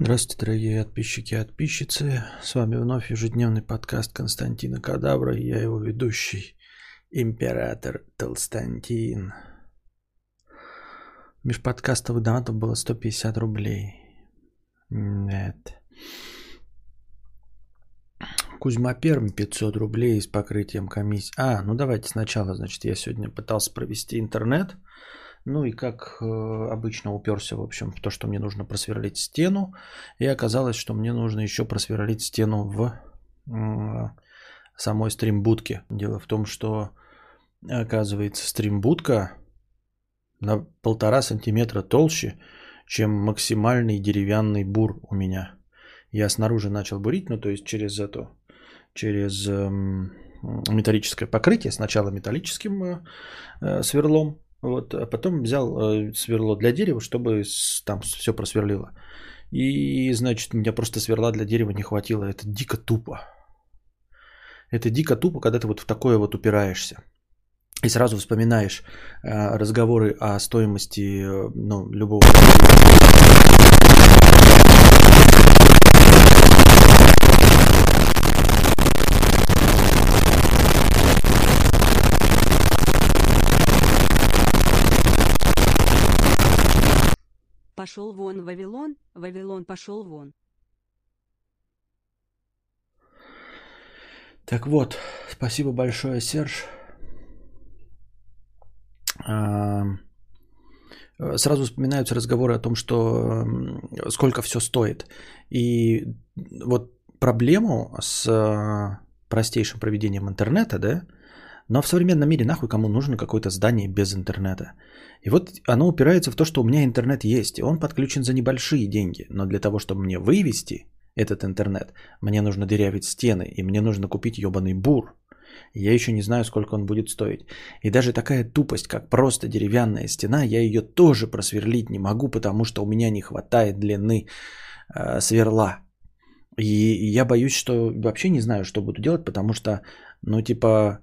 Здравствуйте, дорогие подписчики и подписчицы. С вами вновь ежедневный подкаст Константина Кадавра. Я его ведущий, император Толстантин. Межподкастовых донатов было 150 рублей. Нет. Кузьма Перм 500 рублей с покрытием комиссии. А, ну давайте сначала, значит, я сегодня пытался провести интернет. Ну и как э, обычно уперся, в общем, в то, что мне нужно просверлить стену. И оказалось, что мне нужно еще просверлить стену в самой стримбудке. Дело в том, что оказывается стримбудка на полтора сантиметра толще, чем максимальный деревянный бур у меня. Я снаружи начал бурить, ну то есть через эту, через эм, металлическое покрытие, сначала металлическим э, э сверлом, вот, а потом взял э, сверло для дерева, чтобы там все просверлило. И, значит, у меня просто сверла для дерева не хватило. Это дико тупо. Это дико тупо, когда ты вот в такое вот упираешься. И сразу вспоминаешь э, разговоры о стоимости э, ну, любого Пошел вон Вавилон, Вавилон пошел вон. Так вот, спасибо большое, Серж. А, сразу вспоминаются разговоры о том, что сколько все стоит. И вот проблему с а, простейшим проведением интернета, да, но в современном мире нахуй кому нужно какое-то здание без интернета? И вот оно упирается в то, что у меня интернет есть, и он подключен за небольшие деньги. Но для того, чтобы мне вывести этот интернет, мне нужно дырявить стены, и мне нужно купить ебаный бур. Я еще не знаю, сколько он будет стоить. И даже такая тупость, как просто деревянная стена, я ее тоже просверлить не могу, потому что у меня не хватает длины э, сверла. И я боюсь, что вообще не знаю, что буду делать, потому что, ну, типа,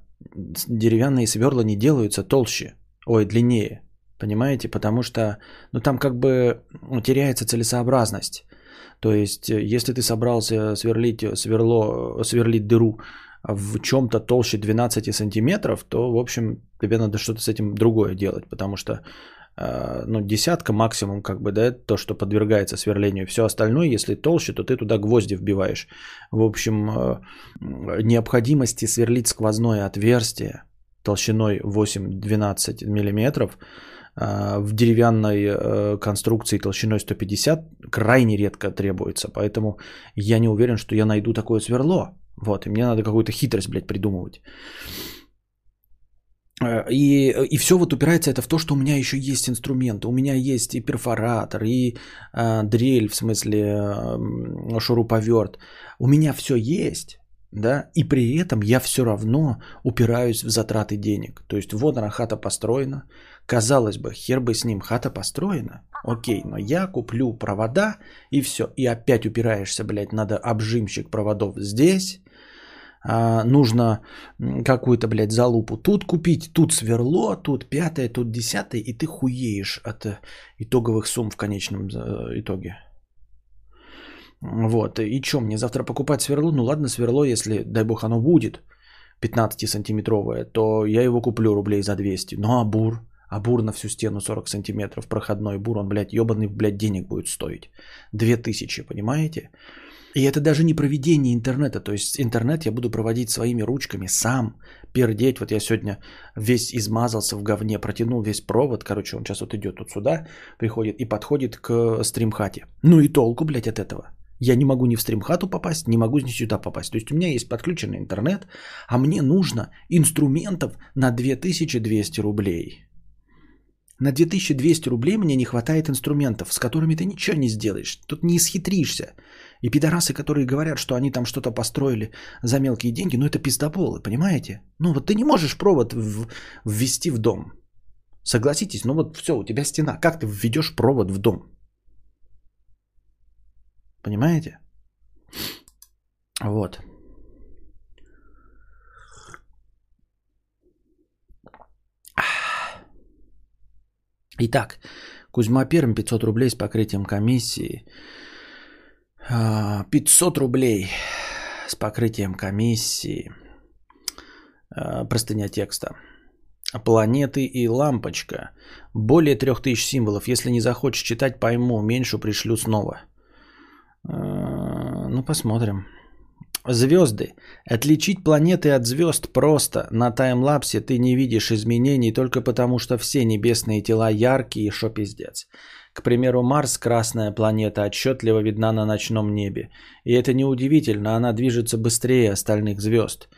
деревянные сверла не делаются толще, ой, длиннее. Понимаете? Потому что ну, там как бы ну, теряется целесообразность. То есть, э, если ты собрался сверлить сверло, сверлить дыру в чем-то толще 12 сантиметров, то, в общем, тебе надо что-то с этим другое делать, потому что э, ну, десятка максимум, как бы, да, то, что подвергается сверлению. Все остальное, если толще, то ты туда гвозди вбиваешь. В общем, э, необходимости сверлить сквозное отверстие толщиной 8-12 миллиметров – в деревянной э, конструкции толщиной 150 крайне редко требуется. Поэтому я не уверен, что я найду такое сверло. Вот, и мне надо какую-то хитрость, блядь, придумывать. Э, и, и все вот упирается это в то, что у меня еще есть инструменты. У меня есть и перфоратор, и э, дрель, в смысле э, шуруповерт. У меня все есть, да, и при этом я все равно упираюсь в затраты денег. То есть вот она хата построена, Казалось бы, хер бы с ним, хата построена. Окей, но я куплю провода и все. И опять упираешься, блядь, надо обжимщик проводов здесь. А, нужно какую-то, блядь, залупу тут купить, тут сверло, тут пятое, тут десятое, и ты хуеешь от э, итоговых сумм в конечном э, итоге. Вот, и что, мне завтра покупать сверло? Ну ладно, сверло, если, дай бог, оно будет 15-сантиметровое, то я его куплю рублей за 200. Ну а бур? А бур на всю стену 40 сантиметров, проходной бур, он, блядь, ебаный, блядь, денег будет стоить. 2000, понимаете? И это даже не проведение интернета. То есть интернет я буду проводить своими ручками сам, пердеть. Вот я сегодня весь измазался в говне, протянул весь провод. Короче, он сейчас вот идет тут сюда, приходит и подходит к стримхате. Ну и толку, блядь, от этого. Я не могу ни в стримхату попасть, не могу ни сюда попасть. То есть у меня есть подключенный интернет, а мне нужно инструментов на 2200 рублей. На 2200 рублей мне не хватает инструментов, с которыми ты ничего не сделаешь. Тут не исхитришься. И пидорасы, которые говорят, что они там что-то построили за мелкие деньги, ну это пиздоболы, понимаете? Ну вот ты не можешь провод в- ввести в дом. Согласитесь, ну вот все, у тебя стена. Как ты введешь провод в дом? Понимаете? Вот. Итак, Кузьма Перм 500 рублей с покрытием комиссии. 500 рублей с покрытием комиссии. А, простыня текста. Планеты и лампочка. Более 3000 символов. Если не захочешь читать, пойму. Меньше пришлю снова. А, ну, посмотрим. Звезды. Отличить планеты от звезд просто. На таймлапсе ты не видишь изменений только потому, что все небесные тела яркие, шо пиздец. К примеру, Марс, красная планета, отчетливо видна на ночном небе. И это неудивительно, она движется быстрее остальных звезд.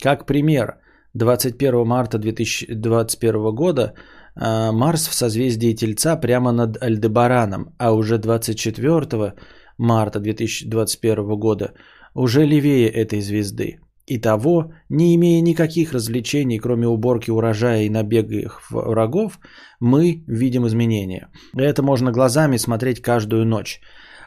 Как пример, 21 марта 2021 года а, Марс в созвездии Тельца прямо над Альдебараном, а уже 24 марта 2021 года уже левее этой звезды. Итого, не имея никаких развлечений, кроме уборки урожая и набега врагов, мы видим изменения. Это можно глазами смотреть каждую ночь.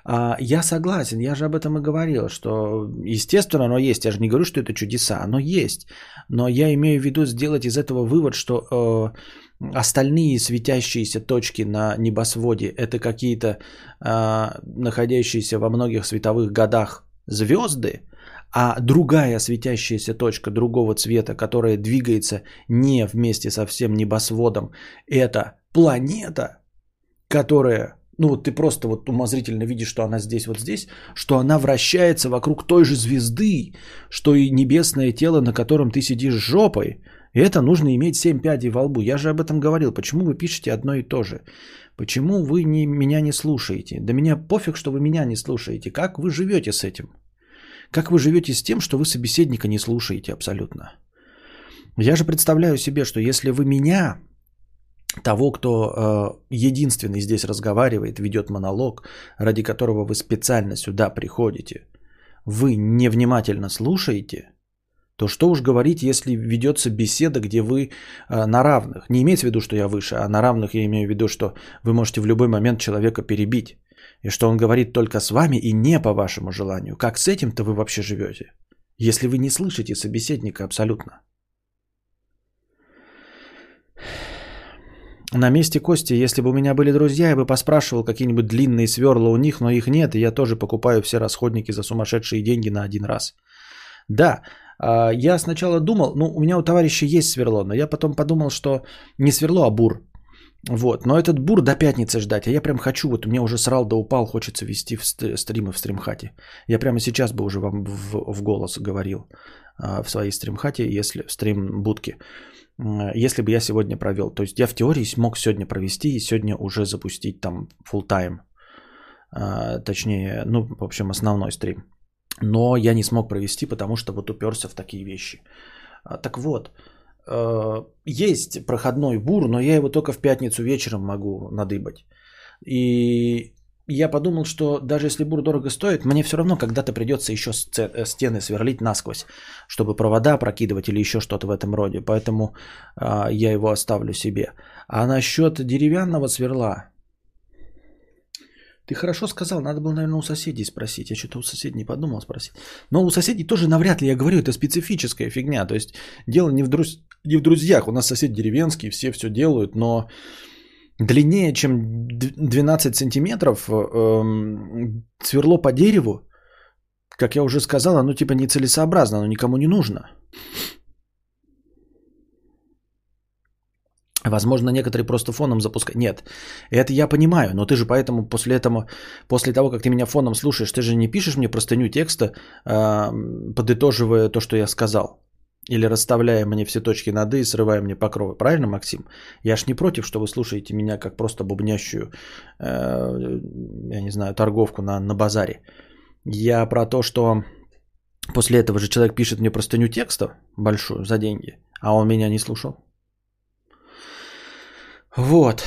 А, я согласен, я же об этом и говорил, что естественно оно есть. Я же не говорю, что это чудеса, оно есть. Но я имею в виду сделать из этого вывод, что э, остальные светящиеся точки на небосводе это какие-то э, находящиеся во многих световых годах звезды, а другая светящаяся точка другого цвета, которая двигается не вместе со всем небосводом, это планета, которая, ну вот ты просто вот умозрительно видишь, что она здесь, вот здесь, что она вращается вокруг той же звезды, что и небесное тело, на котором ты сидишь жопой. И это нужно иметь семь пядей во лбу. Я же об этом говорил. Почему вы пишете одно и то же? Почему вы не, меня не слушаете? Да меня пофиг, что вы меня не слушаете. Как вы живете с этим? Как вы живете с тем, что вы собеседника не слушаете абсолютно? Я же представляю себе, что если вы меня, того, кто э, единственный здесь разговаривает, ведет монолог, ради которого вы специально сюда приходите, вы невнимательно слушаете, то что уж говорить, если ведется беседа, где вы э, на равных. Не имеется в виду, что я выше, а на равных я имею в виду, что вы можете в любой момент человека перебить. И что он говорит только с вами и не по вашему желанию. Как с этим-то вы вообще живете? Если вы не слышите собеседника абсолютно. На месте Кости, если бы у меня были друзья, я бы поспрашивал какие-нибудь длинные сверла у них, но их нет, и я тоже покупаю все расходники за сумасшедшие деньги на один раз. Да, а, я сначала думал, ну, у меня у товарища есть сверло, но я потом подумал, что не сверло, а бур. Вот, но этот бур до пятницы ждать, а я прям хочу, вот у меня уже срал да упал, хочется вести в стримы в стримхате. Я прямо сейчас бы уже вам в, в голос говорил а, в своей стримхате, если в стрим-будке, если бы я сегодня провел. То есть я в теории смог сегодня провести и сегодня уже запустить там full time, а, точнее, ну, в общем, основной стрим. Но я не смог провести, потому что вот уперся в такие вещи. А, так вот, есть проходной бур, но я его только в пятницу вечером могу надыбать. И я подумал, что даже если бур дорого стоит, мне все равно когда-то придется еще э, стены сверлить насквозь, чтобы провода прокидывать или еще что-то в этом роде. Поэтому а, я его оставлю себе. А насчет деревянного сверла, ты хорошо сказал, надо было, наверное, у соседей спросить. Я что-то у соседей не подумал спросить. Но у соседей тоже навряд ли, я говорю, это специфическая фигня. То есть дело не в, друз... не в друзьях. У нас сосед деревенский, все все делают, но длиннее, чем 12 сантиметров эм, сверло по дереву, как я уже сказал, оно типа нецелесообразно, оно никому не нужно. Возможно, некоторые просто фоном запускают. Нет, это я понимаю, но ты же поэтому после этого, после того, как ты меня фоном слушаешь, ты же не пишешь мне простыню текста, э, подытоживая то, что я сказал. Или расставляя мне все точки над «и» и срывая мне покровы. Правильно, Максим? Я ж не против, что вы слушаете меня как просто бубнящую, э, я не знаю, торговку на, на базаре. Я про то, что после этого же человек пишет мне простыню текста большую за деньги, а он меня не слушал. Вот.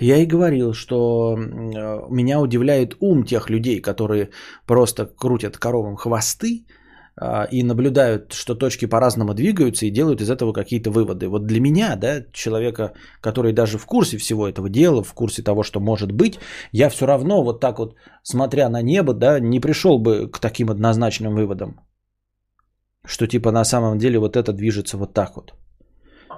Я и говорил, что меня удивляет ум тех людей, которые просто крутят коровам хвосты и наблюдают, что точки по-разному двигаются и делают из этого какие-то выводы. Вот для меня, да, человека, который даже в курсе всего этого дела, в курсе того, что может быть, я все равно вот так вот, смотря на небо, да, не пришел бы к таким однозначным выводам. Что типа на самом деле вот это движется вот так вот.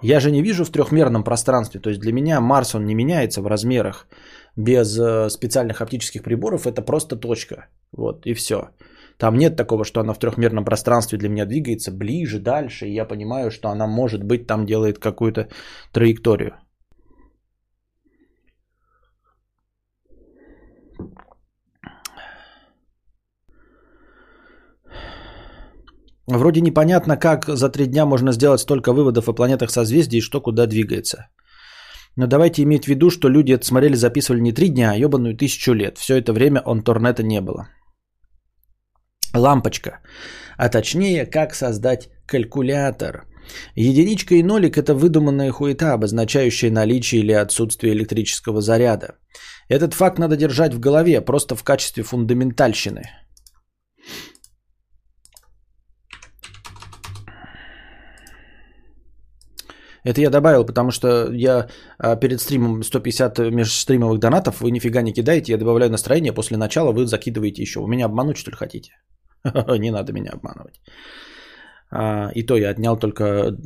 Я же не вижу в трехмерном пространстве. То есть для меня Марс, он не меняется в размерах без э, специальных оптических приборов, это просто точка. Вот, и все. Там нет такого, что она в трехмерном пространстве для меня двигается ближе, дальше, и я понимаю, что она, может быть, там делает какую-то траекторию. Вроде непонятно, как за три дня можно сделать столько выводов о планетах созвездий и что куда двигается. Но давайте иметь в виду, что люди это смотрели, записывали не три дня, а ебаную тысячу лет. Все это время он торнета не было. Лампочка. А точнее, как создать калькулятор. Единичка и нолик – это выдуманная хуета, обозначающая наличие или отсутствие электрического заряда. Этот факт надо держать в голове, просто в качестве фундаментальщины – Это я добавил, потому что я а, перед стримом 150 межстримовых донатов, вы нифига не кидаете, я добавляю настроение, после начала вы закидываете еще. Вы меня обмануть, что ли, хотите? Не надо меня обманывать. А, и то я отнял только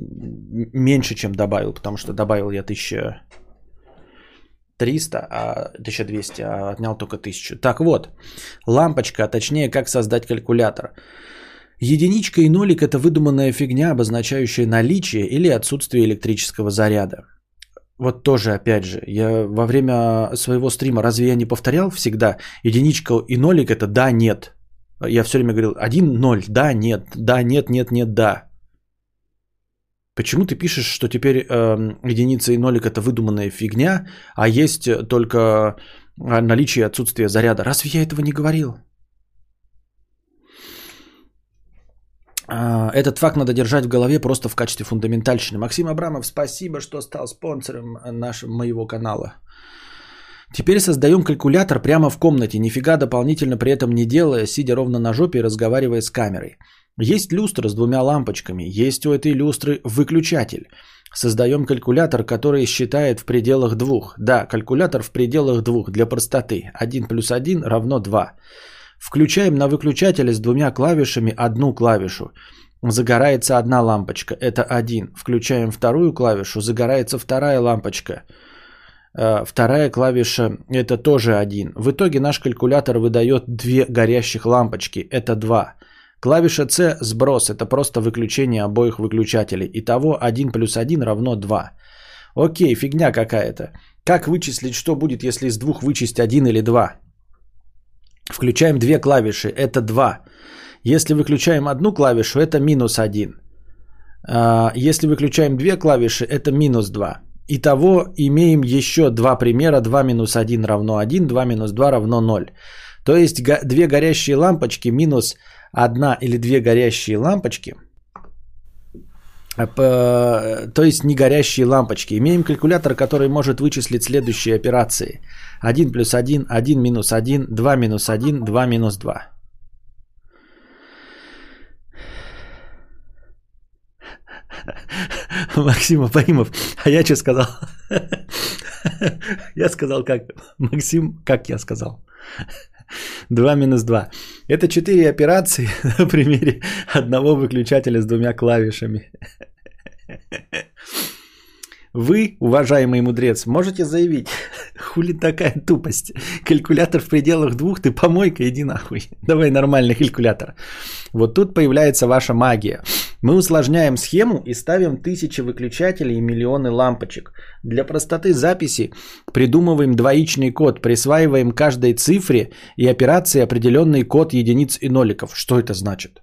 меньше, чем добавил, потому что добавил я 1300, а 1200, а отнял только 1000. Так вот, лампочка, а точнее, как создать калькулятор. Единичка и нолик – это выдуманная фигня, обозначающая наличие или отсутствие электрического заряда. Вот тоже, опять же, я во время своего стрима разве я не повторял всегда единичка и нолик – это да, нет. Я все время говорил один, ноль, да, нет, да, нет, нет, нет, да. Почему ты пишешь, что теперь э, единица и нолик это выдуманная фигня, а есть только наличие и отсутствие заряда? Разве я этого не говорил? А, этот факт надо держать в голове просто в качестве фундаментальщины. Максим Абрамов, спасибо, что стал спонсором нашего, моего канала. Теперь создаем калькулятор прямо в комнате, нифига дополнительно при этом не делая, сидя ровно на жопе и разговаривая с камерой. Есть люстра с двумя лампочками, есть у этой люстры выключатель. Создаем калькулятор, который считает в пределах двух. Да, калькулятор в пределах двух для простоты. 1 плюс 1 равно 2. Включаем на выключателе с двумя клавишами одну клавишу. Загорается одна лампочка, это один. Включаем вторую клавишу, загорается вторая лампочка. Э, вторая клавиша это тоже один. В итоге наш калькулятор выдает две горящих лампочки, это два. Клавиша C сброс, это просто выключение обоих выключателей. Итого 1 плюс 1 равно 2. Окей, фигня какая-то. Как вычислить, что будет, если из двух вычесть 1 или 2? Включаем две клавиши, это 2. Если выключаем одну клавишу, это минус 1. А, если выключаем две клавиши, это минус 2. Итого имеем еще два примера. 2 минус 1 равно 1, 2 минус 2 равно 0. То есть две горящие лампочки минус одна или две горящие лампочки. А, то есть не горящие лампочки. Имеем калькулятор, который может вычислить следующие операции – 1 плюс 1, 1 минус 1, 2 минус 1, 2 минус 2. Максим Апаимов. А я что сказал? Я сказал как? Максим, как я сказал? 2 минус 2. Это 4 операции на примере одного выключателя с двумя клавишами. Вы, уважаемый мудрец, можете заявить, хули такая тупость. Калькулятор в пределах двух, ты помойка, иди нахуй. Давай нормальный калькулятор. Вот тут появляется ваша магия. Мы усложняем схему и ставим тысячи выключателей и миллионы лампочек. Для простоты записи придумываем двоичный код, присваиваем каждой цифре и операции определенный код единиц и ноликов. Что это значит?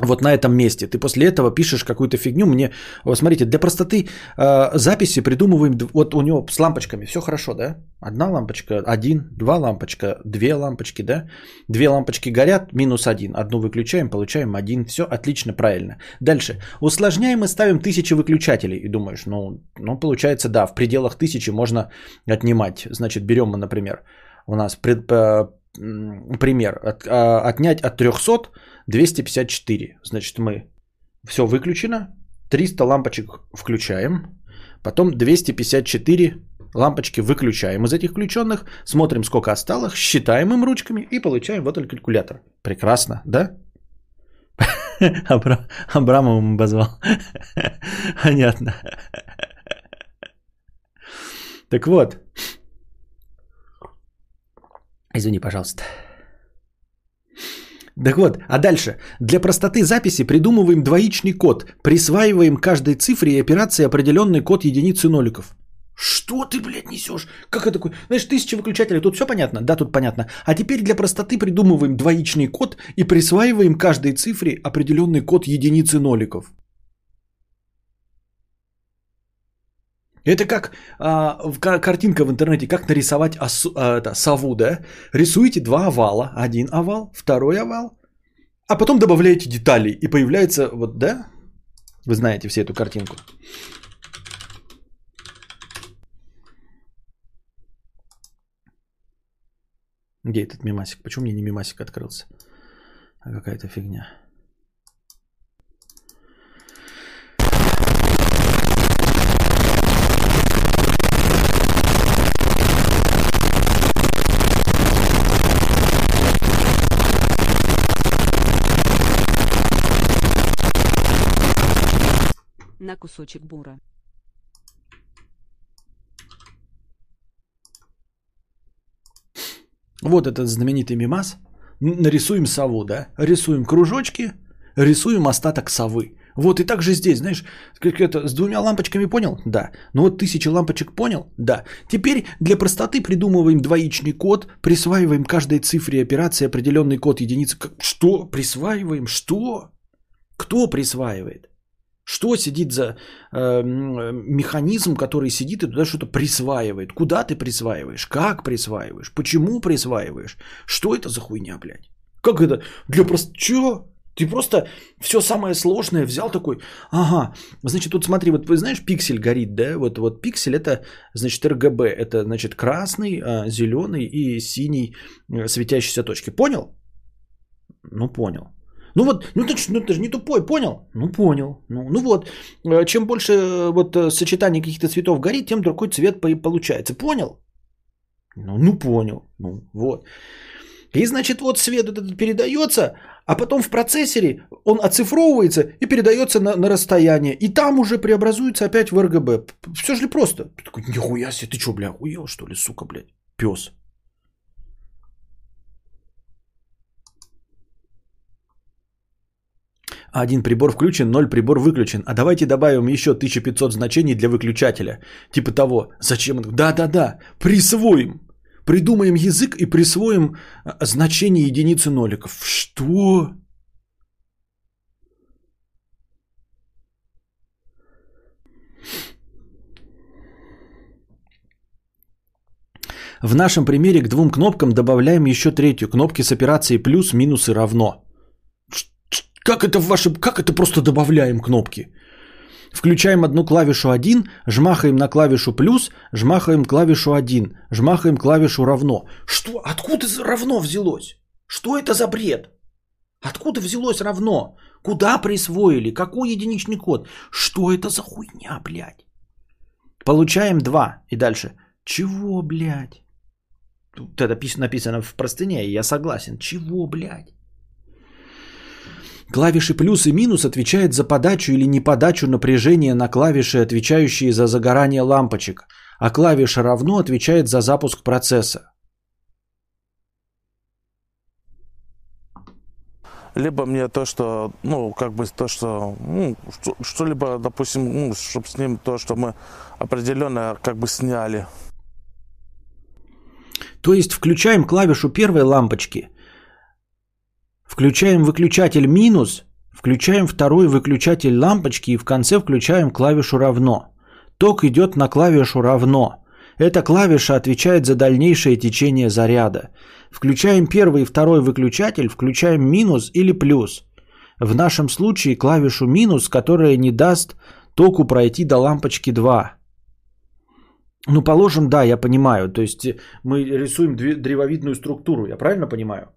Вот на этом месте. Ты после этого пишешь какую-то фигню. Мне, вот смотрите, для простоты э, записи придумываем, вот у него с лампочками все хорошо, да? Одна лампочка, один, два лампочка, две лампочки, да? Две лампочки горят, минус один. Одну выключаем, получаем один. Все отлично, правильно. Дальше. Усложняем и ставим тысячи выключателей. И думаешь, ну, ну получается, да, в пределах тысячи можно отнимать. Значит, берем мы, например, у нас пред, э, пример. От, э, отнять от 300 254. Значит, мы все выключено. 300 лампочек включаем. Потом 254 лампочки выключаем из этих включенных. Смотрим, сколько осталось. Считаем им ручками и получаем вот этот калькулятор. Прекрасно, да? Абра... Абрамовым обозвал. Понятно. Так вот. Извини, пожалуйста. Так вот, а дальше. Для простоты записи придумываем двоичный код, присваиваем каждой цифре и операции определенный код единицы ноликов. Что ты, блядь, несешь? Как это такое? Знаешь, тысяча выключателей, тут все понятно? Да, тут понятно. А теперь для простоты придумываем двоичный код и присваиваем каждой цифре определенный код единицы ноликов. Это как а, картинка в интернете, как нарисовать осу, а, это, сову, да? Рисуете два овала, один овал, второй овал, а потом добавляете детали, и появляется вот, да? Вы знаете все эту картинку. Где этот мимасик? Почему мне не мимасик открылся? А какая-то фигня. На кусочек бура. Вот этот знаменитый мимас. Нарисуем сову, да? Рисуем кружочки, рисуем остаток совы. Вот и так же здесь, знаешь, как это, с двумя лампочками понял? Да. Ну вот тысячи лампочек понял? Да. Теперь для простоты придумываем двоичный код, присваиваем каждой цифре операции определенный код единицы. Что? Присваиваем? Что? Кто присваивает? Что сидит за э, механизм, который сидит и туда что-то присваивает? Куда ты присваиваешь? Как присваиваешь? Почему присваиваешь? Что это за хуйня, блядь? Как это? Для просто... Чё? Ты просто все самое сложное взял такой, ага, значит, тут смотри, вот вы знаешь, пиксель горит, да, вот, вот пиксель это, значит, RGB, это, значит, красный, а, зеленый и синий э, светящиеся точки. Понял? Ну, понял. Ну вот, ну ты, ну ты же не тупой, понял? Ну понял. Ну, ну вот, э, чем больше э, вот э, сочетаний каких-то цветов горит, тем другой цвет получается. Понял? Ну, ну понял. Ну вот. И значит, вот свет этот передается, а потом в процессоре он оцифровывается и передается на, на расстояние. И там уже преобразуется опять в RGB. Все же ли просто? Ты такой, нихуя себе, ты что, бля, охуел что ли, сука, блядь, пес. Один прибор включен, ноль прибор выключен. А давайте добавим еще 1500 значений для выключателя. Типа того, зачем? Да-да-да, присвоим. Придумаем язык и присвоим а, значение единицы ноликов. Что? В нашем примере к двум кнопкам добавляем еще третью. Кнопки с операцией плюс, минус и равно. Как это в вашем... Как это просто добавляем кнопки? Включаем одну клавишу 1, жмахаем на клавишу плюс, жмахаем клавишу 1, жмахаем клавишу равно. Что? Откуда равно взялось? Что это за бред? Откуда взялось равно? Куда присвоили? Какой единичный код? Что это за хуйня, блядь? Получаем 2. И дальше. Чего, блядь? Тут это написано в простыне, и я согласен. Чего, блядь? Клавиши плюс и минус отвечают за подачу или неподачу напряжения на клавиши, отвечающие за загорание лампочек, а клавиша равно отвечает за запуск процесса. Либо мне то, что, ну, как бы то, что, ну, что-либо, допустим, ну, чтобы с ним то, что мы определенно как бы сняли. То есть включаем клавишу первой лампочки – Включаем выключатель минус, включаем второй выключатель лампочки и в конце включаем клавишу равно. Ток идет на клавишу равно. Эта клавиша отвечает за дальнейшее течение заряда. Включаем первый и второй выключатель, включаем минус или плюс. В нашем случае клавишу минус, которая не даст току пройти до лампочки 2. Ну, положим, да, я понимаю. То есть мы рисуем древовидную структуру, я правильно понимаю?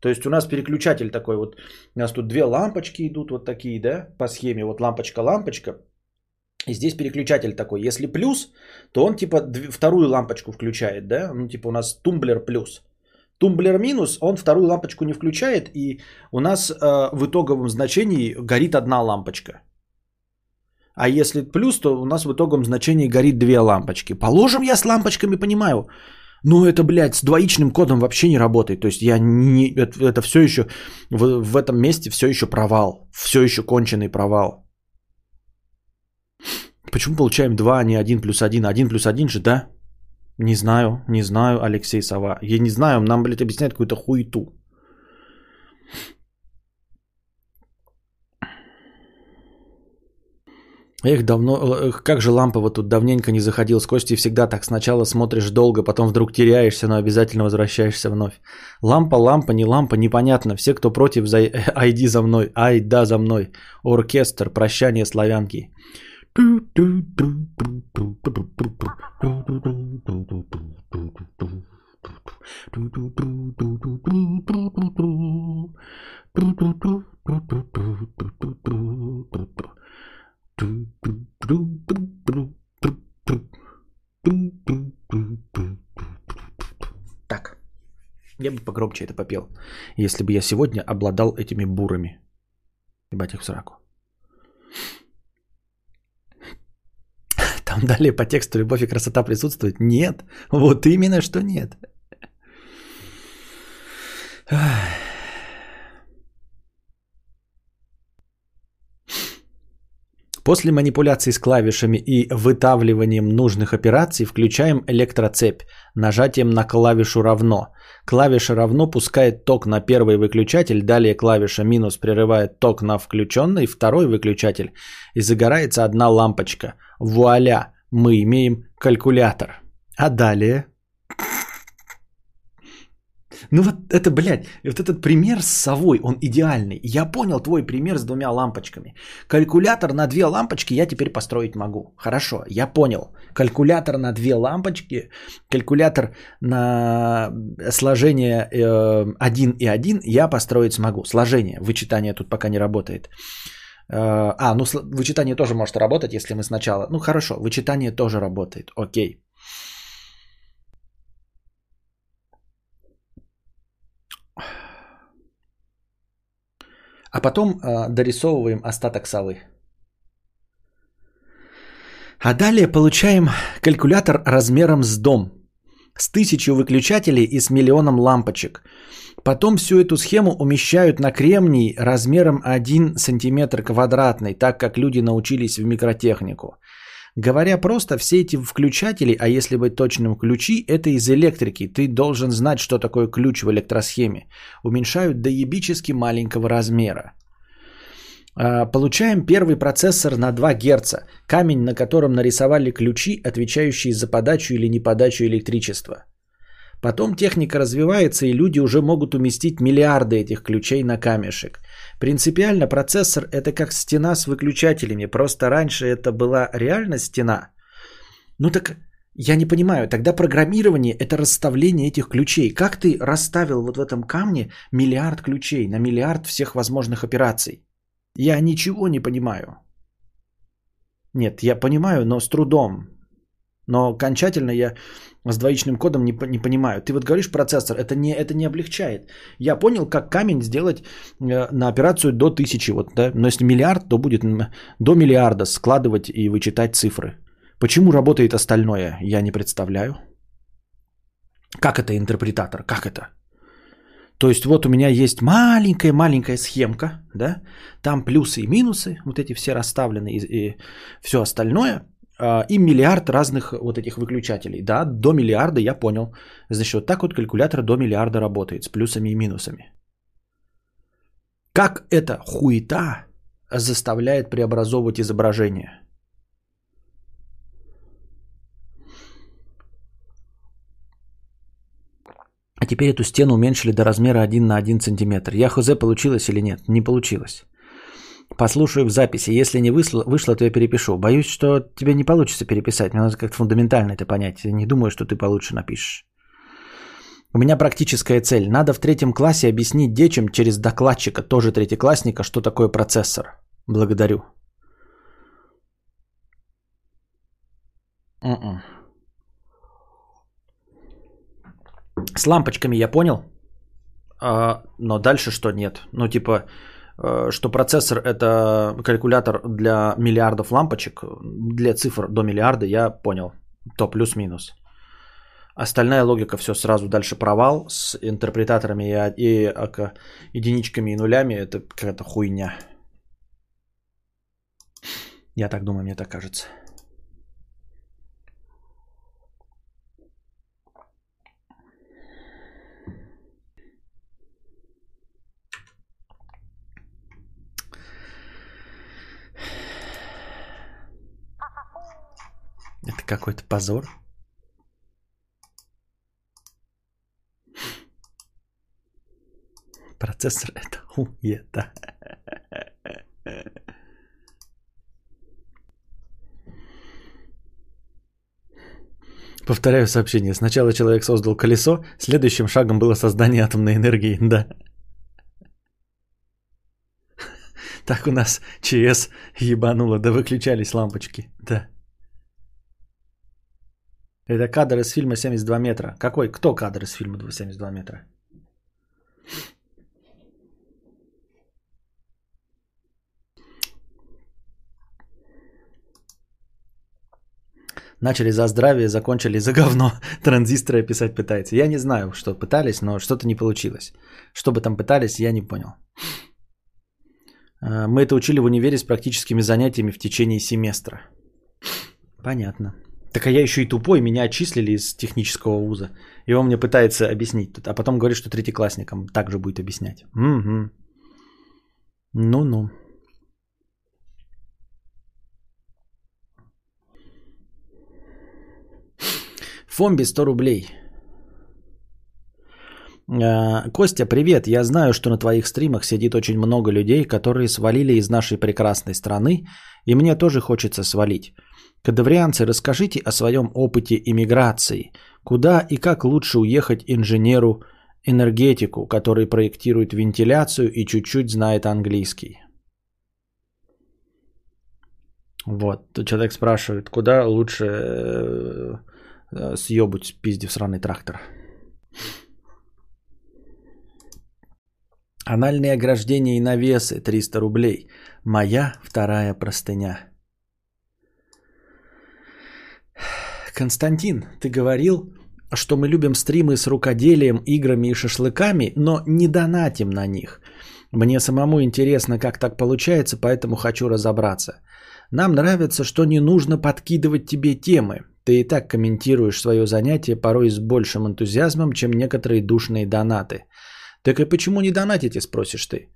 То есть у нас переключатель такой вот, у нас тут две лампочки идут вот такие, да, по схеме, вот лампочка-лампочка. И здесь переключатель такой. Если плюс, то он типа вторую лампочку включает, да, ну типа у нас тумблер плюс. Тумблер минус, он вторую лампочку не включает, и у нас э, в итоговом значении горит одна лампочка. А если плюс, то у нас в итоговом значении горит две лампочки. Положим, я с лампочками понимаю. Но это, блядь, с двоичным кодом вообще не работает. То есть я не... Это, это все еще... В, в этом месте все еще провал. Все еще конченый провал. Почему получаем 2, а не 1 плюс 1? 1 плюс 1 же, да? Не знаю, не знаю, Алексей Сова. Я не знаю, нам, блядь, объясняют какую-то хуету. Эх, давно, эх, как же лампа вот тут давненько не заходил. С Костей всегда так. Сначала смотришь долго, потом вдруг теряешься, но обязательно возвращаешься вновь. Лампа, лампа, не лампа, непонятно. Все, кто против, за... айди за мной. Ай, да, за мной. Оркестр, прощание славянки. Так, я бы погромче это попел, если бы я сегодня обладал этими бурами. Ебать их в сраку. Там далее по тексту любовь и красота присутствует? Нет. Вот именно, что нет. После манипуляций с клавишами и вытавливанием нужных операций включаем электроцепь нажатием на клавишу «равно». Клавиша «равно» пускает ток на первый выключатель, далее клавиша «минус» прерывает ток на включенный второй выключатель и загорается одна лампочка. Вуаля, мы имеем калькулятор. А далее ну вот это, блядь, вот этот пример с совой, он идеальный. Я понял твой пример с двумя лампочками. Калькулятор на две лампочки я теперь построить могу. Хорошо, я понял. Калькулятор на две лампочки, калькулятор на сложение э, 1 и 1 я построить смогу. Сложение, вычитание тут пока не работает. Э, а, ну вычитание тоже может работать, если мы сначала... Ну хорошо, вычитание тоже работает, окей. А потом э, дорисовываем остаток совы. А далее получаем калькулятор размером с дом. С тысячу выключателей и с миллионом лампочек. Потом всю эту схему умещают на кремний размером 1 см квадратный, так как люди научились в микротехнику. Говоря просто, все эти включатели, а если быть точным, ключи, это из электрики. Ты должен знать, что такое ключ в электросхеме. Уменьшают до ебически маленького размера. А, получаем первый процессор на 2 Гц, камень, на котором нарисовали ключи, отвечающие за подачу или неподачу электричества. Потом техника развивается, и люди уже могут уместить миллиарды этих ключей на камешек. Принципиально процессор это как стена с выключателями, просто раньше это была реально стена. Ну так я не понимаю, тогда программирование это расставление этих ключей. Как ты расставил вот в этом камне миллиард ключей на миллиард всех возможных операций? Я ничего не понимаю. Нет, я понимаю, но с трудом. Но окончательно я с двоичным кодом не, не понимаю. Ты вот говоришь процессор, это не, это не облегчает. Я понял, как камень сделать э, на операцию до тысячи. Вот, да? Но если миллиард, то будет до миллиарда складывать и вычитать цифры. Почему работает остальное, я не представляю. Как это интерпретатор? Как это? То есть вот у меня есть маленькая-маленькая схемка, да, там плюсы и минусы, вот эти все расставлены и, и все остальное, и миллиард разных вот этих выключателей. Да, до миллиарда я понял. Значит, вот так вот калькулятор до миллиарда работает с плюсами и минусами. Как эта хуета заставляет преобразовывать изображение? А теперь эту стену уменьшили до размера 1 на 1 сантиметр. Я хз получилось или нет? Не получилось. Послушаю в записи. Если не вышло, вышло, то я перепишу. Боюсь, что тебе не получится переписать. Мне надо как-то фундаментально это понять. Я не думаю, что ты получше напишешь. У меня практическая цель. Надо в третьем классе объяснить детям через докладчика, тоже третьеклассника, что такое процессор. Благодарю. Mm-mm. С лампочками я понял, а, но дальше что нет. Ну, типа, что процессор это калькулятор для миллиардов лампочек, для цифр до миллиарда, я понял. То плюс-минус. Остальная логика все сразу дальше провал с интерпретаторами и, и, и единичками и нулями. Это какая-то хуйня. Я так думаю, мне так кажется. Это какой-то позор. Процессор это хуета. Повторяю сообщение. Сначала человек создал колесо, следующим шагом было создание атомной энергии. Да. Так у нас ЧС ебануло, да выключались лампочки. Да. Это кадр из фильма «72 метра». Какой? Кто кадр из фильма «72 метра»? Начали за здравие, закончили за говно. Транзисторы писать пытается. Я не знаю, что пытались, но что-то не получилось. Что бы там пытались, я не понял. А, мы это учили в универе с практическими занятиями в течение семестра. Понятно. Так а я еще и тупой, меня отчислили из технического вуза. И он мне пытается объяснить. А потом говорит, что третьеклассникам также будет объяснять. Угу. Ну-ну. Фомби 100 рублей. А, Костя, привет. Я знаю, что на твоих стримах сидит очень много людей, которые свалили из нашей прекрасной страны, и мне тоже хочется свалить. Кадаврианцы, расскажите о своем опыте иммиграции. Куда и как лучше уехать инженеру энергетику, который проектирует вентиляцию и чуть-чуть знает английский? Вот, тут человек спрашивает, куда лучше э, Э, съебать пизди в сраный трактор. Анальные ограждения и навесы 300 рублей. Моя вторая простыня. Константин, ты говорил, что мы любим стримы с рукоделием, играми и шашлыками, но не донатим на них. Мне самому интересно, как так получается, поэтому хочу разобраться. Нам нравится, что не нужно подкидывать тебе темы. Ты и так комментируешь свое занятие порой с большим энтузиазмом, чем некоторые душные донаты. Так и почему не донатите, спросишь ты?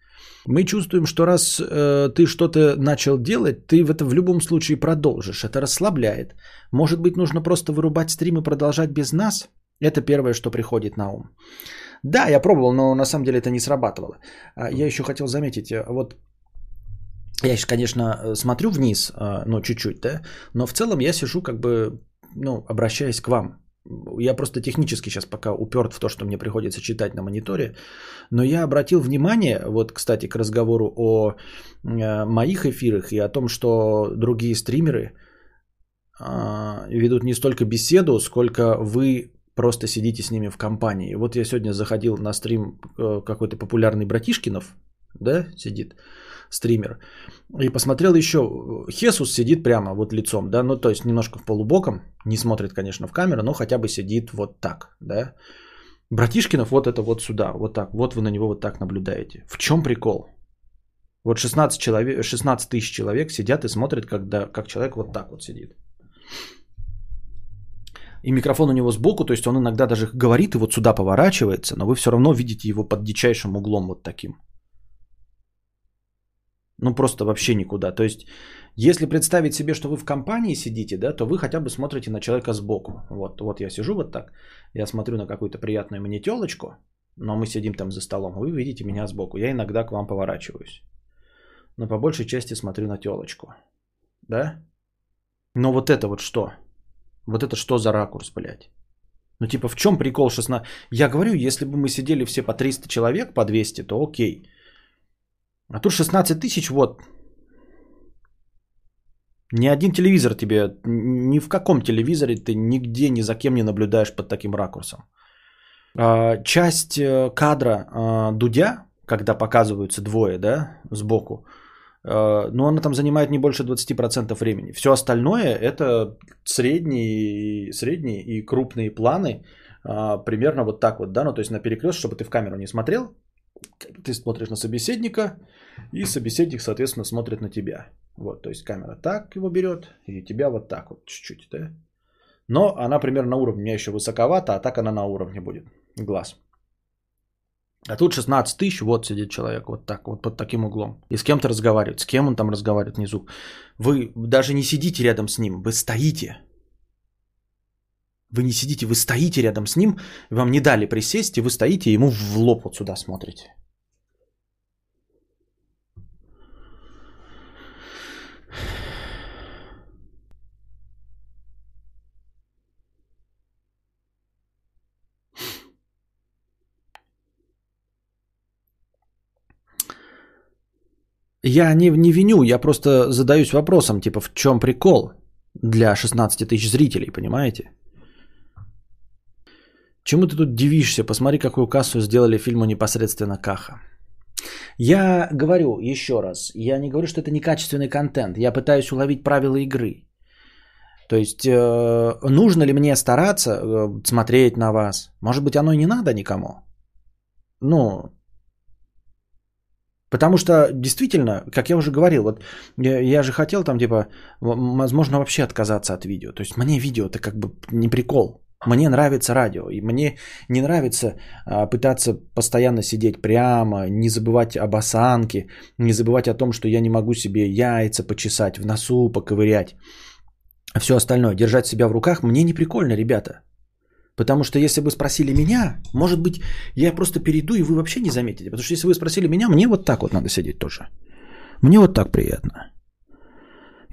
Мы чувствуем, что раз э, ты что-то начал делать, ты в это в любом случае продолжишь. Это расслабляет. Может быть, нужно просто вырубать стрим и продолжать без нас? Это первое, что приходит на ум. Да, я пробовал, но на самом деле это не срабатывало. А я еще хотел заметить, э, вот я сейчас, конечно, смотрю вниз, э, ну, чуть-чуть, да, но в целом я сижу как бы ну, обращаясь к вам. Я просто технически сейчас пока уперт в то, что мне приходится читать на мониторе. Но я обратил внимание, вот, кстати, к разговору о э, моих эфирах и о том, что другие стримеры э, ведут не столько беседу, сколько вы просто сидите с ними в компании. Вот я сегодня заходил на стрим э, какой-то популярный Братишкинов, да, сидит стример. И посмотрел еще, Хесус сидит прямо вот лицом, да, ну то есть немножко в полубоком, не смотрит, конечно, в камеру, но хотя бы сидит вот так, да. Братишкинов вот это вот сюда, вот так, вот вы на него вот так наблюдаете. В чем прикол? Вот 16, человек, 16 тысяч человек сидят и смотрят, когда, как человек вот так вот сидит. И микрофон у него сбоку, то есть он иногда даже говорит и вот сюда поворачивается, но вы все равно видите его под дичайшим углом вот таким. Ну просто вообще никуда. То есть, если представить себе, что вы в компании сидите, да, то вы хотя бы смотрите на человека сбоку. Вот, вот я сижу вот так, я смотрю на какую-то приятную мне телочку, но мы сидим там за столом, вы видите меня сбоку. Я иногда к вам поворачиваюсь. Но по большей части смотрю на телочку. Да? Но вот это вот что? Вот это что за ракурс, блядь? Ну типа в чем прикол 16? Я говорю, если бы мы сидели все по 300 человек, по 200, то окей. А тут 16 тысяч, вот. Ни один телевизор тебе, ни в каком телевизоре ты нигде ни за кем не наблюдаешь под таким ракурсом. А, часть э, кадра а, Дудя, когда показываются двое, да, сбоку, э, но она там занимает не больше 20% времени. Все остальное это средние, средние и крупные планы, а, примерно вот так вот, да, ну то есть на перекрест, чтобы ты в камеру не смотрел, ты смотришь на собеседника, и собеседник, соответственно, смотрит на тебя. Вот, то есть камера так его берет, и тебя вот так вот чуть-чуть, да. Но она примерно на уровне, у меня еще высоковато, а так она на уровне будет, глаз. А тут 16 тысяч, вот сидит человек, вот так, вот под таким углом. И с кем-то разговаривает. С кем он там разговаривает внизу? Вы даже не сидите рядом с ним, вы стоите. Вы не сидите, вы стоите рядом с ним, вам не дали присесть, и вы стоите, и ему в лоб вот сюда смотрите. Я не, не виню, я просто задаюсь вопросом, типа, в чем прикол для 16 тысяч зрителей, понимаете? Чему ты тут дивишься? Посмотри, какую кассу сделали фильму непосредственно Каха. Я говорю еще раз, я не говорю, что это некачественный контент. Я пытаюсь уловить правила игры. То есть, э, нужно ли мне стараться э, смотреть на вас? Может быть, оно и не надо никому. Ну, Потому что действительно, как я уже говорил, вот я, я же хотел там типа, возможно, вообще отказаться от видео. То есть мне видео это как бы не прикол. Мне нравится радио, и мне не нравится а, пытаться постоянно сидеть прямо, не забывать об осанке, не забывать о том, что я не могу себе яйца почесать, в носу поковырять. Все остальное, держать себя в руках, мне не прикольно, ребята. Потому что если бы спросили меня, может быть, я просто перейду, и вы вообще не заметите. Потому что если вы спросили меня, мне вот так вот надо сидеть тоже. Мне вот так приятно.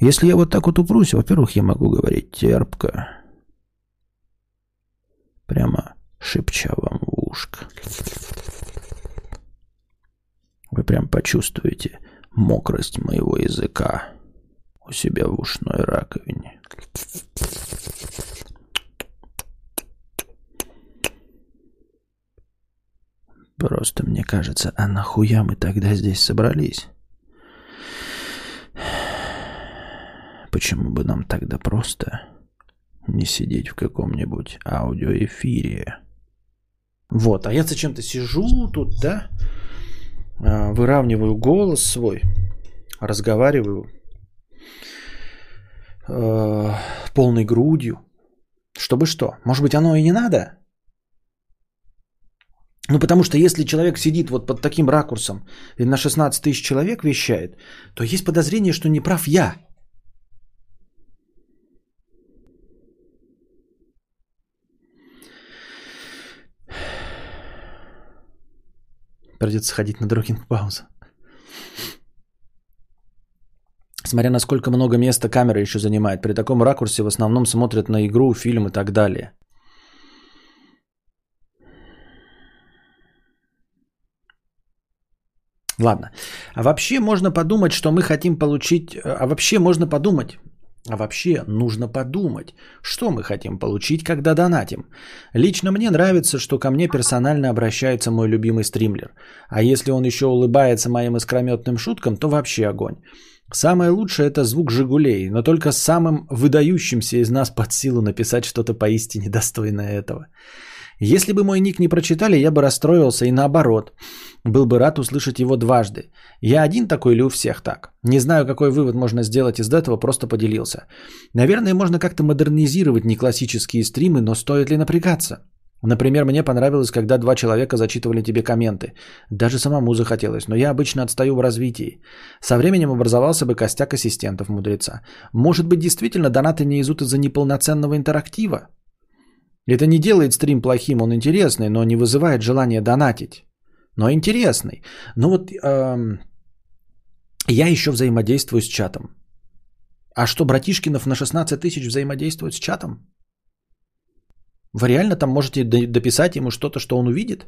Если я вот так вот упрусь, во-первых, я могу говорить терпко. Прямо шепча вам в ушко. Вы прям почувствуете мокрость моего языка у себя в ушной раковине. Просто мне кажется, а нахуя мы тогда здесь собрались? Почему бы нам тогда просто не сидеть в каком-нибудь аудиоэфире? Вот, а я зачем-то сижу тут, да, а, выравниваю голос свой, разговариваю э, полной грудью. Чтобы что? Может быть, оно и не надо? Ну, потому что если человек сидит вот под таким ракурсом и на 16 тысяч человек вещает, то есть подозрение, что не прав я. Придется сходить на другинг паузу. Смотря на сколько много места камера еще занимает. При таком ракурсе в основном смотрят на игру, фильм и так далее. Ладно. А вообще можно подумать, что мы хотим получить... А вообще можно подумать, а вообще нужно подумать, что мы хотим получить, когда донатим. Лично мне нравится, что ко мне персонально обращается мой любимый стримлер. А если он еще улыбается моим искрометным шуткам, то вообще огонь. Самое лучшее это звук «Жигулей», но только самым выдающимся из нас под силу написать что-то поистине достойное этого. Если бы мой ник не прочитали, я бы расстроился и наоборот. Был бы рад услышать его дважды. Я один такой или у всех так? Не знаю, какой вывод можно сделать из этого, просто поделился. Наверное, можно как-то модернизировать неклассические стримы, но стоит ли напрягаться? Например, мне понравилось, когда два человека зачитывали тебе комменты. Даже самому захотелось, но я обычно отстаю в развитии. Со временем образовался бы костяк ассистентов мудреца. Может быть, действительно донаты не изут из-за неполноценного интерактива? Это не делает стрим плохим, он интересный, но не вызывает желания донатить. Но интересный. Но вот эм, я еще взаимодействую с чатом. А что, Братишкинов на 16 тысяч взаимодействует с чатом? Вы реально там можете дописать ему что-то, что он увидит?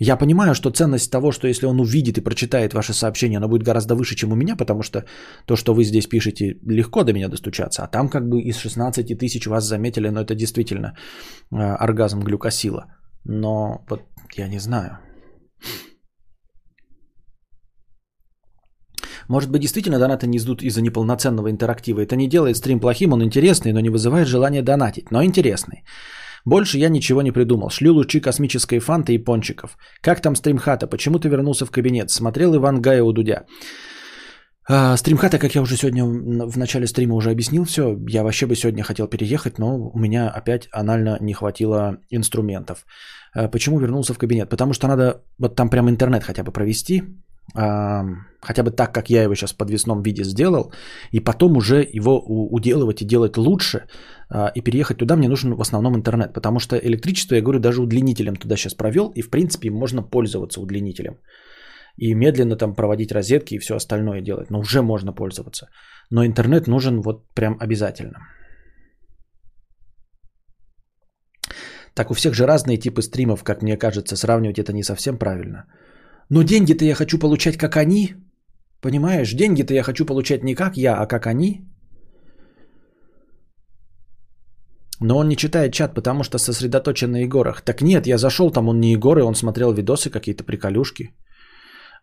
Я понимаю, что ценность того, что если он увидит и прочитает ваше сообщение, она будет гораздо выше, чем у меня, потому что то, что вы здесь пишете, легко до меня достучаться. А там как бы из 16 тысяч вас заметили, но это действительно э, оргазм глюкосила. Но вот я не знаю. Может быть, действительно донаты не сдут из-за неполноценного интерактива. Это не делает стрим плохим, он интересный, но не вызывает желания донатить, но интересный. Больше я ничего не придумал. Шлю лучи космической фанты и пончиков. Как там стримхата? Почему ты вернулся в кабинет? Смотрел Иван Гая у Дудя. А, стримхата, как я уже сегодня в начале стрима уже объяснил все, я вообще бы сегодня хотел переехать, но у меня опять анально не хватило инструментов. А, почему вернулся в кабинет? Потому что надо вот там прям интернет хотя бы провести, хотя бы так, как я его сейчас в подвесном виде сделал, и потом уже его уделывать и делать лучше, а, и переехать туда мне нужен в основном интернет, потому что электричество, я говорю, даже удлинителем туда сейчас провел, и в принципе можно пользоваться удлинителем. И медленно там проводить розетки и все остальное делать, но уже можно пользоваться. Но интернет нужен вот прям обязательно. Так у всех же разные типы стримов, как мне кажется, сравнивать это не совсем правильно. Но деньги-то я хочу получать как они. Понимаешь, деньги-то я хочу получать не как я, а как они. Но он не читает чат, потому что сосредоточен на Егорах. Так нет, я зашел, там он не Егор, и он смотрел видосы, какие-то приколюшки.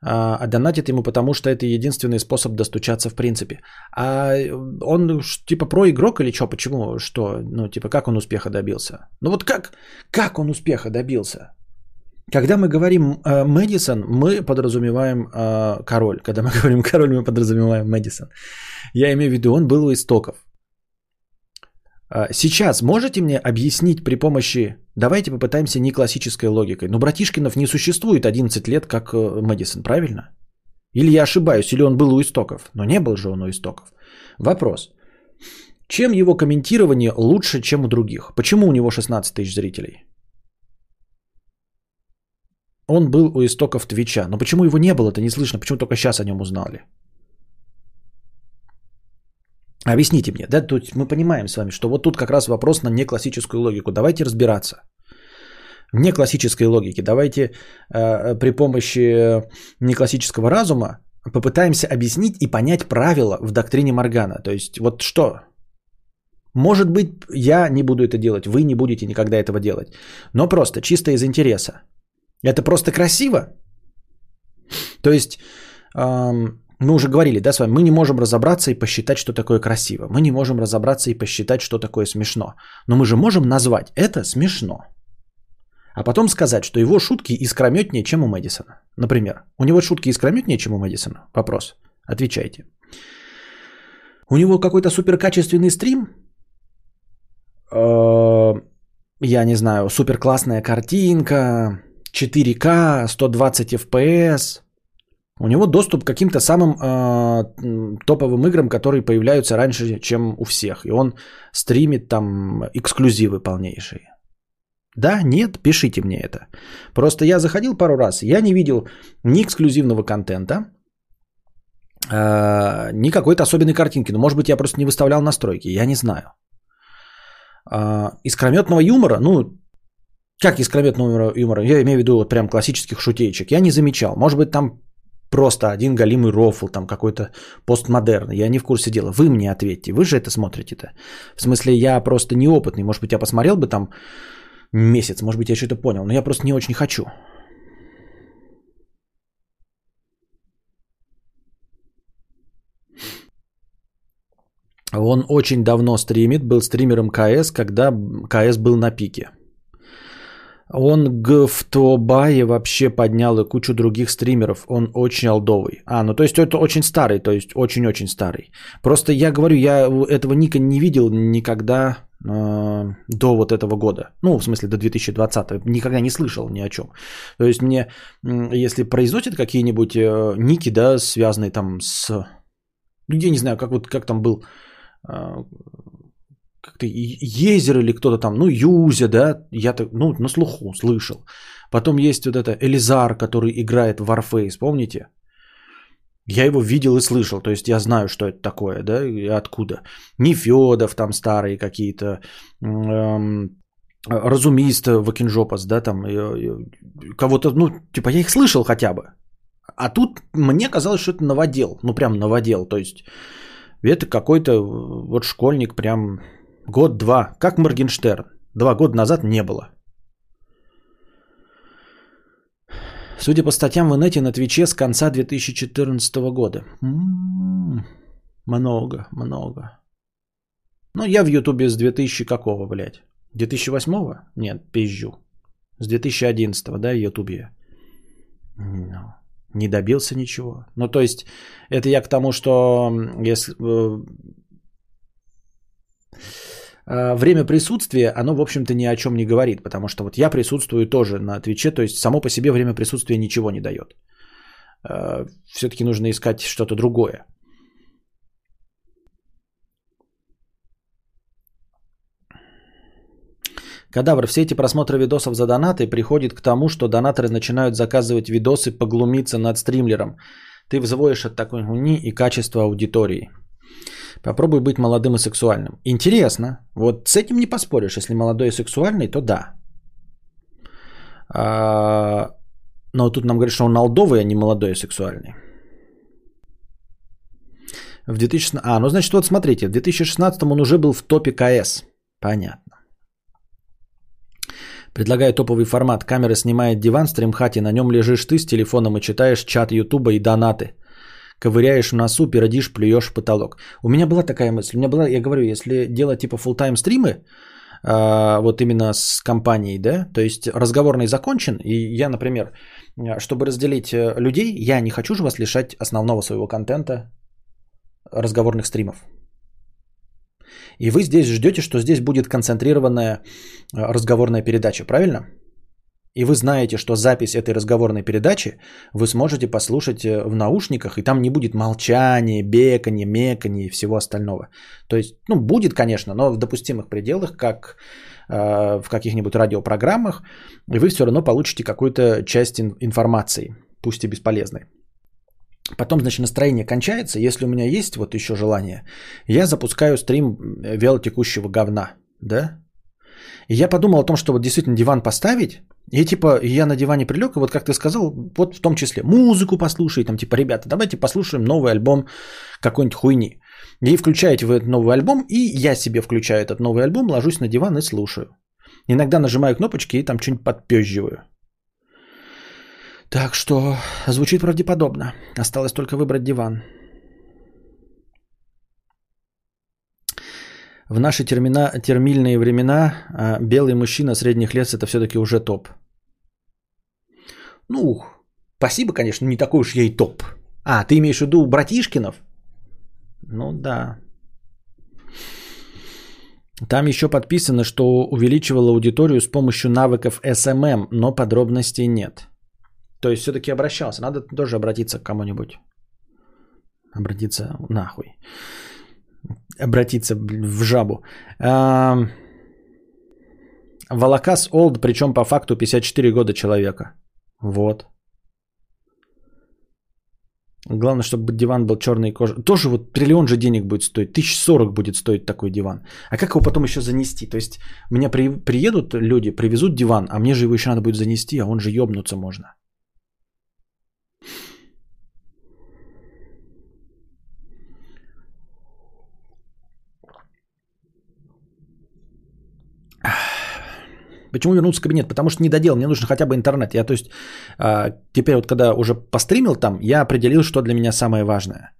А, а донатит ему, потому что это единственный способ достучаться в принципе. А он типа про игрок или что? Почему? Что? Ну, типа, как он успеха добился? Ну вот как? Как он успеха добился? Когда мы говорим э, Мэдисон, мы подразумеваем э, король. Когда мы говорим король, мы подразумеваем Мэдисон. Я имею в виду, он был у истоков. А, сейчас можете мне объяснить при помощи... Давайте попытаемся не классической логикой. Но Братишкинов не существует 11 лет, как э, Мэдисон, правильно? Или я ошибаюсь, или он был у истоков. Но не был же он у истоков. Вопрос. Чем его комментирование лучше, чем у других? Почему у него 16 тысяч зрителей? Он был у истоков Твича. Но почему его не было, это не слышно? Почему только сейчас о нем узнали? Объясните мне, да, тут мы понимаем с вами, что вот тут как раз вопрос на неклассическую логику. Давайте разбираться. В неклассической логике давайте э, при помощи неклассического разума попытаемся объяснить и понять правила в доктрине Моргана. То есть вот что? Может быть, я не буду это делать, вы не будете никогда этого делать. Но просто чисто из интереса. Это просто красиво? То есть эм, мы уже говорили, да, с вами, мы не можем разобраться и посчитать, что такое красиво. Мы не можем разобраться и посчитать, что такое смешно. Но мы же можем назвать это смешно. А потом сказать, что его шутки искрометнее, чем у Мэдисона. Например, у него шутки искрометнее, чем у Мэдисона? Вопрос. Отвечайте. У него какой-то суперкачественный стрим? Э, я не знаю, супер классная картинка, 4К, 120 FPS, у него доступ к каким-то самым э, топовым играм, которые появляются раньше, чем у всех. И он стримит там эксклюзивы полнейшие. Да, нет, пишите мне это. Просто я заходил пару раз, я не видел ни эксклюзивного контента, э, ни какой-то особенной картинки. Ну, может быть я просто не выставлял настройки, я не знаю. Э, искрометного юмора, ну, как искрометного юмора, я имею в виду вот прям классических шутеечек, я не замечал. Может быть там просто один галимый рофл, там какой-то постмодерн. Я не в курсе дела. Вы мне ответьте. Вы же это смотрите-то. В смысле, я просто неопытный. Может быть, я посмотрел бы там месяц. Может быть, я что-то понял. Но я просто не очень хочу. Он очень давно стримит, был стримером КС, когда КС был на пике. Он в Тобае вообще поднял и кучу других стримеров. Он очень олдовый. А, ну то есть это очень старый, то есть очень-очень старый. Просто я говорю, я этого ника не видел никогда э, до вот этого года. Ну, в смысле, до 2020. Никогда не слышал ни о чем. То есть мне, если произносят какие-нибудь э, ники, да, связанные там с... Ну, я не знаю, как вот как там был э, как-то Езер или кто-то там, ну, Юзя, да, я так, ну, на слуху слышал. Потом есть вот это Элизар, который играет в Warface, помните? Я его видел и слышал, то есть я знаю, что это такое, да, и откуда. Нефедов там старые какие-то, эм, разумист Вакинжопас, да, там, кого-то, ну, типа я их слышал хотя бы. А тут мне казалось, что это новодел, ну, прям новодел, то есть это какой-то вот школьник прям Год-два. Как Моргенштерн. Два года назад не было. Судя по статьям в инете, на Твиче с конца 2014 года. М-м-м, много, много. Ну, я в Ютубе с 2000 какого, блядь? 2008? Нет, пизжу. С 2011, да, в Ютубе. Ну, не добился ничего. Ну, то есть, это я к тому, что если, э, время присутствия, оно, в общем-то, ни о чем не говорит, потому что вот я присутствую тоже на Твиче, то есть само по себе время присутствия ничего не дает. Э, все-таки нужно искать что-то другое. Кадавр, все эти просмотры видосов за донаты приходят к тому, что донаторы начинают заказывать видосы поглумиться над стримлером. Ты взвоишь от такой хуйни и качества аудитории. Попробуй быть молодым и сексуальным. Интересно. Вот с этим не поспоришь. Если молодой и сексуальный, то да. А, но тут нам говорят, что он алдовый, а не молодой и сексуальный. В 2016... А, ну значит, вот смотрите, в 2016 он уже был в топе КС. Понятно. Предлагаю топовый формат. Камера снимает диван в стримхате, на нем лежишь ты с телефоном и читаешь чат Ютуба и донаты. Ковыряешь в носу, пердишь, плюешь в потолок. У меня была такая мысль. У меня была, я говорю, если делать типа full тайм стримы, а, вот именно с компанией, да, то есть разговорный закончен, и я, например, чтобы разделить э, людей, я не хочу же вас лишать основного своего контента разговорных стримов. И вы здесь ждете, что здесь будет концентрированная э, разговорная передача, правильно? И вы знаете, что запись этой разговорной передачи вы сможете послушать э, в наушниках, и там не будет молчания, бекания, мекания и всего остального. То есть, ну, будет, конечно, но в допустимых пределах, как э, в каких-нибудь радиопрограммах, и вы все равно получите какую-то часть информации, пусть и бесполезной. Потом, значит, настроение кончается. Если у меня есть вот еще желание, я запускаю стрим вялотекущего говна, да? И я подумал о том, что вот действительно диван поставить, и типа я на диване прилег, и вот как ты сказал, вот в том числе музыку послушай, там типа, ребята, давайте послушаем новый альбом какой-нибудь хуйни. И включаете вы этот новый альбом, и я себе включаю этот новый альбом, ложусь на диван и слушаю. Иногда нажимаю кнопочки и там что-нибудь подпезживаю. Так что звучит правдеподобно. Осталось только выбрать диван. В наши термина, термильные времена а, белый мужчина средних лет это все-таки уже топ. Ну, спасибо, конечно, не такой уж я и топ. А, ты имеешь в виду братишкинов? Ну да. Там еще подписано, что увеличивал аудиторию с помощью навыков SMM, но подробностей нет. То есть все-таки обращался. Надо тоже обратиться к кому-нибудь. Обратиться нахуй. Обратиться в жабу. Волокас Олд, причем по факту 54 года человека. Вот. Главное, чтобы диван был черной кожи. Тоже вот триллион же денег будет стоить. Тысяч сорок будет стоить такой диван. А как его потом еще занести? То есть, меня при, приедут люди, привезут диван, а мне же его еще надо будет занести, а он же ебнуться можно. Почему вернуться в кабинет? Потому что не доделал, мне нужно хотя бы интернет. Я, то есть, а, теперь вот когда уже постримил там, я определил, что для меня самое важное.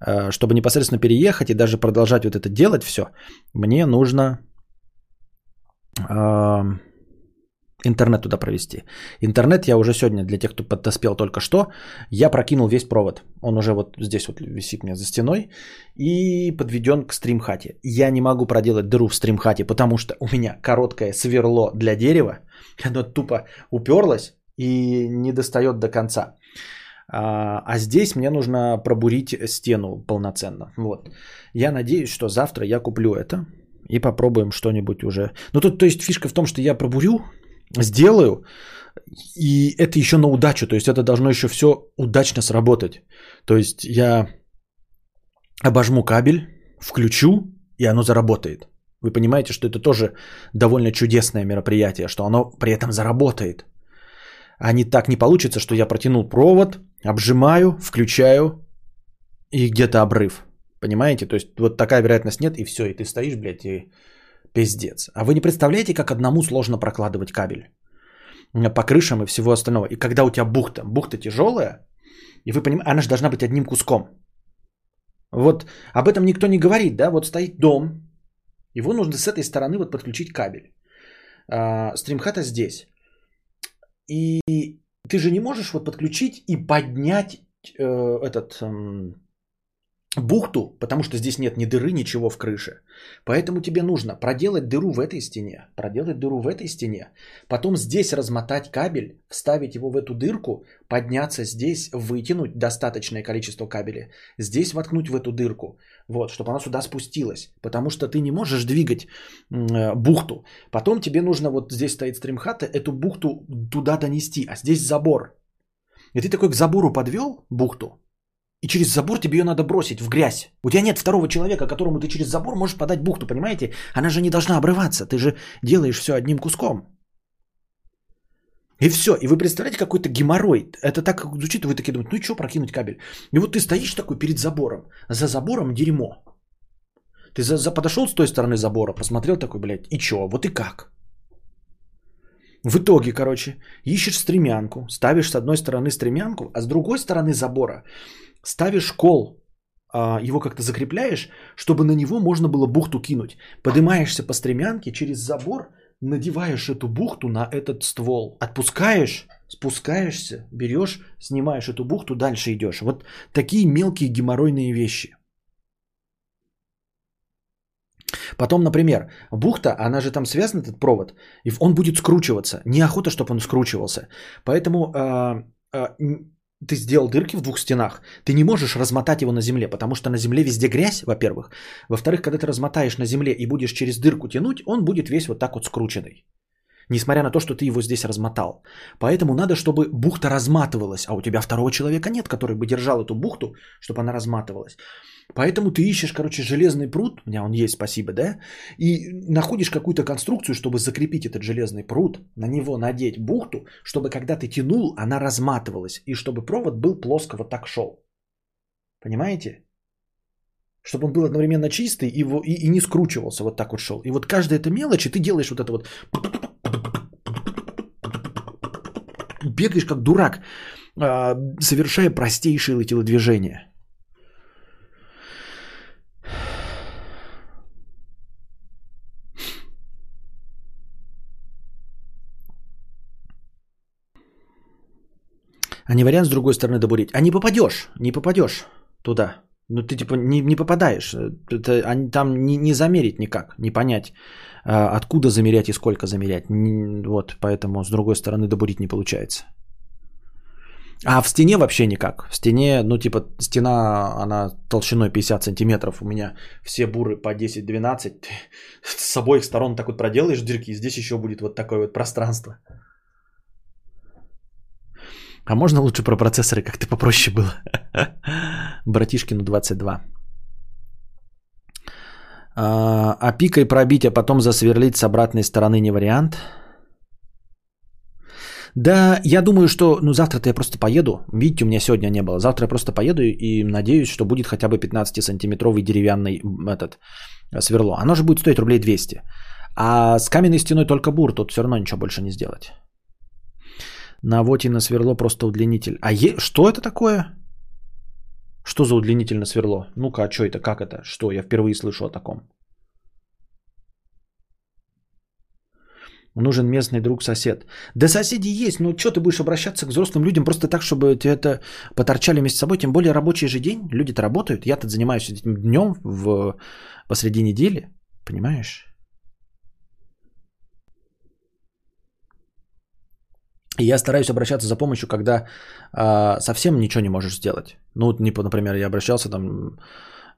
А, чтобы непосредственно переехать и даже продолжать вот это делать все, мне нужно а, интернет туда провести. Интернет я уже сегодня, для тех, кто подоспел только что, я прокинул весь провод. Он уже вот здесь вот висит мне за стеной и подведен к стримхате. Я не могу проделать дыру в стримхате, потому что у меня короткое сверло для дерева. Оно тупо уперлось и не достает до конца. А, а здесь мне нужно пробурить стену полноценно. Вот. Я надеюсь, что завтра я куплю это и попробуем что-нибудь уже. Ну тут, то есть фишка в том, что я пробурю, сделаю, и это еще на удачу, то есть это должно еще все удачно сработать. То есть я обожму кабель, включу, и оно заработает. Вы понимаете, что это тоже довольно чудесное мероприятие, что оно при этом заработает. А не так не получится, что я протянул провод, обжимаю, включаю, и где-то обрыв. Понимаете? То есть вот такая вероятность нет, и все, и ты стоишь, блядь, и Пиздец. А вы не представляете, как одному сложно прокладывать кабель? э, по крышам и всего остального. И когда у тебя бухта, бухта тяжелая, и вы понимаете, она же должна быть одним куском. Вот об этом никто не говорит, да, вот стоит дом, его нужно с этой стороны вот подключить кабель. А, стримхата здесь. И ты же не можешь вот подключить и поднять э, этот э, бухту, потому что здесь нет ни дыры, ничего в крыше. Поэтому тебе нужно проделать дыру в этой стене, проделать дыру в этой стене, потом здесь размотать кабель, вставить его в эту дырку, подняться здесь, вытянуть достаточное количество кабеля, здесь воткнуть в эту дырку, вот, чтобы она сюда спустилась, потому что ты не можешь двигать э, бухту. Потом тебе нужно, вот здесь стоит стримхата, эту бухту туда донести, а здесь забор. И ты такой к забору подвел бухту, и через забор тебе ее надо бросить в грязь. У тебя нет второго человека, которому ты через забор можешь подать бухту, понимаете? Она же не должна обрываться. Ты же делаешь все одним куском. И все. И вы представляете, какой-то геморрой. Это так звучит, вы такие думаете, ну и что прокинуть кабель? И вот ты стоишь такой перед забором. За забором дерьмо. Ты за, за, подошел с той стороны забора, посмотрел такой, блядь, и что? Вот и как? В итоге, короче, ищешь стремянку, ставишь с одной стороны стремянку, а с другой стороны забора ставишь кол, а, его как-то закрепляешь, чтобы на него можно было бухту кинуть. Поднимаешься по стремянке через забор, надеваешь эту бухту на этот ствол, отпускаешь, спускаешься, берешь, снимаешь эту бухту, дальше идешь. Вот такие мелкие геморройные вещи. Потом, например, бухта, она же там связана, этот провод, и он будет скручиваться. Неохота, чтобы он скручивался. Поэтому э, ты сделал дырки в двух стенах, ты не можешь размотать его на земле, потому что на земле везде грязь, во-первых. Во-вторых, когда ты размотаешь на земле и будешь через дырку тянуть, он будет весь вот так вот скрученный. Несмотря на то, что ты его здесь размотал. Поэтому надо, чтобы бухта разматывалась, а у тебя второго человека нет, который бы держал эту бухту, чтобы она разматывалась. Поэтому ты ищешь, короче, железный пруд, у меня он есть, спасибо, да, и находишь какую-то конструкцию, чтобы закрепить этот железный пруд, на него надеть бухту, чтобы когда ты тянул, она разматывалась, и чтобы провод был плоско вот так шел. Понимаете? Чтобы он был одновременно чистый и, и, и не скручивался, вот так вот шел. И вот каждая эта мелочь, и ты делаешь вот это вот... Бегаешь как дурак, а, совершая простейшие телодвижения. А не вариант с другой стороны добурить. А не попадешь, не попадешь туда. Ну ты типа не, не попадаешь. Это, они, там не, не замерить никак, не понять, а, откуда замерять и сколько замерять. Вот, поэтому с другой стороны добурить не получается. А в стене вообще никак. В стене, ну типа стена, она толщиной 50 сантиметров. У меня все буры по 10-12. С обоих сторон так вот проделаешь дырки, и здесь еще будет вот такое вот пространство. А можно лучше про процессоры как-то попроще было? Братишкину 22. А, а пикой пробить, а потом засверлить с обратной стороны не вариант? Да, я думаю, что ну, завтра-то я просто поеду. Видите, у меня сегодня не было. Завтра я просто поеду и надеюсь, что будет хотя бы 15-сантиметровый деревянный этот сверло. Оно же будет стоить рублей 200. А с каменной стеной только бур, тут все равно ничего больше не сделать. На вот и на сверло просто удлинитель. А е... что это такое? Что за удлинитель на сверло? Ну-ка, а что это? Как это? Что? Я впервые слышу о таком. Нужен местный друг, сосед. Да соседи есть, но что ты будешь обращаться к взрослым людям просто так, чтобы это поторчали вместе с собой? Тем более рабочий же день, люди-то работают. Я тут занимаюсь этим днем в, посреди недели, понимаешь? И я стараюсь обращаться за помощью, когда э, совсем ничего не можешь сделать. Ну, не, например, я обращался там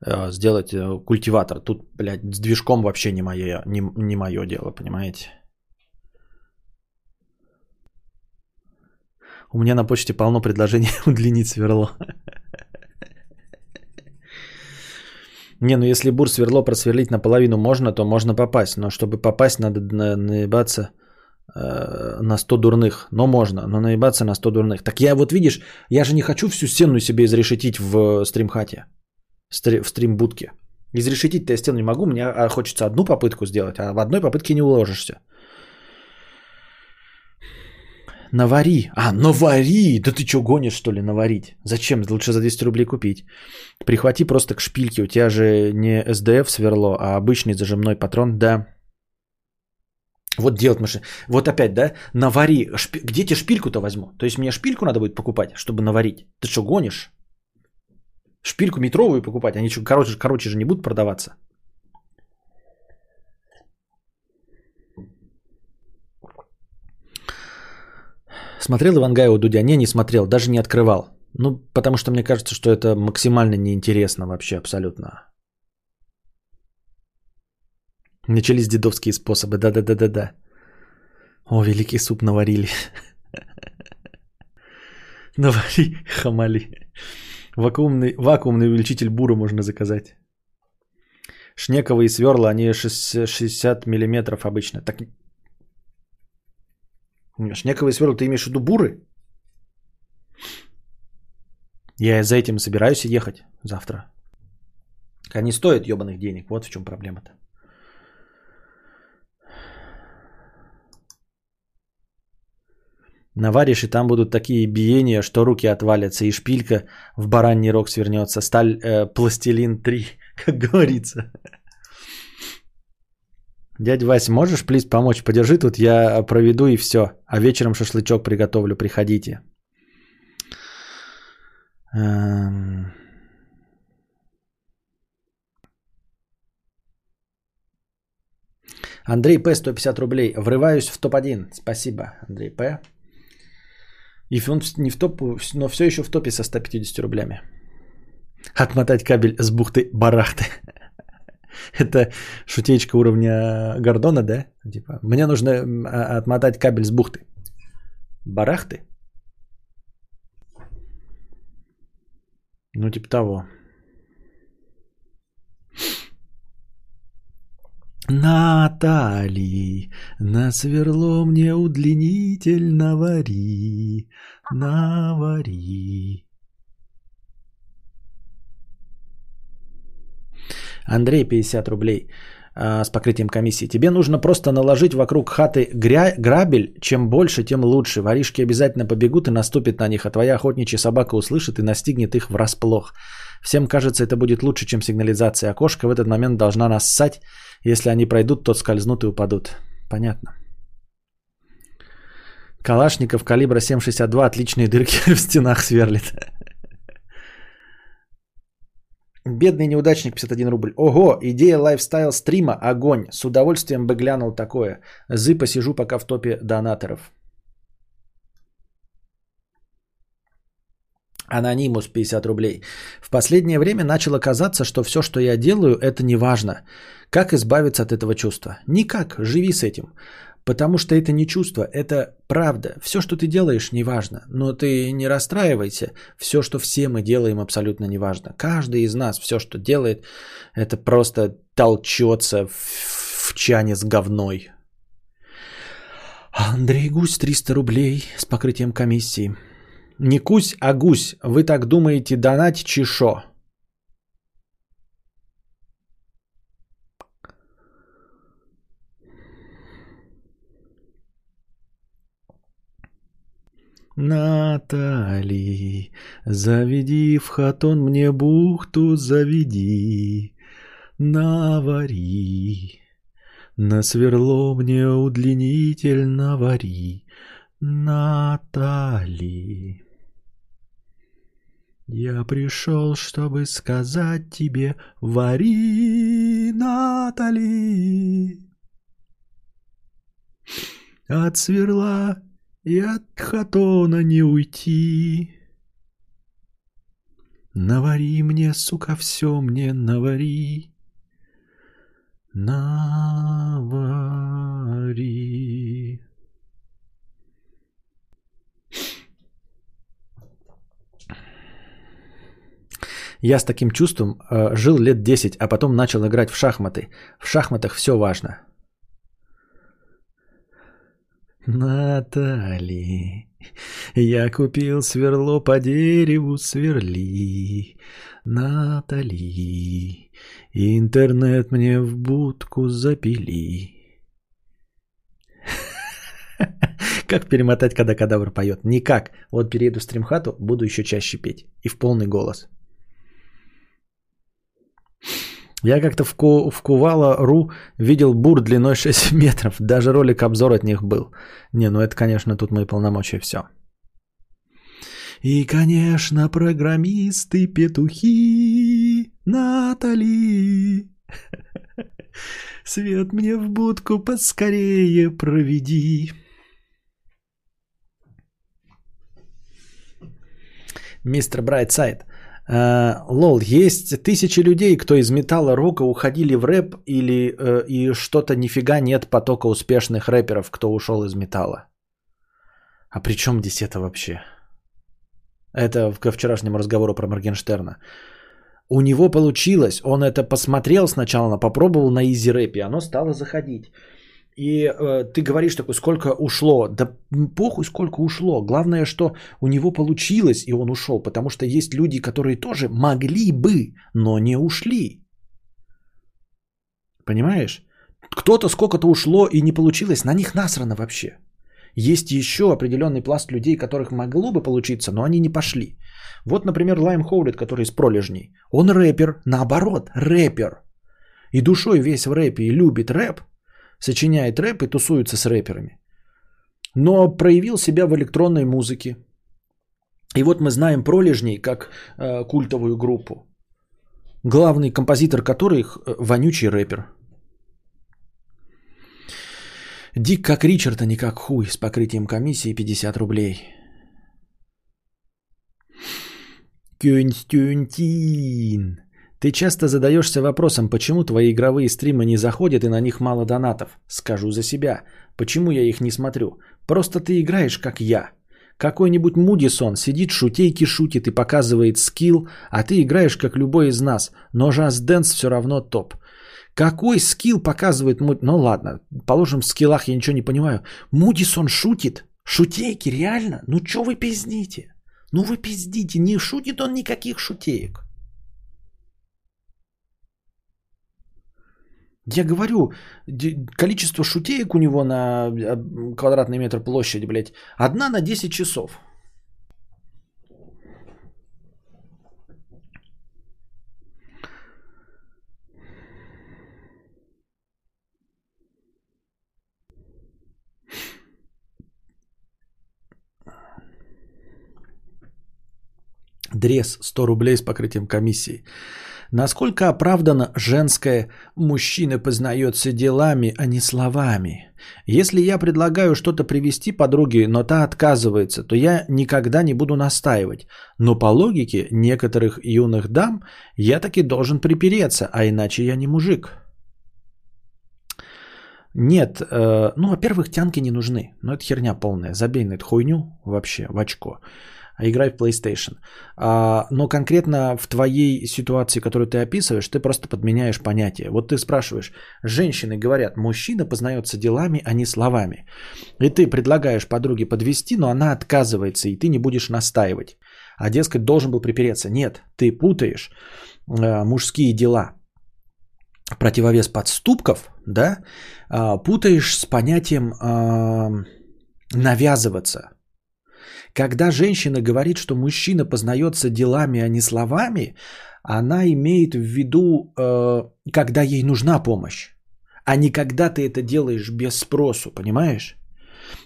э, сделать э, культиватор. Тут, блядь, с движком вообще не мое, не, не мое дело, понимаете? У меня на почте полно предложений удлинить сверло. Не, ну если бур сверло просверлить наполовину можно, то можно попасть. Но чтобы попасть, надо наебаться Э, на 100 дурных, но можно, но наебаться на 100 дурных. Так я вот видишь, я же не хочу всю стену себе изрешетить в стримхате, в стримбудке. Изрешетить-то я стену не могу, мне а, хочется одну попытку сделать, а в одной попытке не уложишься. Навари. А, навари! Да ты что, гонишь, что ли, наварить? Зачем? Лучше за 200 рублей купить. Прихвати просто к шпильке. У тебя же не SDF сверло, а обычный зажимной патрон. Да. Вот делать машину. Вот опять, да? Навари. Шпи... Где тебе шпильку-то возьму? То есть мне шпильку надо будет покупать, чтобы наварить? Ты что, гонишь? Шпильку метровую покупать? Они что, короче, короче же не будут продаваться? Смотрел Ивангай у Дудя? Не, не смотрел, даже не открывал. Ну, потому что мне кажется, что это максимально неинтересно вообще абсолютно. Начались дедовские способы, да-да-да-да-да. О, великий суп наварили. Навари, хамали. Вакуумный, вакуумный увеличитель бура можно заказать. Шнековые сверла, они 60 миллиметров обычно. Так Шнековые сверла, ты имеешь в виду буры? Я за этим собираюсь ехать завтра. Они стоят ебаных денег. Вот в чем проблема-то. Наваришь, и там будут такие биения, что руки отвалятся, и шпилька в бараний рог свернется. Сталь э, пластилин 3, как говорится. Дядя Вась, можешь, плиз, помочь? Подержи тут, я проведу и все. А вечером шашлычок приготовлю, приходите. Эм... Андрей П. 150 рублей. Врываюсь в топ-1. Спасибо, Андрей П. И он не в топ, но все еще в топе со 150 рублями. Отмотать кабель с бухты-барахты. Это шутечка уровня Гордона, да? Типа, мне нужно а, отмотать кабель с бухты. Барахты? Ну, типа того. Натали, на сверло мне удлинитель навари, навари. Андрей, 50 рублей а, с покрытием комиссии. Тебе нужно просто наложить вокруг хаты гря- грабель. Чем больше, тем лучше. Воришки обязательно побегут и наступят на них, а твоя охотничья собака услышит и настигнет их врасплох. Всем кажется, это будет лучше, чем сигнализация. А кошка в этот момент должна нассать. Если они пройдут, то скользнут и упадут. Понятно. Калашников калибра 7,62 отличные дырки в стенах сверлит. Бедный неудачник 51 рубль. Ого, идея лайфстайл стрима, огонь. С удовольствием бы глянул такое. Зы посижу пока в топе донаторов. Анонимус 50 рублей. В последнее время начало казаться, что все, что я делаю, это не важно. Как избавиться от этого чувства? Никак, живи с этим. Потому что это не чувство, это правда. Все, что ты делаешь, не важно. Но ты не расстраивайся. Все, что все мы делаем, абсолютно не важно. Каждый из нас все, что делает, это просто толчется в, в чане с говной. Андрей Гусь, 300 рублей с покрытием комиссии. Не кусь, а гусь. Вы так думаете, донать чешо? Натали, заведи в хатон мне бухту, заведи, навари. На сверло мне удлинитель навари, Натали. Я пришел, чтобы сказать тебе, вари, Натали. От сверла и от хатона не уйти. Навари мне, сука, все мне навари. Навари. Я с таким чувством э, жил лет 10, а потом начал играть в шахматы. В шахматах все важно. Натали, я купил сверло по дереву, сверли. Натали, интернет мне в будку запили. Как перемотать, когда кадавр поет? Никак. Вот перееду в стримхату, буду еще чаще петь. И в полный голос. Я как-то в, Ку- в Кувала.ру видел бур длиной 6 метров. Даже ролик обзор от них был. Не, ну это, конечно, тут мои полномочия, все. И, конечно, программисты, петухи, Натали. Свет мне в будку поскорее проведи. Мистер Брайтсайд. Э, Лол, есть тысячи людей, кто из металла рока уходили в рэп или э, и что-то нифига нет потока успешных рэперов, кто ушел из металла. А при чем здесь это вообще? Это ко вчерашнему разговору про Моргенштерна. У него получилось, он это посмотрел сначала, попробовал на изи рэпе, оно стало заходить. И э, ты говоришь такой, сколько ушло. Да похуй, сколько ушло. Главное, что у него получилось, и он ушел. Потому что есть люди, которые тоже могли бы, но не ушли. Понимаешь? Кто-то сколько-то ушло и не получилось, на них насрано вообще. Есть еще определенный пласт людей, которых могло бы получиться, но они не пошли. Вот, например, Лайм Хоулит, который из пролежней. Он рэпер, наоборот, рэпер. И душой весь в рэпе и любит рэп, сочиняет рэп и тусуется с рэперами. Но проявил себя в электронной музыке. И вот мы знаем пролежней как э, культовую группу. Главный композитор которых э, вонючий рэпер. Дик как Ричард, а не как хуй с покрытием комиссии 50 рублей. Кюнстюнтин. Ты часто задаешься вопросом, почему твои игровые стримы не заходят и на них мало донатов. Скажу за себя. Почему я их не смотрю? Просто ты играешь как я. Какой-нибудь Мудисон сидит, шутейки шутит и показывает скилл, а ты играешь как любой из нас. Но Just Dance все равно топ. Какой скилл показывает Муд... Ну ладно, положим в скиллах я ничего не понимаю. Мудисон шутит? Шутейки, реально? Ну что вы пиздите? Ну вы пиздите, не шутит он никаких шутеек. Я говорю, количество шутеек у него на э, квадратный метр площади, блядь, одна на 10 часов. Дрес 100 рублей с покрытием комиссии. Насколько оправдано женское «мужчина познается делами, а не словами»? Если я предлагаю что-то привести подруге, но та отказывается, то я никогда не буду настаивать. Но по логике некоторых юных дам я таки должен припереться, а иначе я не мужик. Нет, э, ну, во-первых, тянки не нужны. Но это херня полная. Забей на эту хуйню вообще в очко а играй в PlayStation. А, но конкретно в твоей ситуации, которую ты описываешь, ты просто подменяешь понятие. Вот ты спрашиваешь, женщины говорят, мужчина познается делами, а не словами. И ты предлагаешь подруге подвести, но она отказывается, и ты не будешь настаивать. А дескать, должен был припереться. Нет, ты путаешь э, мужские дела противовес подступков, да, э, путаешь с понятием навязываться. Когда женщина говорит, что мужчина познается делами, а не словами, она имеет в виду, э, когда ей нужна помощь, а не когда ты это делаешь без спросу, понимаешь?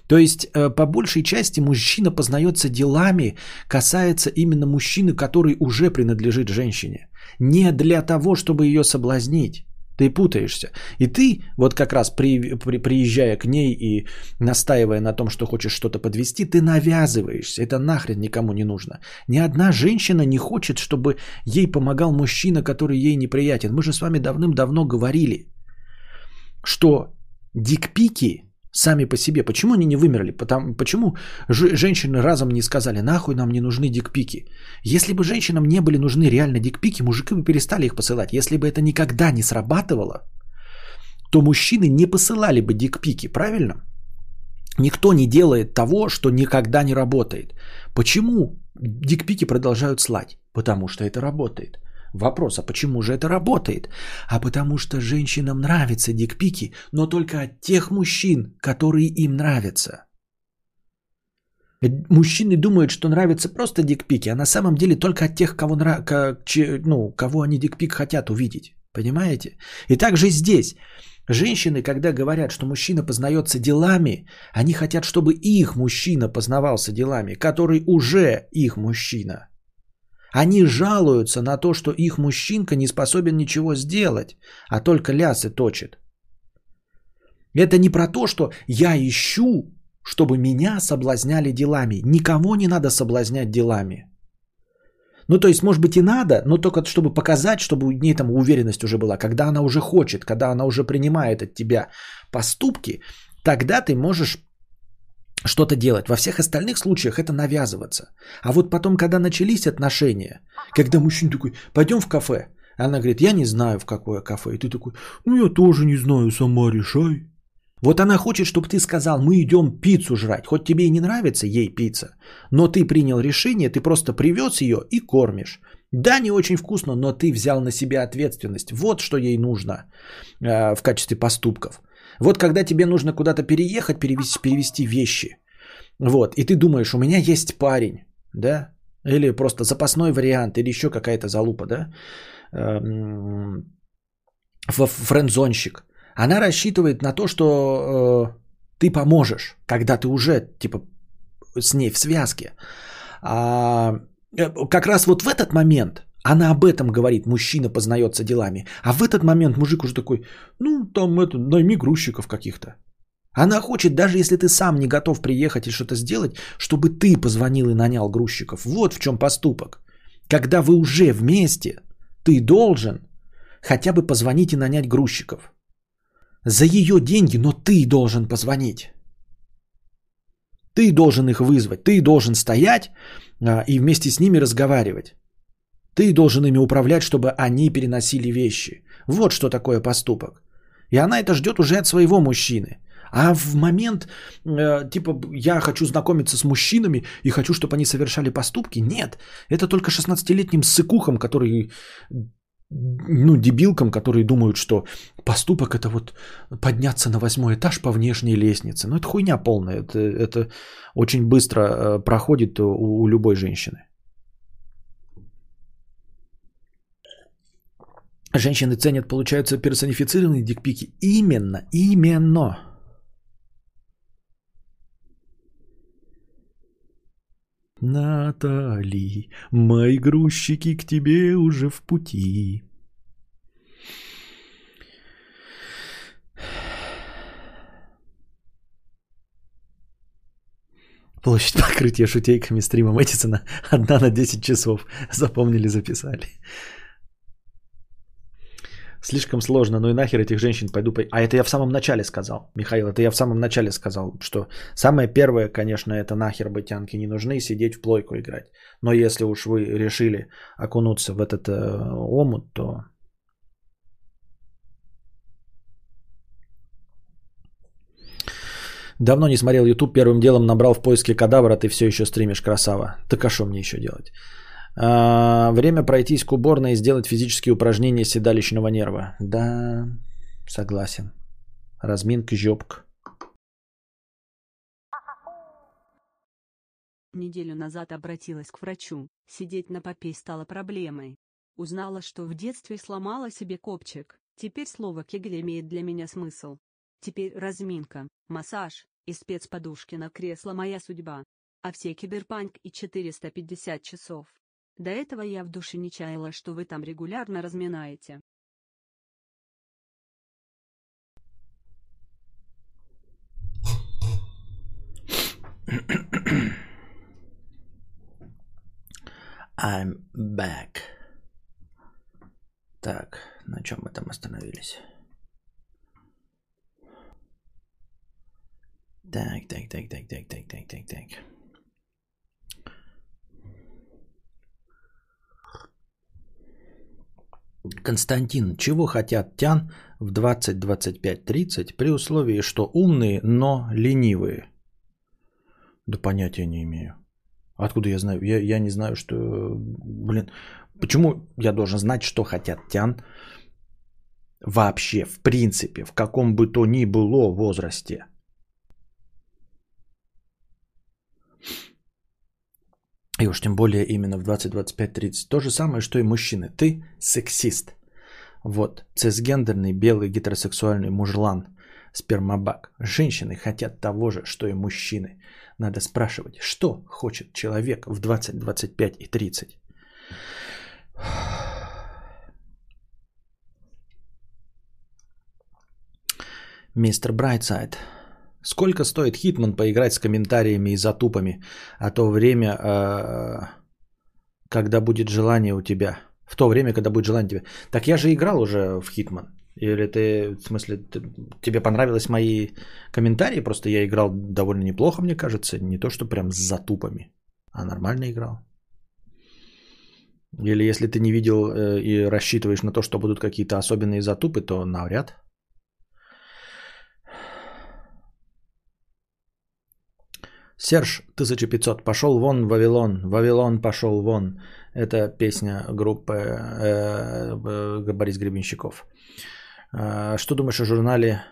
То есть, э, по большей части, мужчина познается делами, касается именно мужчины, который уже принадлежит женщине. Не для того, чтобы ее соблазнить. Ты путаешься. И ты, вот как раз при, при, приезжая к ней и настаивая на том, что хочешь что-то подвести, ты навязываешься. Это нахрен никому не нужно. Ни одна женщина не хочет, чтобы ей помогал мужчина, который ей неприятен. Мы же с вами давным-давно говорили, что дикпики сами по себе. Почему они не вымерли? Потому, почему ж- женщины разом не сказали, нахуй нам не нужны дикпики? Если бы женщинам не были нужны реально дикпики, мужики бы перестали их посылать. Если бы это никогда не срабатывало, то мужчины не посылали бы дикпики, правильно? Никто не делает того, что никогда не работает. Почему дикпики продолжают слать? Потому что это работает. Вопрос, а почему же это работает? А потому что женщинам нравятся дикпики, но только от тех мужчин, которые им нравятся. Мужчины думают, что нравятся просто дикпики, а на самом деле только от тех, кого, нрав... ну, кого они дикпик хотят увидеть. Понимаете? И также здесь. Женщины, когда говорят, что мужчина познается делами, они хотят, чтобы их мужчина познавался делами, который уже их мужчина. Они жалуются на то, что их мужчинка не способен ничего сделать, а только лясы точит. Это не про то, что я ищу, чтобы меня соблазняли делами. Никого не надо соблазнять делами. Ну, то есть, может быть, и надо, но только чтобы показать, чтобы у ней там уверенность уже была. Когда она уже хочет, когда она уже принимает от тебя поступки, тогда ты можешь что-то делать. Во всех остальных случаях это навязываться. А вот потом, когда начались отношения, когда мужчина такой, пойдем в кафе, она говорит, я не знаю, в какое кафе. И ты такой, ну я тоже не знаю, сама решай. Вот она хочет, чтобы ты сказал, мы идем пиццу жрать. Хоть тебе и не нравится ей пицца, но ты принял решение, ты просто привез ее и кормишь. Да, не очень вкусно, но ты взял на себя ответственность. Вот что ей нужно э, в качестве поступков. Вот когда тебе нужно куда-то переехать, перевести, перевести вещи. Вот, и ты думаешь, у меня есть парень, да, или просто запасной вариант, или еще какая-то залупа, да, эм, френдзонщик. Она рассчитывает на то, что э, ты поможешь, когда ты уже типа с ней в связке. А, э, как раз вот в этот момент она об этом говорит, мужчина познается делами. А в этот момент мужик уже такой, ну там это, найми грузчиков каких-то. Она хочет, даже если ты сам не готов приехать и что-то сделать, чтобы ты позвонил и нанял грузчиков. Вот в чем поступок. Когда вы уже вместе, ты должен хотя бы позвонить и нанять грузчиков за ее деньги, но ты должен позвонить. Ты должен их вызвать, ты должен стоять а, и вместе с ними разговаривать. Ты должен ими управлять, чтобы они переносили вещи. Вот что такое поступок. И она это ждет уже от своего мужчины. А в момент, э, типа, я хочу знакомиться с мужчинами и хочу, чтобы они совершали поступки, нет. Это только 16-летним сыкухам, который ну, дебилкам, которые думают, что поступок это вот подняться на восьмой этаж по внешней лестнице. Ну, это хуйня полная. Это, это очень быстро э, проходит у, у любой женщины. Женщины ценят, получаются персонифицированные дикпики. Именно, именно. Натали, мои грузчики к тебе уже в пути. Площадь покрытия шутейками стрима Мэтисона одна на 10 часов. Запомнили, записали. Слишком сложно, ну и нахер этих женщин пойду... По... А это я в самом начале сказал, Михаил, это я в самом начале сказал, что самое первое, конечно, это нахер бытянки не нужны, сидеть в плойку играть. Но если уж вы решили окунуться в этот э, омут, то... Давно не смотрел YouTube, первым делом набрал в поиске кадавра, ты все еще стримишь, красава. Так а что мне еще делать? А, время пройтись к уборной и сделать физические упражнения седалищного нерва. Да, согласен. Разминка жопка. Неделю назад обратилась к врачу. Сидеть на попе стало проблемой. Узнала, что в детстве сломала себе копчик. Теперь слово «кегель» имеет для меня смысл. Теперь разминка, массаж и спецподушки на кресло моя судьба. А все киберпанк и 450 часов. До этого я в душе не чаяла, что вы там регулярно разминаете. I'm back. Так, на чем мы там остановились? Так, так, так, так, так, так, так, так, так. Константин, чего хотят тян в 20, 25, 30 при условии, что умные, но ленивые? Да понятия не имею. Откуда я знаю? Я, я не знаю, что... Блин, почему я должен знать, что хотят тян вообще, в принципе, в каком бы то ни было возрасте? И уж тем более именно в 20-25-30. То же самое, что и мужчины. Ты сексист. Вот, цисгендерный, белый, гетеросексуальный мужлан, спермобак. Женщины хотят того же, что и мужчины. Надо спрашивать, что хочет человек в 20, 25 и 30. Mr. Brightside. Сколько стоит Hitman поиграть с комментариями и затупами, а то время, э, когда будет желание у тебя? В то время, когда будет желание у тебя. Так я же играл уже в Hitman. Или ты, в смысле, ты, тебе понравились мои комментарии? Просто я играл довольно неплохо, мне кажется. Не то, что прям с затупами, а нормально играл. Или если ты не видел э, и рассчитываешь на то, что будут какие-то особенные затупы, то навряд. Серж 1500, пошел вон, Вавилон, Вавилон пошел вон. Это песня группы э, э, Борис Гребенщиков. Э, что думаешь о журнале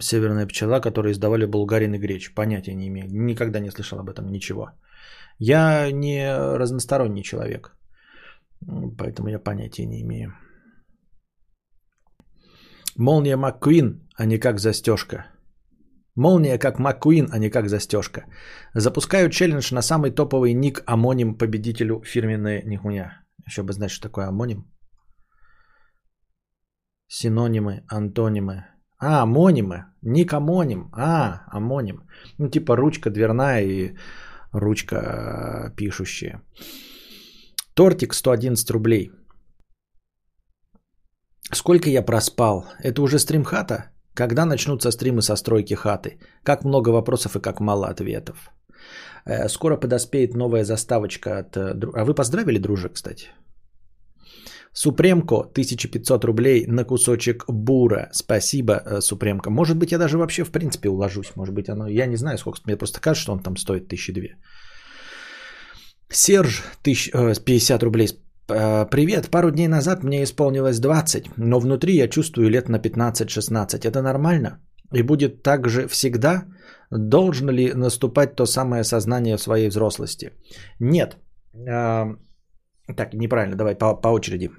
«Северная пчела», который издавали Булгарин и Греч? Понятия не имею. Никогда не слышал об этом ничего. Я не разносторонний человек, поэтому я понятия не имею. Молния МакКуин, а не как застежка. Молния как МакКуин, а не как застежка. Запускаю челлендж на самый топовый ник амоним победителю фирменная нихуя. Еще бы знать, что такое амоним. Синонимы, антонимы. А, амонимы. Ник амоним. А, амоним. Ну, типа ручка дверная и ручка э, пишущая. Тортик 111 рублей. Сколько я проспал? Это уже стримхата? Когда начнутся стримы со стройки хаты? Как много вопросов и как мало ответов? Э, скоро подоспеет новая заставочка от... Э, а вы поздравили, дружи, кстати? Супремко, 1500 рублей на кусочек бура. Спасибо, э, Супремко. Может быть, я даже вообще в принципе уложусь. Может быть, оно... Я не знаю, сколько. Мне просто кажется, что он там стоит 1002. Серж, 50 рублей. Э, привет, пару дней назад мне исполнилось 20, но внутри я чувствую лет на 15-16. Это нормально? И будет так же всегда? Должно ли наступать то самое сознание своей взрослости? Нет. Э, так, неправильно, давай по, по очереди.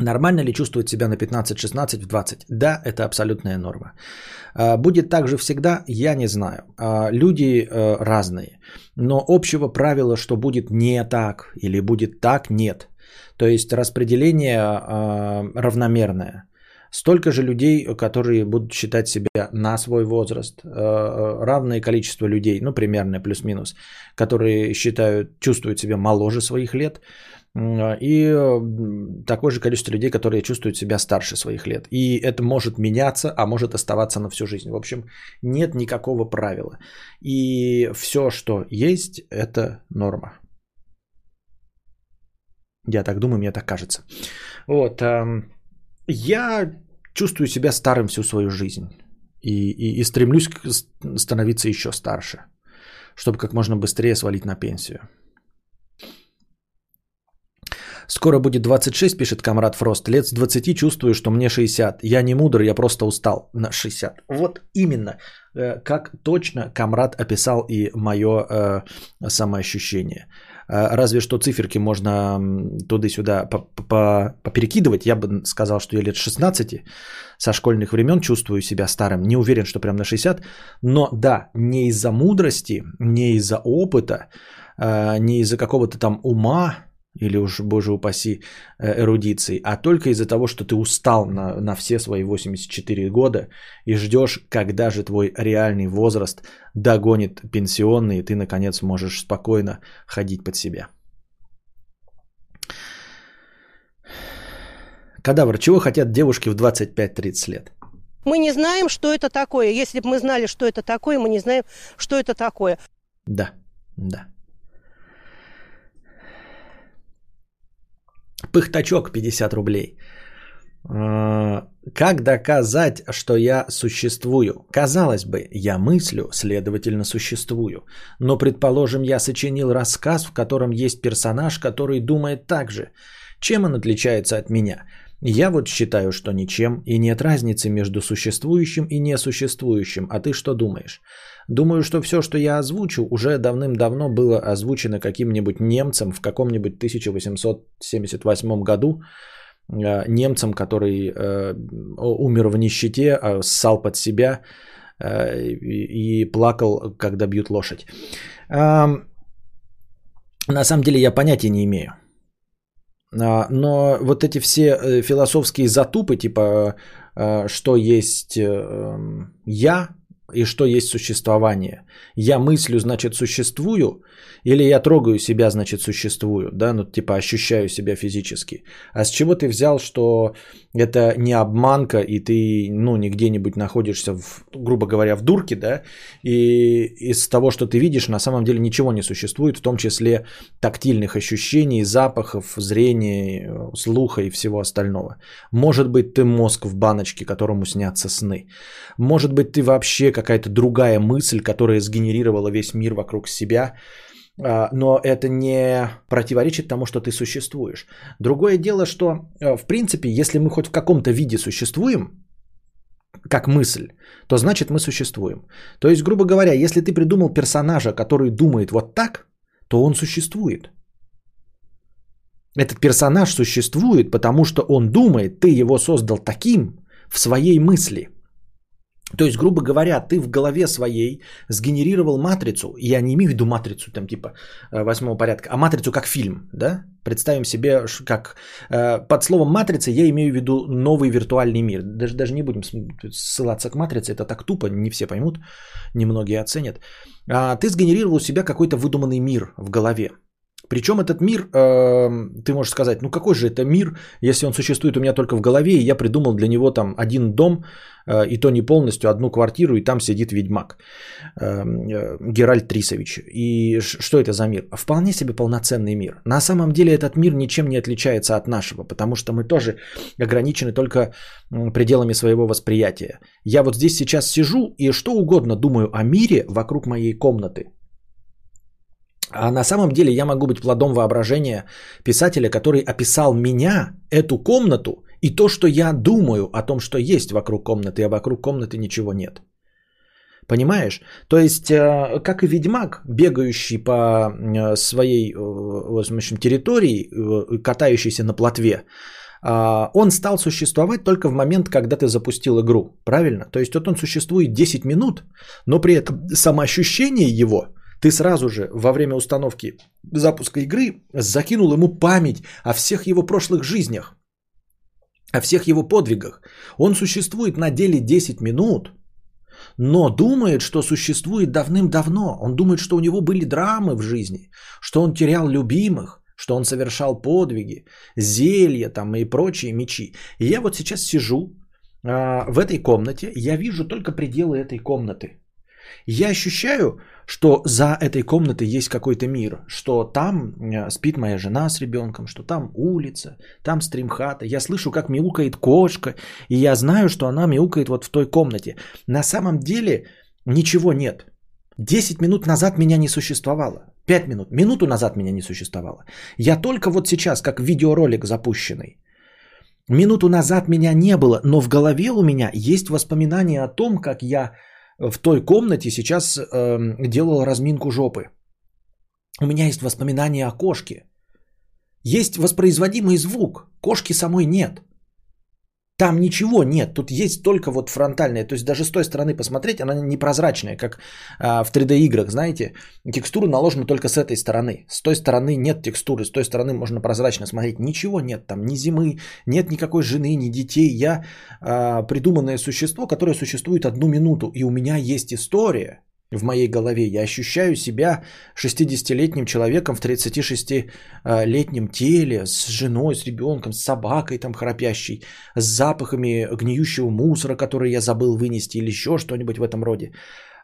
Нормально ли чувствовать себя на 15-16 в 20? Да, это абсолютная норма. А, будет так же всегда? Я не знаю. А, люди э, разные. Но общего правила, что будет не так или будет так, нет. То есть распределение а, равномерное. Столько же людей, которые будут считать себя на свой возраст, равное количество людей, ну примерно плюс-минус, которые считают, чувствуют себя моложе своих лет, и такое же количество людей, которые чувствуют себя старше своих лет. И это может меняться, а может оставаться на всю жизнь. В общем, нет никакого правила. И все, что есть, это норма. Я так думаю, мне так кажется. Вот. Я чувствую себя старым всю свою жизнь. И, и, и стремлюсь становиться еще старше, чтобы как можно быстрее свалить на пенсию. Скоро будет 26, пишет комрад Фрост. Лет с 20 чувствую, что мне 60. Я не мудр, я просто устал на 60. Вот именно, э, как точно комрад описал и мое э, самоощущение. Э, разве что циферки можно туда-сюда поперекидывать. Я бы сказал, что я лет 16 со школьных времен чувствую себя старым. Не уверен, что прям на 60. Но да, не из-за мудрости, не из-за опыта, э, не из-за какого-то там ума, или уж, боже упаси, э, эрудиции, а только из-за того, что ты устал на, на все свои 84 года и ждешь, когда же твой реальный возраст догонит пенсионный, и ты, наконец, можешь спокойно ходить под себя. Кадавр, чего хотят девушки в 25-30 лет? Мы не знаем, что это такое. Если бы мы знали, что это такое, мы не знаем, что это такое. Да, да. Пыхтачок 50 рублей. А, как доказать, что я существую? Казалось бы, я мыслю, следовательно существую. Но, предположим, я сочинил рассказ, в котором есть персонаж, который думает так же. Чем он отличается от меня? Я вот считаю, что ничем, и нет разницы между существующим и несуществующим. А ты что думаешь? Думаю, что все, что я озвучу, уже давным-давно было озвучено каким-нибудь немцем в каком-нибудь 1878 году, э, немцем, который э, умер в нищете, э, ссал под себя э, и, плакал, когда бьют лошадь. На самом деле я понятия не имею. А, но вот эти все философские затупы, типа, что есть эм, я, и что есть существование. Я мыслю, значит, существую, или я трогаю себя, значит, существую, да, ну, типа, ощущаю себя физически. А с чего ты взял, что это не обманка, и ты, ну, не где-нибудь находишься, в, грубо говоря, в дурке, да, и из того, что ты видишь, на самом деле ничего не существует, в том числе тактильных ощущений, запахов, зрения, слуха и всего остального. Может быть, ты мозг в баночке, которому снятся сны. Может быть, ты вообще какая-то другая мысль, которая сгенерировала весь мир вокруг себя, а, но это не противоречит тому, что ты существуешь. Другое дело, что э, в принципе, если мы хоть в каком-то виде существуем, как мысль, то значит мы существуем. То есть, грубо говоря, если ты придумал персонажа, который думает вот так, то он существует. Этот персонаж существует, потому что он думает, ты его создал таким в своей мысли – то есть, грубо говоря, ты в голове своей сгенерировал матрицу, я не имею в виду матрицу там типа э, восьмого порядка, а матрицу как фильм, да? Представим себе, как э, под словом матрица я имею в виду новый виртуальный мир. Даже, даже не будем ссылаться к матрице, это так тупо, не все поймут, немногие оценят. А ты сгенерировал у себя какой-то выдуманный мир в голове. Причем этот мир, э, ты можешь сказать, ну какой же это мир, если он существует у меня только в голове, и я придумал для него там один дом, э, и то не полностью, одну квартиру, и там сидит ведьмак э, э, Геральт Трисович. И что это за мир? Вполне себе полноценный мир. На самом деле этот мир ничем не отличается от нашего, потому что мы тоже ограничены только пределами своего восприятия. Я вот здесь сейчас сижу и что угодно думаю о мире вокруг моей комнаты. А на самом деле я могу быть плодом воображения писателя, который описал меня, эту комнату, и то, что я думаю о том, что есть вокруг комнаты, а вокруг комнаты ничего нет. Понимаешь? То есть, э, как и ведьмак, бегающий по э, своей э, в общем, территории, катающийся на плотве, он стал существовать только в момент, когда ты запустил игру. Правильно? То есть, вот он существует 10 минут, но при этом самоощущение его – ты сразу же во время установки запуска игры закинул ему память о всех его прошлых жизнях, о всех его подвигах. Он существует на деле 10 минут, но думает, что существует давным-давно. Он думает, что у него были драмы в жизни, что он терял любимых, что он совершал подвиги, зелья там и прочие мечи. И я вот сейчас сижу а, в этой комнате, я вижу только пределы этой комнаты. Я ощущаю, что за этой комнатой есть какой-то мир, что там э, спит моя жена с ребенком, что там улица, там стримхата. Я слышу, как мяукает кошка, и я знаю, что она мяукает вот в той комнате. На самом деле ничего нет. Десять минут назад меня не существовало. Пять минут, минуту назад меня не существовало. Я только вот сейчас, как видеоролик запущенный. Минуту назад меня не было, но в голове у меня есть воспоминания о том, как я в той комнате сейчас э, делал разминку жопы. У меня есть воспоминания о кошке. Есть воспроизводимый звук. Кошки самой нет. Там ничего нет, тут есть только вот фронтальная, то есть даже с той стороны посмотреть, она непрозрачная, как а, в 3D играх, знаете, текстура наложена только с этой стороны, с той стороны нет текстуры, с той стороны можно прозрачно смотреть, ничего нет там, ни зимы, нет никакой жены, ни детей, я а, придуманное существо, которое существует одну минуту, и у меня есть история, в моей голове. Я ощущаю себя 60-летним человеком в 36-летнем теле, с женой, с ребенком, с собакой там храпящей, с запахами гниющего мусора, который я забыл вынести или еще что-нибудь в этом роде.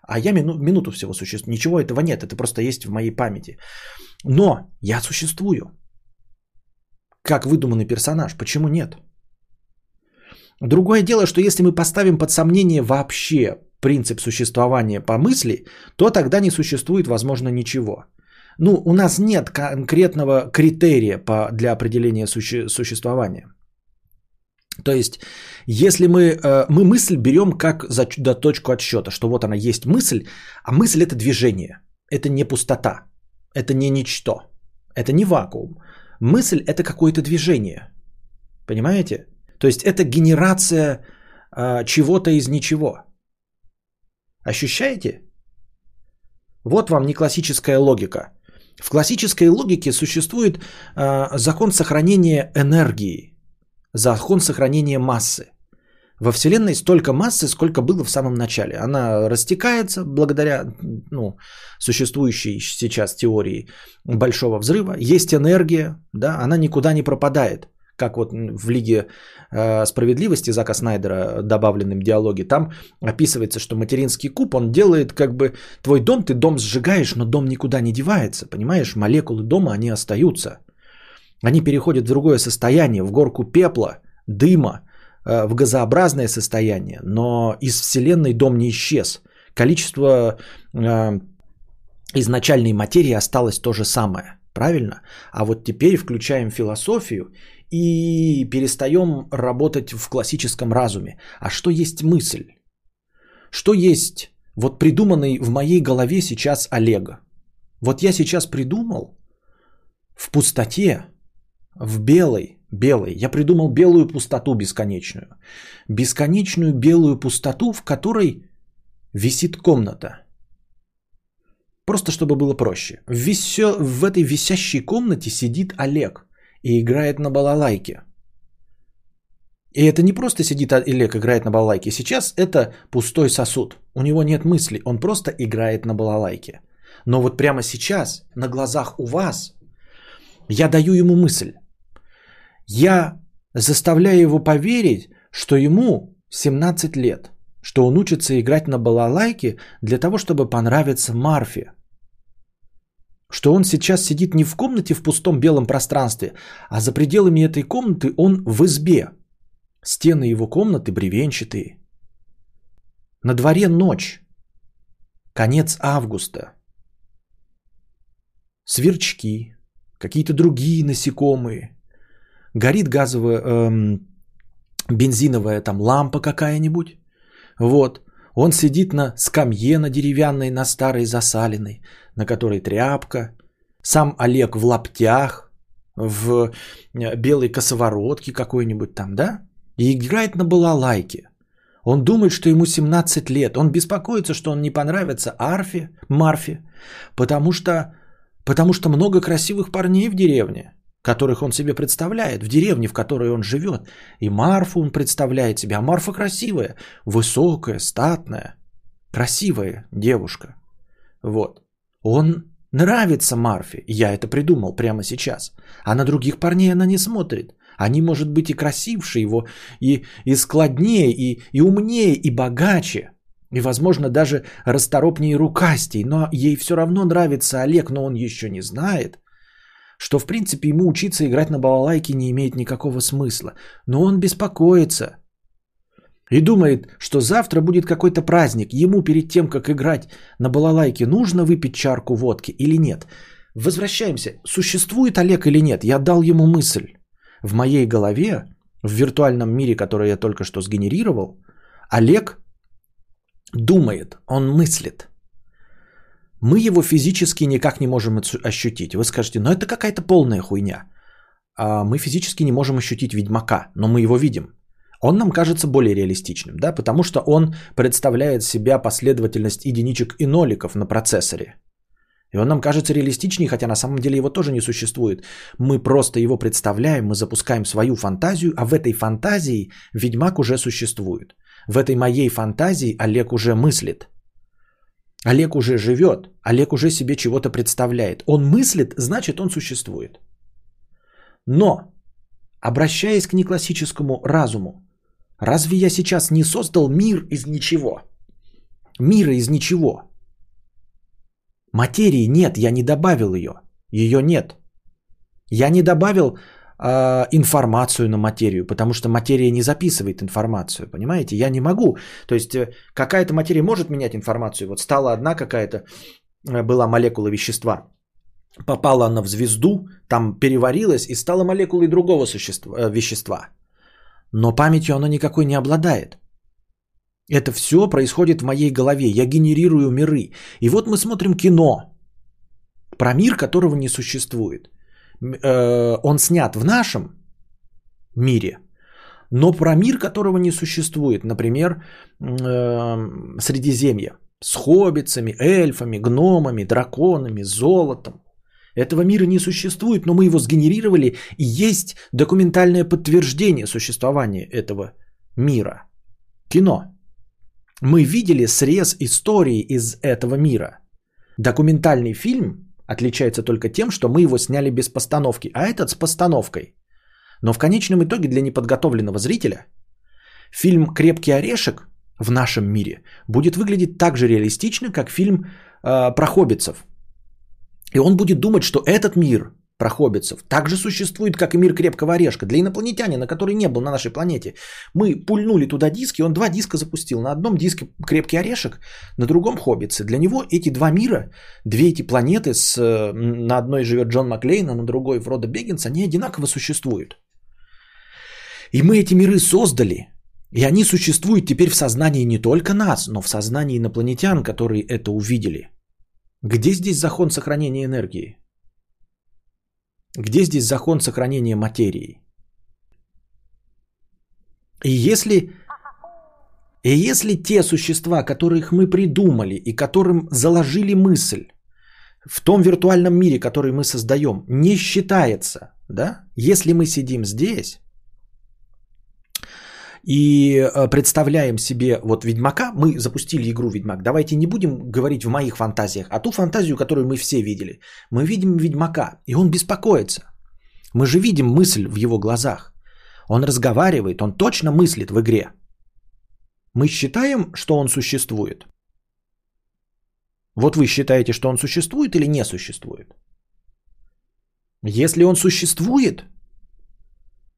А я мину, минуту всего существую. Ничего этого нет, это просто есть в моей памяти. Но я существую. Как выдуманный персонаж. Почему нет? Другое дело, что если мы поставим под сомнение вообще принцип существования по мысли, то тогда не существует, возможно, ничего. Ну, у нас нет конкретного критерия по, для определения суще, существования. То есть, если мы, э, мы мысль берем как за да, точку отсчета, что вот она есть мысль, а мысль это движение, это не пустота, это не ничто, это не вакуум. Мысль это какое-то движение, понимаете? То есть это генерация э, чего-то из ничего. Ощущаете? Вот вам не классическая логика. В классической логике существует э, закон сохранения энергии, закон сохранения массы. Во Вселенной столько массы, сколько было в самом начале. Она растекается благодаря ну, существующей сейчас теории большого взрыва. Есть энергия, да, она никуда не пропадает как вот в Лиге э, справедливости Зака Снайдера добавленным диалоге, там описывается, что материнский куб, он делает как бы твой дом, ты дом сжигаешь, но дом никуда не девается, понимаешь? Молекулы дома, они остаются. Они переходят в другое состояние, в горку пепла, дыма, э, в газообразное состояние, но из Вселенной дом не исчез. Количество э, изначальной материи осталось то же самое. Правильно? А вот теперь включаем философию и перестаем работать в классическом разуме. А что есть мысль? Что есть вот придуманный в моей голове сейчас Олег? Вот я сейчас придумал в пустоте, в белой, белой, я придумал белую пустоту бесконечную. Бесконечную белую пустоту, в которой висит комната. Просто чтобы было проще. Висё... в этой висящей комнате сидит Олег – и играет на балалайке. И это не просто сидит Олег играет на балалайке. Сейчас это пустой сосуд. У него нет мысли, он просто играет на балалайке. Но вот прямо сейчас, на глазах у вас, я даю ему мысль. Я заставляю его поверить, что ему 17 лет, что он учится играть на балалайке для того, чтобы понравиться Марфе что он сейчас сидит не в комнате в пустом белом пространстве, а за пределами этой комнаты он в избе. Стены его комнаты бревенчатые. На дворе ночь. Конец августа. Сверчки, какие-то другие насекомые. Горит газовая, эм, бензиновая там лампа какая-нибудь. Вот. Он сидит на скамье на деревянной, на старой засаленной на которой тряпка, сам Олег в лаптях, в э, белой косоворотке какой-нибудь там, да? И играет на балалайке. Он думает, что ему 17 лет. Он беспокоится, что он не понравится Арфе, Марфе, потому что, потому что много красивых парней в деревне, которых он себе представляет, в деревне, в которой он живет. И Марфу он представляет себе. А Марфа красивая, высокая, статная, красивая девушка. Вот. Он нравится Марфе, я это придумал прямо сейчас. А на других парней она не смотрит. Они, может быть, и красивше его, и, и складнее, и, и умнее, и богаче. И, возможно, даже расторопнее рукастей. Но ей все равно нравится Олег, но он еще не знает, что, в принципе, ему учиться играть на балалайке не имеет никакого смысла. Но он беспокоится – и думает, что завтра будет какой-то праздник, ему перед тем, как играть на балалайке, нужно выпить чарку водки или нет. Возвращаемся. Существует Олег или нет? Я дал ему мысль. В моей голове, в виртуальном мире, который я только что сгенерировал, Олег думает, он мыслит. Мы его физически никак не можем ощутить. Вы скажете, но это какая-то полная хуйня. А мы физически не можем ощутить ведьмака, но мы его видим он нам кажется более реалистичным, да, потому что он представляет себя последовательность единичек и ноликов на процессоре. И он нам кажется реалистичнее, хотя на самом деле его тоже не существует. Мы просто его представляем, мы запускаем свою фантазию, а в этой фантазии Ведьмак уже существует. В этой моей фантазии Олег уже мыслит. Олег уже живет, Олег уже себе чего-то представляет. Он мыслит, значит он существует. Но, обращаясь к неклассическому разуму, Разве я сейчас не создал мир из ничего? Мира из ничего. Материи нет, я не добавил ее. Ее нет. Я не добавил э, информацию на материю, потому что материя не записывает информацию, понимаете? Я не могу. То есть э, какая-то материя может менять информацию. Вот стала одна какая-то, э, была молекула вещества, попала она в звезду, там переварилась и стала молекулой другого существа, э, вещества. но памятью оно никакой не обладает. Это все происходит в моей голове. Я генерирую миры. И вот мы смотрим кино про мир, которого не существует. Э, он снят в нашем мире, но про мир, которого не существует. Например, э, Средиземье с хоббицами, эльфами, гномами, драконами, золотом. Этого мира не существует, но мы его сгенерировали, и есть документальное подтверждение существования этого мира. Кино. Мы видели срез истории из этого мира. Документальный фильм отличается только тем, что мы его сняли без постановки, а этот с постановкой. Но в конечном итоге для неподготовленного зрителя фильм «Крепкий орешек» в нашем мире будет выглядеть так же реалистично, как фильм э, про хоббитцев. И он будет думать, что этот мир про хоббитцев также существует, как и мир крепкого орешка. Для инопланетянина, который не был на нашей планете. Мы пульнули туда диски, он два диска запустил. На одном диске крепкий орешек, на другом хоббитцы. Для него эти два мира, две эти планеты, с, на одной живет Джон Маклейн, а на другой Фродо Беггинс, они одинаково существуют. И мы эти миры создали. И они существуют теперь в сознании не только нас, но в сознании инопланетян, которые это увидели. Где здесь закон сохранения энергии? Где здесь закон сохранения материи? И если, и если те существа, которых мы придумали и которым заложили мысль в том виртуальном мире, который мы создаем, не считается, да, если мы сидим здесь и э, представляем себе вот Ведьмака, мы запустили игру Ведьмак, давайте не будем говорить в моих фантазиях, а ту фантазию, которую мы все видели. Мы видим Ведьмака, и он беспокоится. Мы же видим мысль в его глазах. Он разговаривает, он точно мыслит в игре. Мы считаем, что он существует. Вот вы считаете, что он существует или не существует? Если он существует,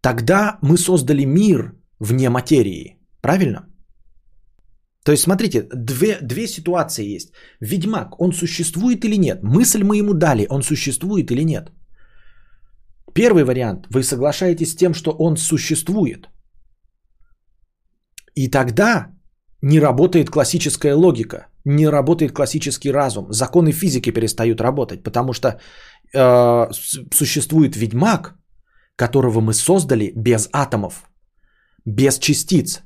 тогда мы создали мир, вне материи. Правильно? То есть, смотрите, две, две ситуации есть. Ведьмак, он существует или нет? Мысль мы ему дали, он существует или нет? Первый вариант, вы соглашаетесь с тем, что он существует. И тогда не работает классическая логика, не работает классический разум. Законы физики перестают работать, потому что э, существует ведьмак, которого мы создали без атомов без частиц,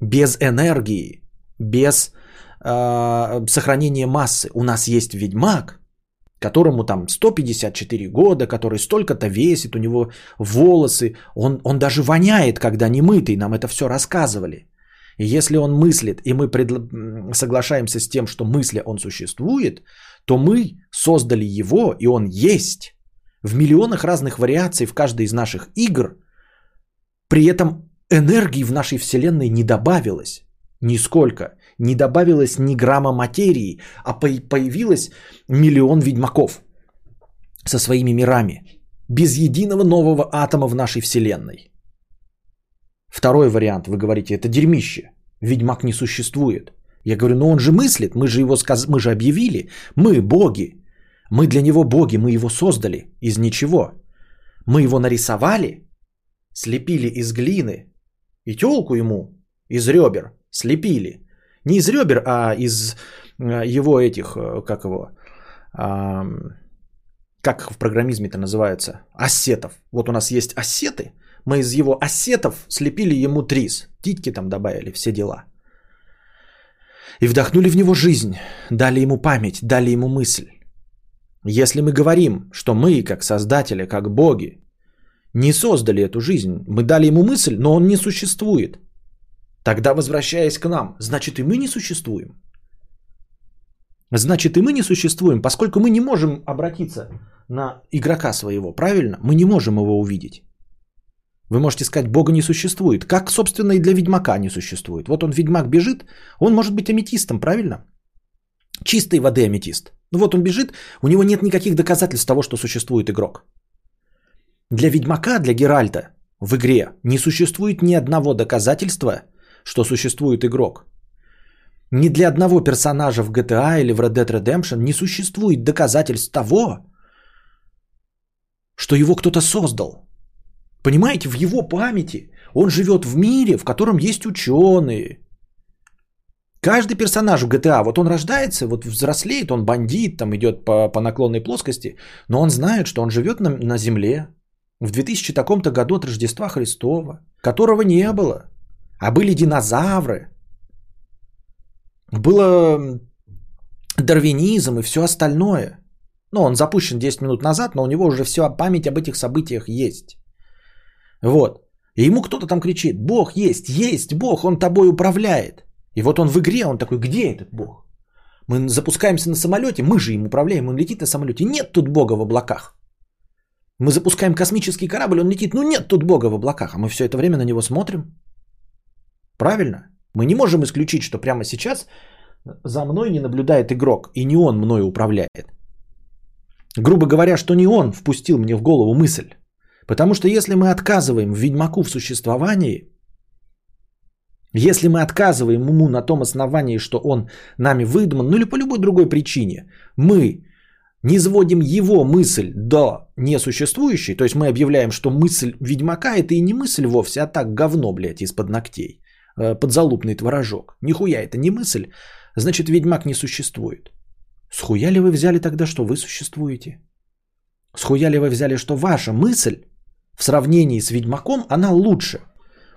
без энергии, без э, сохранения массы. У нас есть ведьмак, которому там 154 года, который столько-то весит, у него волосы, он, он даже воняет, когда не мытый, нам это все рассказывали. И если он мыслит, и мы предл... соглашаемся с тем, что мысля он существует, то мы создали его, и он есть в миллионах разных вариаций в каждой из наших игр. При этом энергии в нашей Вселенной не добавилось нисколько. Не добавилось ни грамма материи, а появилось миллион ведьмаков со своими мирами. Без единого нового атома в нашей Вселенной. Второй вариант, вы говорите, это дерьмище. Ведьмак не существует. Я говорю, ну он же мыслит, мы же его сказ... мы же объявили. Мы боги. Мы для него боги, мы его создали из ничего. Мы его нарисовали, слепили из глины, и телку ему из ребер слепили. Не из ребер, а из э, его этих, э, как его, как в программизме это называется, ассетов. Вот у нас есть ассеты, мы из его ассетов слепили ему трис, титьки там добавили, все дела. И вдохнули в него жизнь, дали ему память, дали ему мысль. Если мы говорим, что мы, как создатели, как боги, не создали эту жизнь. Мы дали ему мысль, но он не существует. Тогда, возвращаясь к нам, значит и мы не существуем. Значит и мы не существуем, поскольку мы не можем обратиться на игрока своего, правильно? Мы не можем его увидеть. Вы можете сказать, Бога не существует. Как, собственно, и для ведьмака не существует. Вот он, ведьмак, бежит, он может быть аметистом, правильно? Чистой воды аметист. Ну вот он бежит, у него нет никаких доказательств того, что существует игрок. Для Ведьмака, для Геральта в игре не существует ни одного доказательства, что существует игрок. Ни для одного персонажа в GTA или в Red Dead Redemption не существует доказательств того, что его кто-то создал. Понимаете, в его памяти Он живет в мире, в котором есть ученые. Каждый персонаж в GTA, вот он рождается, вот взрослеет, он бандит, там идет по, по наклонной плоскости, но он знает, что он живет на, на Земле в 2000 таком-то году от Рождества Христова, которого не было, а были динозавры, было дарвинизм и все остальное. Ну, он запущен 10 минут назад, но у него уже все память об этих событиях есть. Вот. И ему кто-то там кричит, Бог есть, есть Бог, он тобой управляет. И вот он в игре, он такой, где этот Бог? Мы запускаемся на самолете, мы же им управляем, он летит на самолете. Нет тут Бога в облаках. Мы запускаем космический корабль, он летит, ну нет тут Бога в облаках, а мы все это время на него смотрим. Правильно? Мы не можем исключить, что прямо сейчас за мной не наблюдает игрок, и не он мною управляет. Грубо говоря, что не он впустил мне в голову мысль. Потому что если мы отказываем Ведьмаку в существовании, если мы отказываем ему на том основании, что он нами выдуман, ну или по любой другой причине, мы не сводим его мысль до несуществующей, то есть мы объявляем, что мысль Ведьмака это и не мысль вовсе, а так говно, блядь, из-под ногтей, э, подзалупный творожок. Нихуя это не мысль, значит Ведьмак не существует. Схуя ли вы взяли тогда, что вы существуете? Схуя ли вы взяли, что ваша мысль в сравнении с Ведьмаком, она лучше –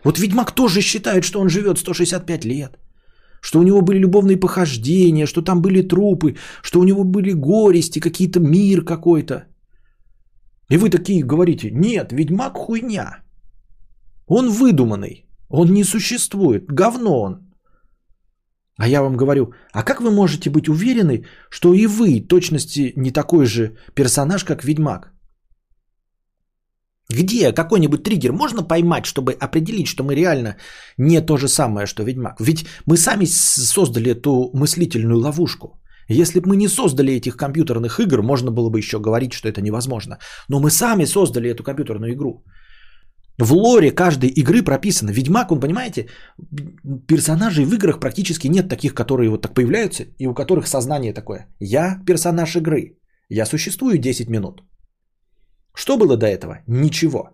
вот Ведьмак тоже считает, что он живет 165 лет. Что у него были любовные похождения, что там были трупы, что у него были горести, какие-то мир какой-то. И вы такие говорите, нет, Ведьмак хуйня. Он выдуманный, он не существует, говно он. А я вам говорю, а как вы можете быть уверены, что и вы точности не такой же персонаж, как Ведьмак? Где какой-нибудь триггер можно поймать, чтобы определить, что мы реально не то же самое, что Ведьмак? Ведь мы сами создали эту мыслительную ловушку. Если бы мы не создали этих компьютерных игр, можно было бы еще говорить, что это невозможно. Но мы сами создали эту компьютерную игру. В лоре каждой игры прописано. Ведьмак, он, понимаете, персонажей в играх практически нет таких, которые вот так появляются, и у которых сознание такое. Я персонаж игры. Я существую 10 минут. Что было до этого? Ничего.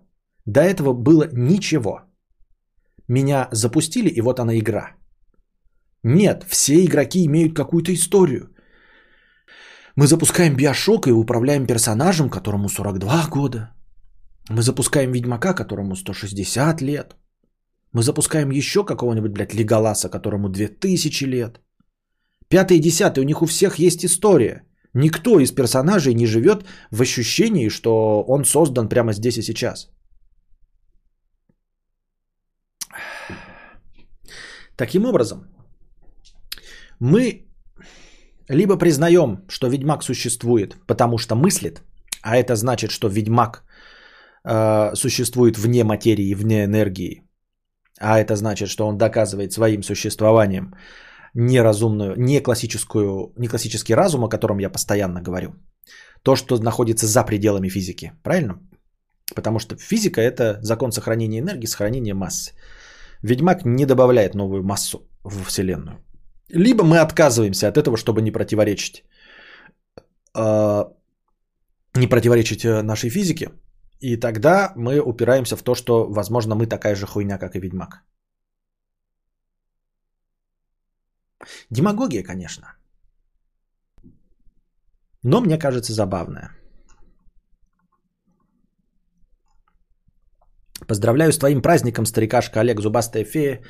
До этого было ничего. Меня запустили, и вот она игра. Нет, все игроки имеют какую-то историю. Мы запускаем Биошок и управляем персонажем, которому 42 года. Мы запускаем Ведьмака, которому 160 лет. Мы запускаем еще какого-нибудь, блядь, Леголаса, которому 2000 лет. Пятый и десятый, у них у всех есть история. Никто из персонажей не живет в ощущении, что он создан прямо здесь и сейчас. Таким образом, мы либо признаем, что Ведьмак существует, потому что мыслит, а это значит, что Ведьмак э, существует вне материи, вне энергии, а это значит, что он доказывает своим существованием, неразумную, не, классическую, не классический разум, о котором я постоянно говорю. То, что находится за пределами физики. Правильно? Потому что физика – это закон сохранения энергии, сохранения массы. Ведьмак не добавляет новую массу в Вселенную. Либо мы отказываемся от этого, чтобы не противоречить, э, не противоречить э, нашей физике. И тогда мы упираемся в то, что, возможно, мы такая же хуйня, как и Ведьмак. Демагогия, конечно. Но мне кажется забавная. Поздравляю с твоим праздником, старикашка Олег Зубастая фея.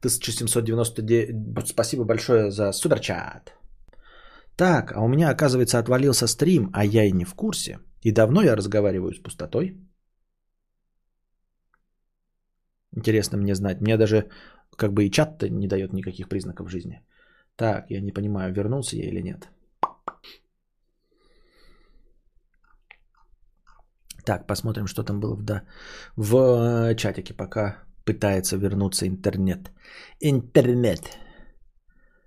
1799. Спасибо большое за суперчат. Так, а у меня, оказывается, отвалился стрим, а я и не в курсе. И давно я разговариваю с пустотой. Интересно мне знать. Мне даже как бы и чат-то не дает никаких признаков жизни. Так, я не понимаю, вернулся я или нет. Так, посмотрим, что там было в, да, в э, чатике, пока пытается вернуться интернет. Интернет.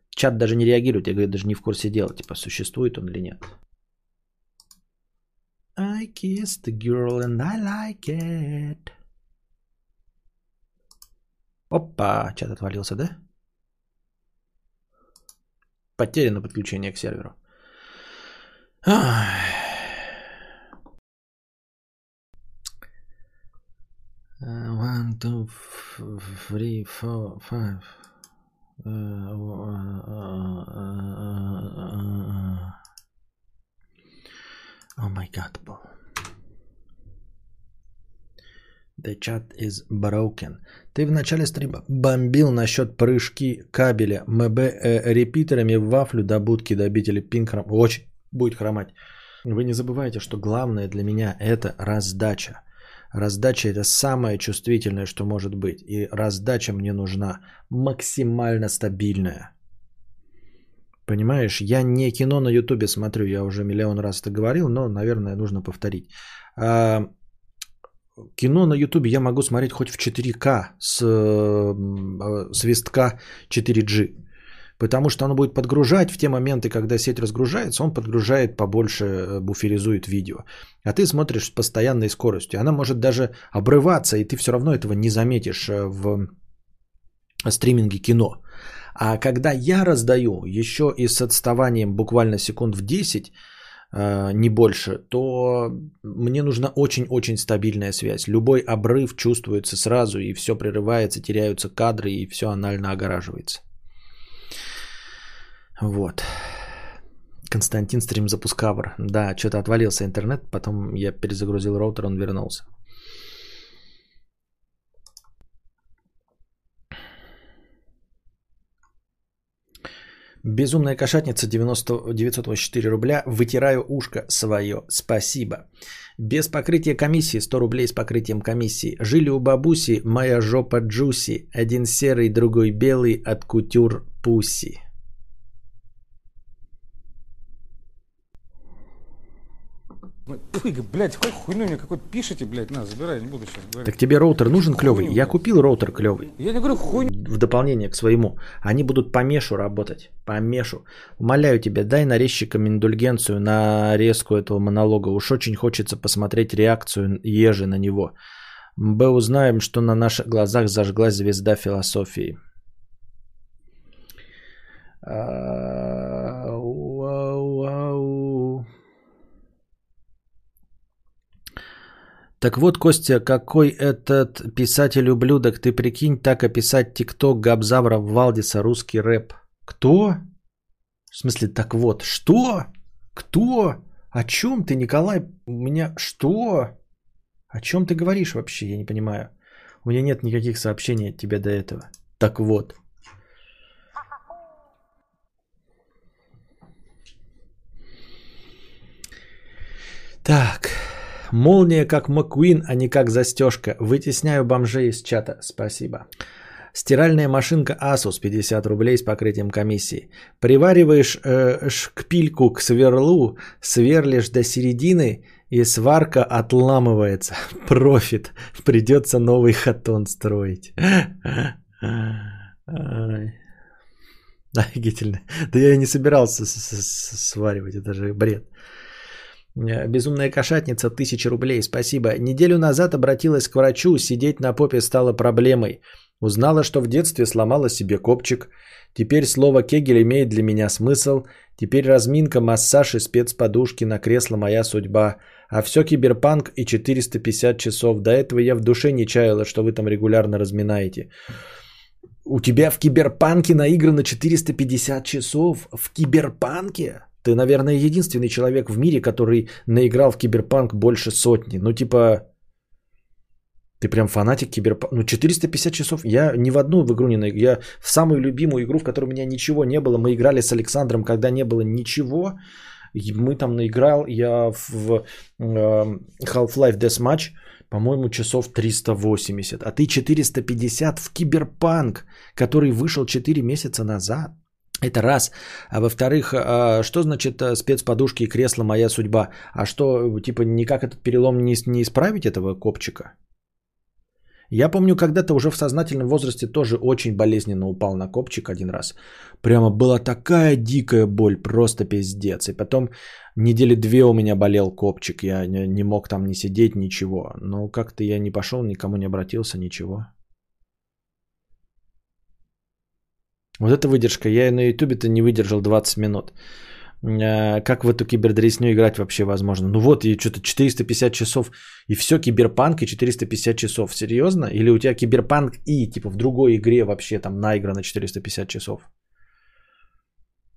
Чат даже не реагирует, я говорю, даже не в курсе дела, типа, существует он или нет. I kissed the girl and I like it. Опа, чат отвалился, да? Потеряно подключение к серверу. One, two, three, four, five. Oh my god, bro. The chat is broken. Ты в начале стрима бомбил насчет прыжки кабеля МБ э, репитерами в вафлю до будки добить или пинкером. Очень будет хромать. Вы не забывайте, что главное для меня это раздача. Раздача это самое чувствительное, что может быть. И раздача мне нужна максимально стабильная. Понимаешь, я не кино на ютубе смотрю, я уже миллион раз это говорил, но, наверное, нужно повторить. Кино на ютубе я могу смотреть хоть в 4К с э, свистка 4G. Потому что оно будет подгружать в те моменты, когда сеть разгружается, он подгружает побольше, э, буферизует видео. А ты смотришь с постоянной скоростью. Она может даже обрываться, и ты все равно этого не заметишь э, в стриминге кино. А когда я раздаю еще и с отставанием буквально секунд в 10, э, не больше, то мне нужна очень-очень стабильная связь. Любой обрыв чувствуется сразу, и все прерывается, теряются кадры, и все анально огораживается. Вот. Константин стрим запускавр. Да, что-то отвалился интернет, потом я перезагрузил роутер, он вернулся. Безумная кошатница 90, 984 рубля. Вытираю ушко свое. Спасибо. Без покрытия комиссии 100 рублей с покрытием комиссии. Жили у бабуси моя жопа джуси. Один серый, другой белый от кутюр пуси. Фу, блядь, хоть хуйню мне какой-то пишите, блядь, на, забирай, не буду сейчас говорить. Так тебе роутер нужен клевый? Я купил роутер клевый. Я не говорю хуйню. В дополнение к своему. Они будут по мешу работать. По мешу. Умоляю тебя, дай нарезчикам индульгенцию на резку этого монолога. Уж очень хочется посмотреть реакцию Ежи на него. Мы узнаем, что на наших глазах зажглась звезда философии. Так вот, Костя, какой этот писатель-ублюдок, ты прикинь, так описать тикток Габзавра Валдиса, русский рэп. Кто? В смысле, так вот, что? Кто? О чем ты, Николай? У меня что? О чем ты говоришь вообще? Я не понимаю. У меня нет никаких сообщений от тебя до этого. Так вот. Так. Молния как Маккуин, а не как застежка. Вытесняю бомжей из чата. Спасибо. Стиральная машинка Asus 50 рублей с покрытием комиссии. Привариваешь э, шкпильку к сверлу, сверлишь до середины и сварка отламывается. Профит. Придется новый хатон строить. Офигительно. Да я и не собирался сваривать, это же бред. Э, безумная кошатница, тысяча рублей, спасибо. Неделю назад обратилась к врачу, сидеть на попе стало проблемой. Узнала, что в детстве сломала себе копчик. Теперь слово «кегель» имеет для меня смысл. Теперь разминка, массаж и спецподушки на кресло моя судьба. А все киберпанк и 450 часов. До этого я в душе не чаяла, что вы там регулярно разминаете. У тебя в киберпанке наиграно 450 часов? В киберпанке? Ты, наверное, единственный человек в мире, который наиграл в киберпанк больше сотни. Ну, типа, ты прям фанатик киберпанка. Ну, 450 часов. Я ни в одну в игру не наиграл. Я в самую любимую игру, в которой у меня ничего не было. Мы играли с Александром, когда не было ничего. Мы там наиграл, я в э, Half-Life Deathmatch, по-моему, часов 380. А ты 450 в Киберпанк, который вышел 4 месяца назад. Это раз. А во-вторых, а, что значит э, спецподушки и кресло моя судьба? А что, типа, никак этот перелом не, не исправить этого копчика? Я помню, когда-то уже в сознательном возрасте тоже очень болезненно упал на копчик один раз. Прямо была такая дикая боль, просто пиздец. И потом недели две у меня болел копчик. Я не, мог там не сидеть, ничего. Но как-то я не пошел, никому не обратился, ничего. Вот эта выдержка. Я на ютубе-то не выдержал 20 минут. э, как в эту кибердресню играть вообще возможно? Ну вот, и что-то 450 часов, и все, киберпанк и 450 часов. Серьезно? Или у тебя киберпанк и, типа, в другой игре вообще там наиграно 450 часов?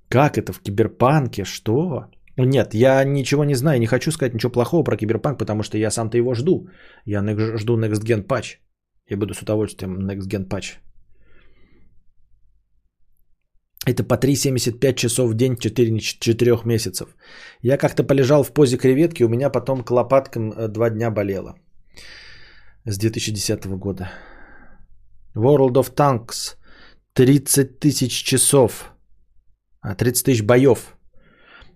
Как это в киберпанке? Что? Ну нет, я ничего не знаю, не хочу сказать ничего плохого про киберпанк, потому что я сам-то его жду. Я жду Next Gen Patch. Я буду с удовольствием Next Gen Patch. Это по 3,75 часов в день 4, 4 месяцев. Я как-то полежал в позе креветки, у меня потом к лопаткам э, два дня болело. С 2010 года. World of Tanks. 30 тысяч часов. А, 30 тысяч боев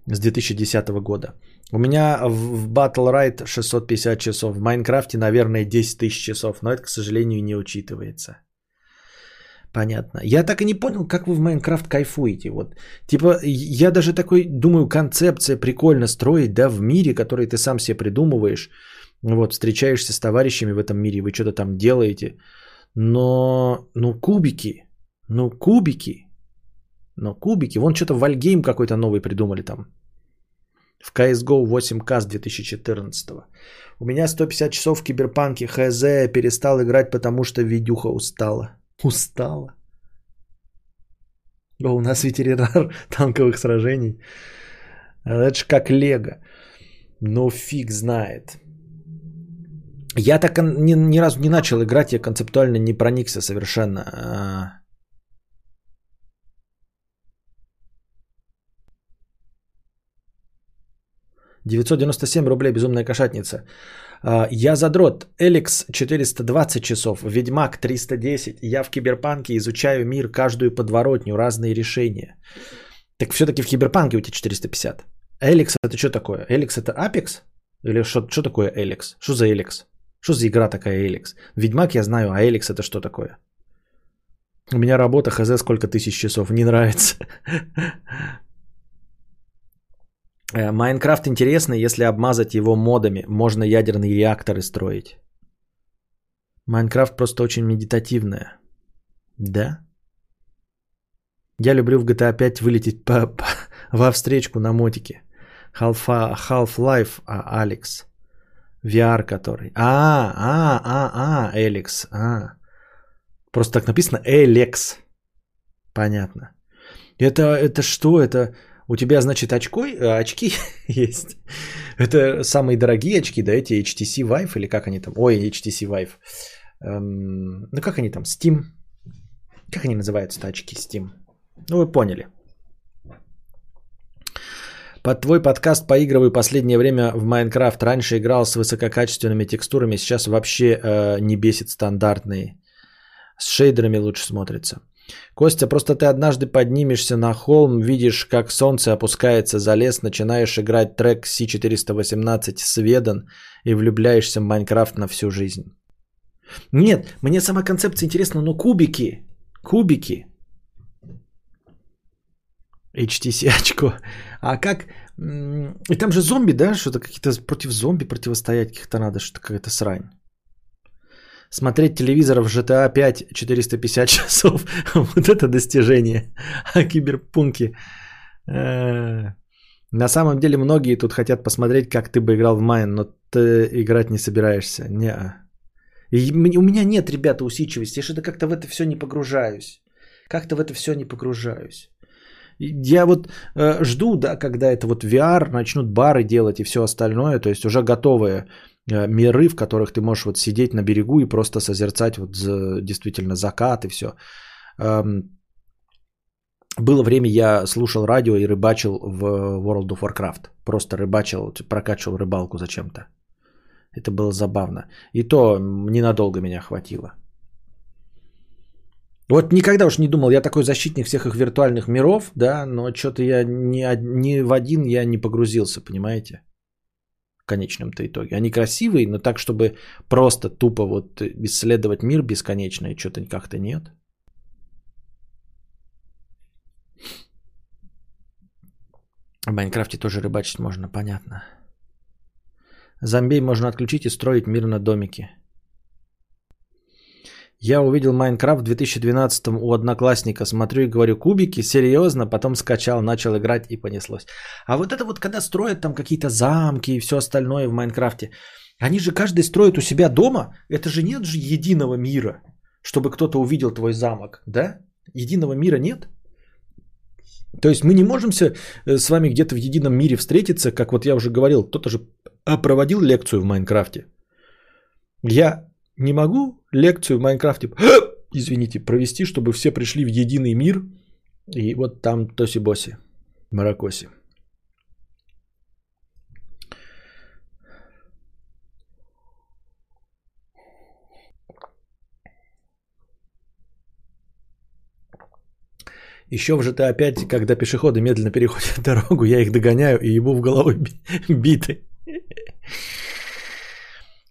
с 2010 года. У меня в Battle Ride 650 часов. В Майнкрафте, наверное, 10 тысяч часов. Но это, к сожалению, не учитывается. Понятно. Я так и не понял, как вы в Майнкрафт кайфуете. Вот. Типа, я даже такой думаю, концепция прикольно строить, да, в мире, который ты сам себе придумываешь. Вот, встречаешься с товарищами в этом мире, вы что-то там делаете. Но, ну, кубики, ну, кубики, ну, кубики. Вон что-то Valheim какой-то новый придумали там. В CSGO 8K с 2014. У меня 150 часов в Киберпанке. ХЗ перестал играть, потому что видюха устала. Устала. О, у нас ветеринар танковых сражений. А Это ж как Лего. Ну, фиг знает. Я так ни, ни разу не начал играть, я концептуально не проникся совершенно. А, 997 рублей, безумная кошатница. А, Я задрот. Эликс 420 часов. Ведьмак 310. Я в киберпанке изучаю мир, каждую подворотню, разные решения. Так все-таки в киберпанке у тебя 450. Эликс это что такое? Эликс это Apex? Или что, что такое Эликс? Что за Эликс? Что за игра такая Эликс? Ведьмак я знаю, а Эликс это что такое? У меня работа хз сколько тысяч часов. Не нравится. Э, Майнкрафт интересно, если обмазать его модами. Можно ядерные реакторы строить. Майнкрафт просто очень медитативная. Да? Я люблю в GTA 5 вылететь по, по, во встречку на мотике. Half- Half-Life, а, Алекс. VR который. А, а, а, а, Эликс. А. Просто так написано Элекс. Понятно. Это, это что? Это у тебя, значит, очко, э, очки есть. Это самые дорогие очки, да, эти HTC Vive или как они там? Ой, HTC Vive. Эм, ну, как они там? Steam. Как они называются-то очки Steam? Ну, вы поняли. Под твой подкаст поигрываю последнее время в Майнкрафт. Раньше играл с высококачественными текстурами, сейчас вообще э, не бесит стандартные. С шейдерами лучше смотрится. Костя, просто ты однажды поднимешься на холм, видишь, как солнце опускается за лес, начинаешь играть трек C418 Сведен и влюбляешься в Майнкрафт на всю жизнь. Нет, мне сама концепция интересна, но кубики, кубики. HTC очко. А как... И там же зомби, да? Что-то какие-то против зомби противостоять каких-то надо, что-то какая-то срань. Смотреть телевизор в GTA 5 450 часов. вот это достижение. А киберпунки. э, На самом деле многие тут хотят посмотреть, как ты бы играл в Майн, но ты играть не собираешься. Не. М- у меня нет, ребята, усидчивости. Я что-то как-то в это все не погружаюсь. Как-то в это все не погружаюсь. Я вот э, жду, да, когда это вот VR начнут бары делать и все остальное, то есть уже готовые миры, в которых ты можешь вот сидеть на берегу и просто созерцать вот за- действительно закат и все. было время, я слушал радио и рыбачил в World of Warcraft. Просто рыбачил, прокачивал рыбалку зачем-то. Это было забавно. И то ненадолго меня хватило. Вот никогда уж не думал, я такой защитник всех их виртуальных миров, да, но что-то я ни, ни в один я не погрузился, понимаете? Конечном-то итоге. Они красивые, но так, чтобы просто тупо вот исследовать мир бесконечно, что-то как-то нет. В Майнкрафте тоже рыбачить можно, понятно. Зомбей можно отключить и строить мир на домике. Я увидел Майнкрафт в 2012 у одноклассника. Смотрю и говорю, кубики, серьезно, потом скачал, начал играть и понеслось. А вот это вот, когда строят там какие-то замки и все остальное в Майнкрафте, они же каждый строит у себя дома, это же нет же единого мира, чтобы кто-то увидел твой замок, да? Единого мира нет? То есть мы не можем э, с вами где-то в едином мире встретиться, как вот я уже говорил, кто-то же а, проводил лекцию в Майнкрафте. Я не могу лекцию в Майнкрафте, извините, провести, чтобы все пришли в единый мир, и вот там тоси-боси, маракоси. Еще в GTA 5, когда пешеходы медленно переходят дорогу, я их догоняю и ебу в голову би- биты.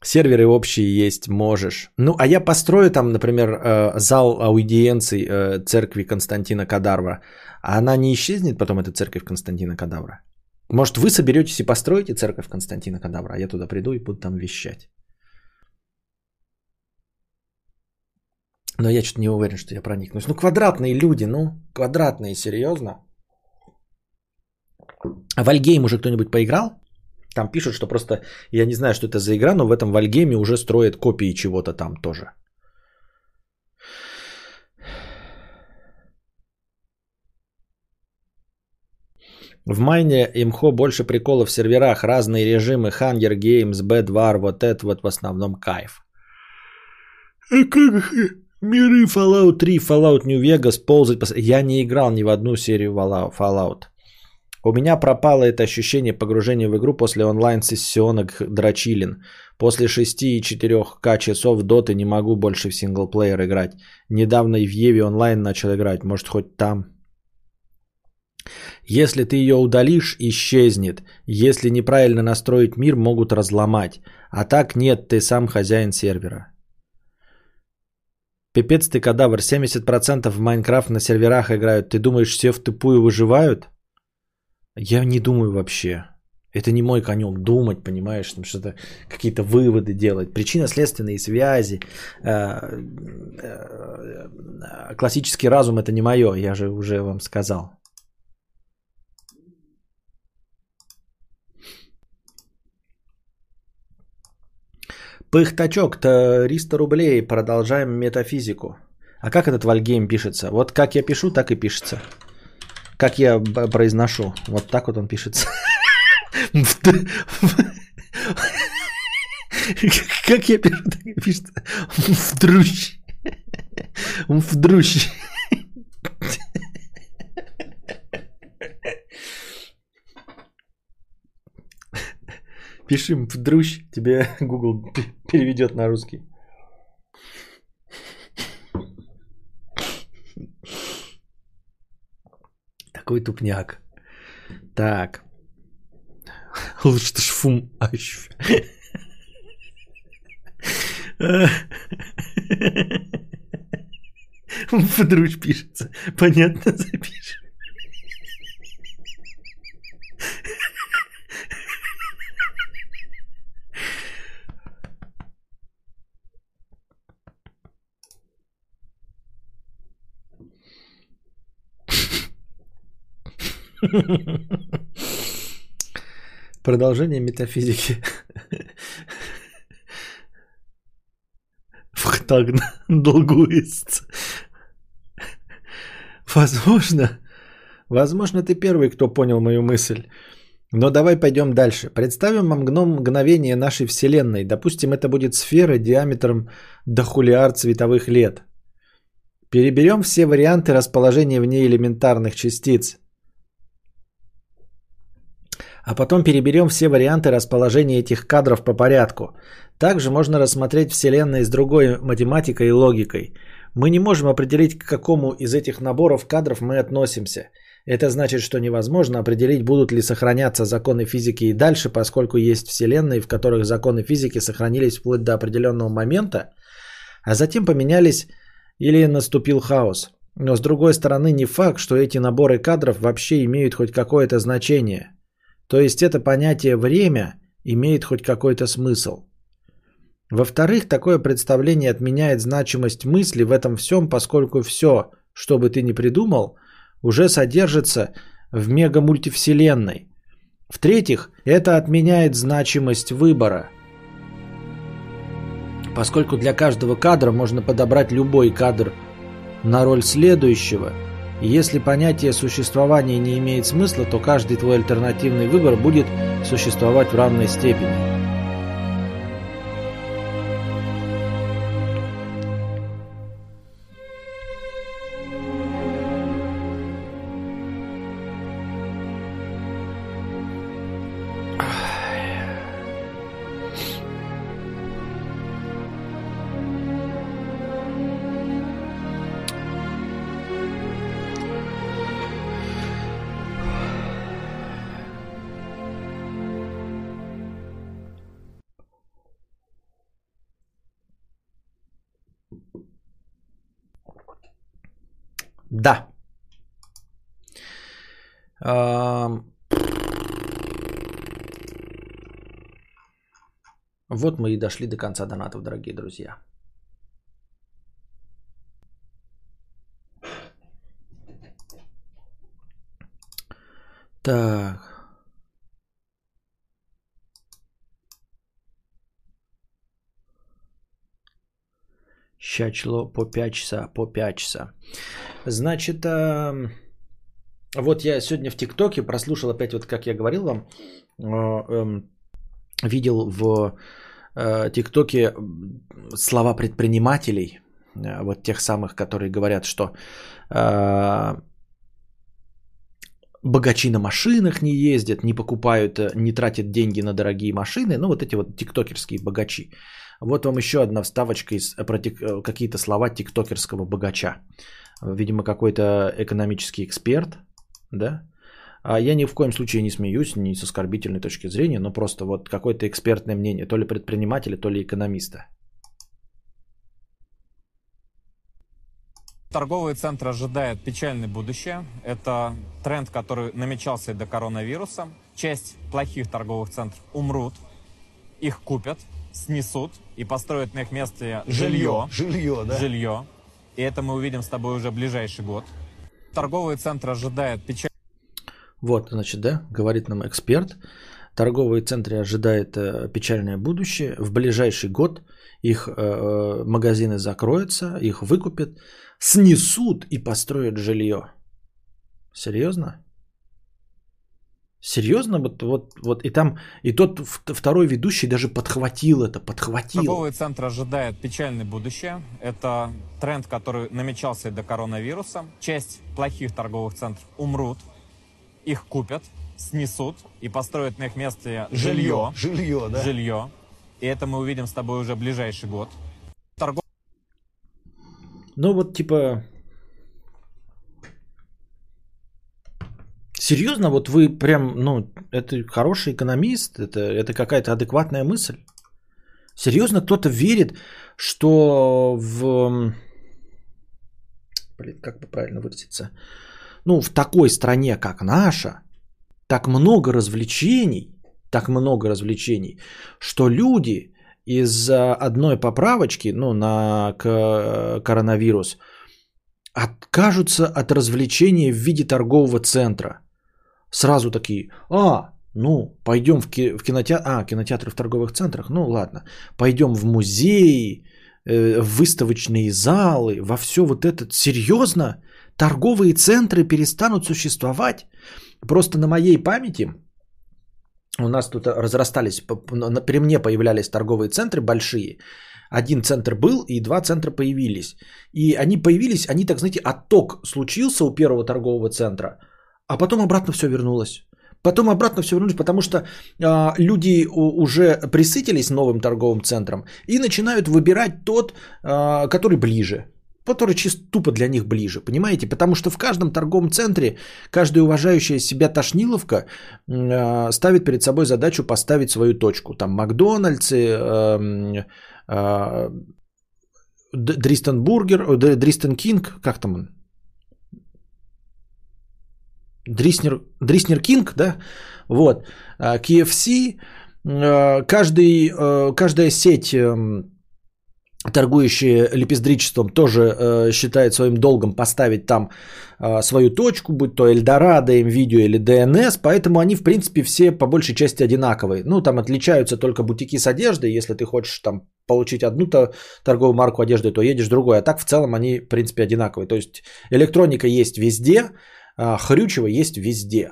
Серверы общие есть, можешь. Ну, а я построю там, например, э, зал аудиенций э, церкви Константина Кадавра. А она не исчезнет потом, эта церковь Константина Кадавра? Может, вы соберетесь и построите церковь Константина Кадавра, а я туда приду и буду там вещать. Но я что-то не уверен, что я проникнусь. Ну, квадратные люди, ну, квадратные, серьезно. А в Альгейм уже кто-нибудь поиграл? Там пишут, что просто, я не знаю, что это за игра, но в этом Вальгейме уже строят копии чего-то там тоже. В майне имхо больше приколов в серверах, разные режимы, Hunger Games, Bedwar, вот это вот в основном кайф. А как? Миры Fallout 3, Fallout New Vegas, ползать... Я не играл ни в одну серию Fallout. У меня пропало это ощущение погружения в игру после онлайн-сессионок дрочилин. После 6 и 4К часов доты не могу больше в синглплеер играть. Недавно и в Еве онлайн начал играть, может хоть там. Если ты ее удалишь, исчезнет. Если неправильно настроить мир, могут разломать. А так нет, ты сам хозяин сервера. Пипец ты кадавр, 70% в Майнкрафт на серверах играют. Ты думаешь, все в тупую выживают? Я не думаю вообще. Это не мой конек думать, понимаешь, там что-то какие-то выводы делать, причинно-следственные связи. Э, э, Классический разум это не мое, я же уже вам сказал. Пыхтачок, 300 рублей, продолжаем метафизику. А как этот вальгейм пишется? Вот как я пишу, так и пишется. Как я произношу. Вот так вот он пишется. Как я пишу, так пишется. Вдрущ. Вдрущ. Пиши вдрущ, тебе Google переведет на русский. Такой тупняк. Так. Лучше ты шфум ащ. Вдруг пишется. Понятно запишем. Продолжение метафизики. Вхтагн долгуист. Возможно, возможно, ты первый, кто понял мою мысль. Но давай пойдем дальше. Представим мгно- мгновение нашей Вселенной. Допустим, это будет сфера диаметром до хулиар световых лет. Переберем все варианты расположения в ней элементарных частиц. А потом переберем все варианты расположения этих кадров по порядку. Также можно рассмотреть Вселенную с другой математикой и логикой. Мы не можем определить, к какому из этих наборов кадров мы относимся. Это значит, что невозможно определить, будут ли сохраняться законы физики и дальше, поскольку есть Вселенные, в которых законы физики сохранились вплоть до определенного момента, а затем поменялись или наступил хаос. Но с другой стороны, не факт, что эти наборы кадров вообще имеют хоть какое-то значение. То есть это понятие время имеет хоть какой-то смысл. Во-вторых, такое представление отменяет значимость мысли в этом всем, поскольку все, что бы ты ни придумал, уже содержится в мегамультивселенной. В-третьих, это отменяет значимость выбора, поскольку для каждого кадра можно подобрать любой кадр на роль следующего. И если понятие существования не имеет смысла, то каждый твой альтернативный выбор будет существовать в равной степени. Вот мы и дошли до конца донатов, дорогие друзья. Так. Щачло по 5 часа, по 5 часа. Значит, а, вот я сегодня в ТикТоке прослушал опять, вот как я говорил вам, а, эм, видел в э, ТикТоке слова предпринимателей, э, вот тех самых, которые говорят, что а, богачи на машинах не ездят, не покупают, э, не тратят деньги на дорогие машины, ну вот эти вот тиктокерские богачи. Вот вам еще одна вставочка из про тик- какие-то слова тиктокерского богача. Видимо, какой-то экономический эксперт, да? А я ни в коем случае не смеюсь, ни с оскорбительной точки зрения, но просто вот какое-то экспертное мнение, то ли предпринимателя, то ли экономиста. Торговые центры ожидают печальное будущее. Это тренд, который намечался и до коронавируса. Часть плохих торговых центров умрут, их купят, снесут и построят на их месте жилье. Жилье, да? Жилье. И это мы увидим с тобой уже в ближайший год. Торговые центры ожидают печаль. Вот, значит, да, говорит нам эксперт. Торговые центры ожидает э, печальное будущее. В ближайший год их э, э, магазины закроются, их выкупят, снесут и построят жилье. Серьезно? Серьезно? Вот, вот, вот и там, и тот второй ведущий даже подхватил это, подхватил. Торговые центры ожидают печальное будущее. Это тренд, который намечался и до коронавируса. Часть плохих торговых центров умрут, их купят, снесут и построят на их месте жилье. Жилье, да? Жилье. И это мы увидим с тобой уже ближайший год. Торговые Ну вот типа... Серьезно, вот вы прям, ну, это хороший экономист, это, это какая-то адекватная мысль. Серьезно, кто-то верит, что в... Блин, как бы правильно выразиться? Ну, в такой стране, как наша, так много развлечений, так много развлечений, что люди из-за одной поправочки, ну, на к- коронавирус, откажутся от развлечения в виде торгового центра. Сразу такие, а, ну, пойдем в, ки- в кинотеатр, а, кинотеатры в торговых центрах, ну, ладно, пойдем в музеи, э, в выставочные залы, во все вот это. Серьезно? Торговые центры перестанут существовать? Просто на моей памяти у нас тут разрастались, при мне появлялись торговые центры большие. Один центр был и два центра появились. И они появились, они так, знаете, отток случился у первого торгового центра, а потом обратно все вернулось. Потом обратно все вернулись, потому что а, люди у- уже присытились новым торговым центром и начинают выбирать тот, а, который ближе. Который чисто тупо для них ближе, понимаете? Потому что в каждом торговом центре каждая уважающая себя тошниловка а, ставит перед собой задачу поставить свою точку. Там Макдональдсы, эм, а, Д- Дристен Бургер, Д- Дристен Кинг, как там он? Дриснер, Дриснер Кинг, да? Вот. А, KFC, э, каждый, э, каждая сеть, торгующая лепездричеством, тоже э, считает своим долгом поставить там свою точку, будь то Эльдорадо, МВидео или ДНС, поэтому они, в принципе, все по большей части одинаковые. Ну, там отличаются только бутики с одеждой, если ты хочешь там получить одну-то торговую марку одежды, то едешь другой, а так в целом они, в принципе, одинаковые. То есть электроника есть везде, а хрючево есть везде.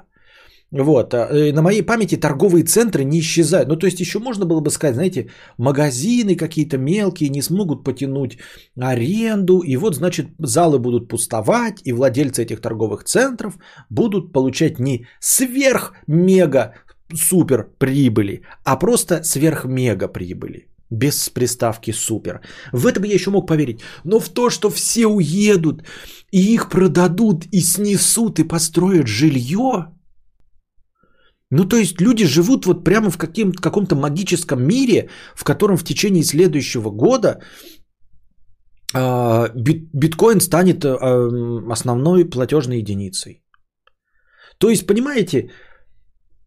Вот. А, на моей памяти торговые центры не исчезают. Ну, то есть еще можно было бы сказать, знаете, магазины какие-то мелкие не смогут потянуть аренду, и вот, значит, залы будут пустовать, и владельцы этих торговых центров будут получать не сверх-мега супер прибыли, а просто сверх-мега прибыли. Без приставки супер. В это бы я еще мог поверить. Но в то, что все уедут, и их продадут, и снесут, и построят жилье, ну, то есть люди живут вот прямо в каким- каком-то магическом мире, в котором в течение следующего года э, бит, биткоин станет э, основной платежной единицей. То есть, понимаете,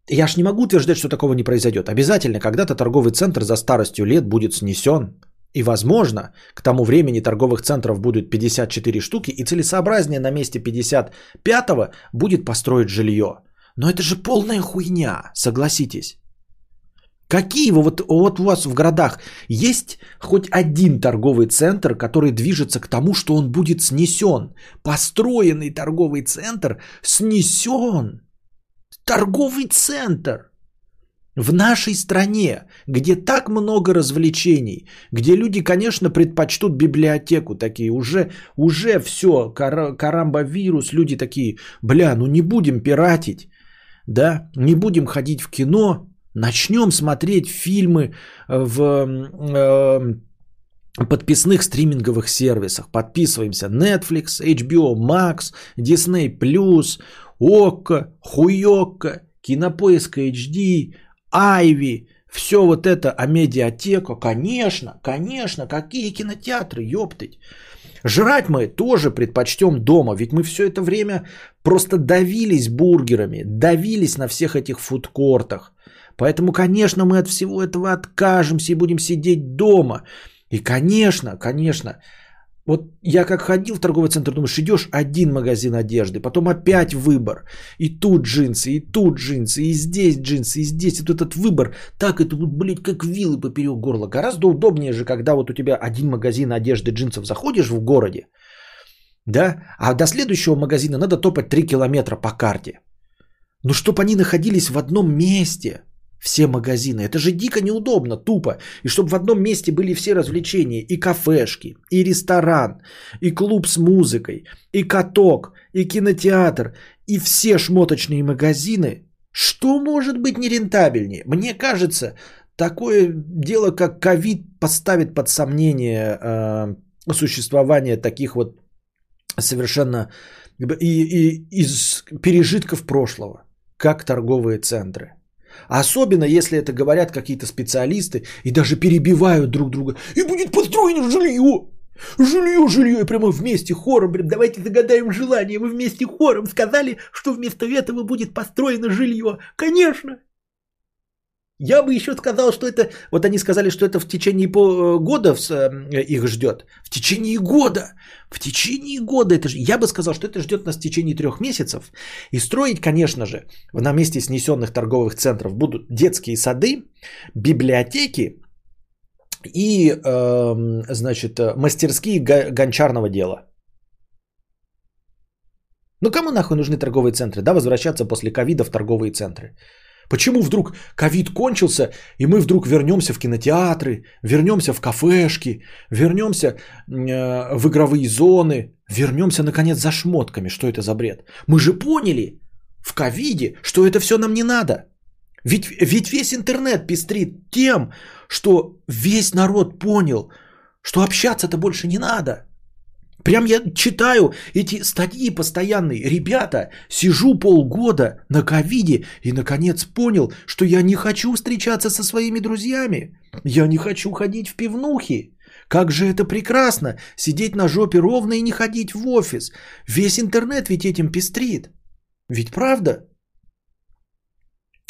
я ж не могу утверждать, что такого не произойдет. Обязательно когда-то торговый центр за старостью лет будет снесен. И возможно, к тому времени торговых центров будет 54 штуки, и целесообразнее на месте 55-го будет построить жилье. Но это же полная хуйня, согласитесь. Какие вы, вот, вот у вас в городах есть хоть один торговый центр, который движется к тому, что он будет снесен? Построенный торговый центр снесен. Торговый центр в нашей стране, где так много развлечений, где люди, конечно, предпочтут библиотеку такие, уже, уже все, кар, карамба-вирус, люди такие, бля, ну не будем пиратить, да, не будем ходить в кино, начнем смотреть фильмы в э, подписных стриминговых сервисах. Подписываемся Netflix, HBO Max, Disney+, Окко, Хуёкко, Кинопоиск HD, Айви, все вот это, а медиатека, конечно, конечно, какие кинотеатры, ёптыть. Жрать мы тоже предпочтем дома, ведь мы все это время просто давились бургерами, давились на всех этих фудкортах. Поэтому, конечно, мы от всего этого откажемся и будем сидеть дома. И, конечно, конечно, вот я как ходил в торговый центр, думаешь, идешь один магазин одежды, потом опять выбор. И тут джинсы, и тут джинсы, и здесь джинсы, и здесь. И тут этот выбор, так это вот, блядь, как вилы поперек горла. Гораздо удобнее же, когда вот у тебя один магазин одежды джинсов заходишь в городе, да, а до следующего магазина надо топать 3 километра по карте. Ну, чтобы они находились в одном месте – все магазины. Это же дико неудобно, тупо. И чтобы в одном месте были все развлечения. И кафешки, и ресторан, и клуб с музыкой, и каток, и кинотеатр, и все шмоточные магазины. Что может быть нерентабельнее? Мне кажется, такое дело, как ковид, поставит под сомнение э, существование таких вот совершенно и, и из пережитков прошлого, как торговые центры. Особенно, если это говорят какие-то специалисты и даже перебивают друг друга. И будет построено жилье. Жилье, жилье, и прямо вместе хором, блин, давайте загадаем желание. Мы вместе хором сказали, что вместо этого будет построено жилье. Конечно, я бы еще сказал, что это... Вот они сказали, что это в течение года э, их ждет. В течение года. В течение года. Это. Я бы сказал, что это ждет нас в течение трех месяцев. И строить, конечно же, на месте снесенных торговых центров будут детские сады, библиотеки и, э, значит, мастерские гончарного дела. Ну кому нахуй нужны торговые центры? Да, возвращаться после ковида в торговые центры. Почему вдруг ковид кончился, и мы вдруг вернемся в кинотеатры, вернемся в кафешки, вернемся э, в игровые зоны, вернемся наконец за шмотками? Что это за бред? Мы же поняли в ковиде, что это все нам не надо. Ведь, ведь весь интернет пестрит тем, что весь народ понял, что общаться-то больше не надо – Прям я читаю эти статьи постоянные. Ребята, сижу полгода на ковиде и наконец понял, что я не хочу встречаться со своими друзьями. Я не хочу ходить в пивнухи. Как же это прекрасно, сидеть на жопе ровно и не ходить в офис. Весь интернет ведь этим пестрит. Ведь правда?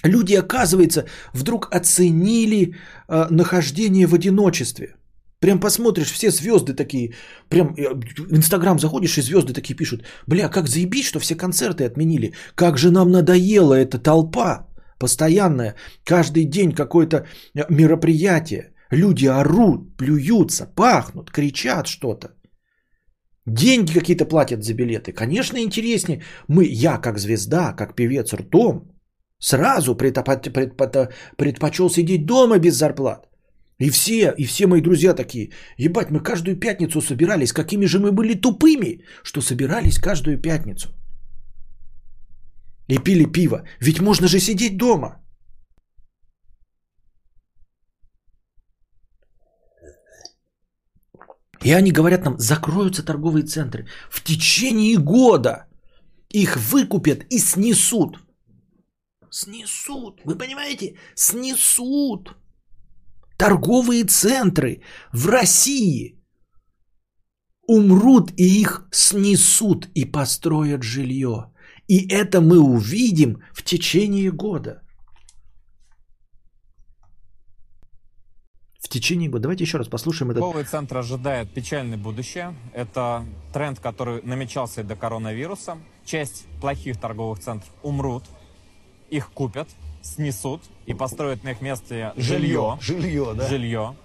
Люди, оказывается, вдруг оценили э, нахождение в одиночестве. Прям посмотришь, все звезды такие, прям э, в Инстаграм заходишь, и звезды такие пишут, бля, как заебись, что все концерты отменили, как же нам надоела эта толпа постоянная, каждый день какое-то э, мероприятие, люди орут, плюются, пахнут, кричат что-то. Деньги какие-то платят за билеты. Конечно, интереснее. Мы, я как звезда, как певец ртом, сразу предпочел сидеть дома без зарплат. И все, и все мои друзья такие, ебать, мы каждую пятницу собирались, какими же мы были тупыми, что собирались каждую пятницу. И пили пиво. Ведь можно же сидеть дома. И они говорят нам, закроются торговые центры. В течение года их выкупят и снесут. Снесут. Вы понимаете? Снесут. Торговые центры в России умрут и их снесут и построят жилье. И это мы увидим в течение года. в течение года. Давайте еще раз послушаем этот... Торговый центр ожидает печальное будущее. Это тренд, который намечался и до коронавируса. Часть плохих торговых центров умрут, их купят, снесут и построят на их месте жилье. Жилье, да. Жилье.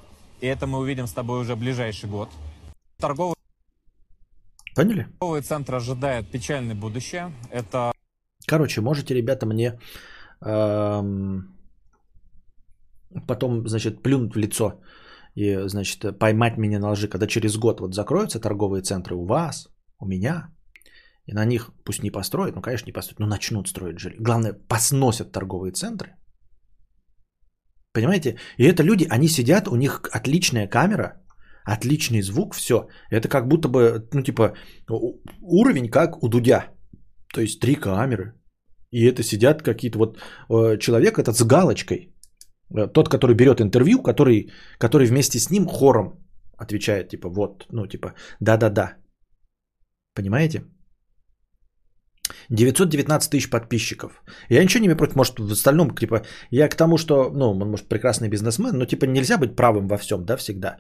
И это мы увидим с тобой уже в ближайший год. Торговый Поняли? Торговый центр ожидает печальное будущее. Это... Короче, можете, ребята, мне эм, потом, значит, плюнуть в лицо и, значит, поймать меня на лжи, когда через год вот закроются торговые центры у вас, у меня, и на них пусть не построят, ну, конечно, не построят, но начнут строить жилье. Главное, посносят торговые центры. Понимаете? И это люди, они сидят, у них отличная камера, отличный звук, все. Это как будто бы, ну, типа, уровень как у Дудя. То есть три камеры. И это сидят какие-то вот э, человек этот с галочкой. Э, тот, который берет интервью, который, который вместе с ним хором отвечает, типа, вот, ну, типа, да-да-да. Понимаете? 919 тысяч подписчиков. Я ничего не имею против, может, в остальном, типа, я к тому, что, ну, он, может, прекрасный бизнесмен, но, типа, нельзя быть правым во всем, да, всегда.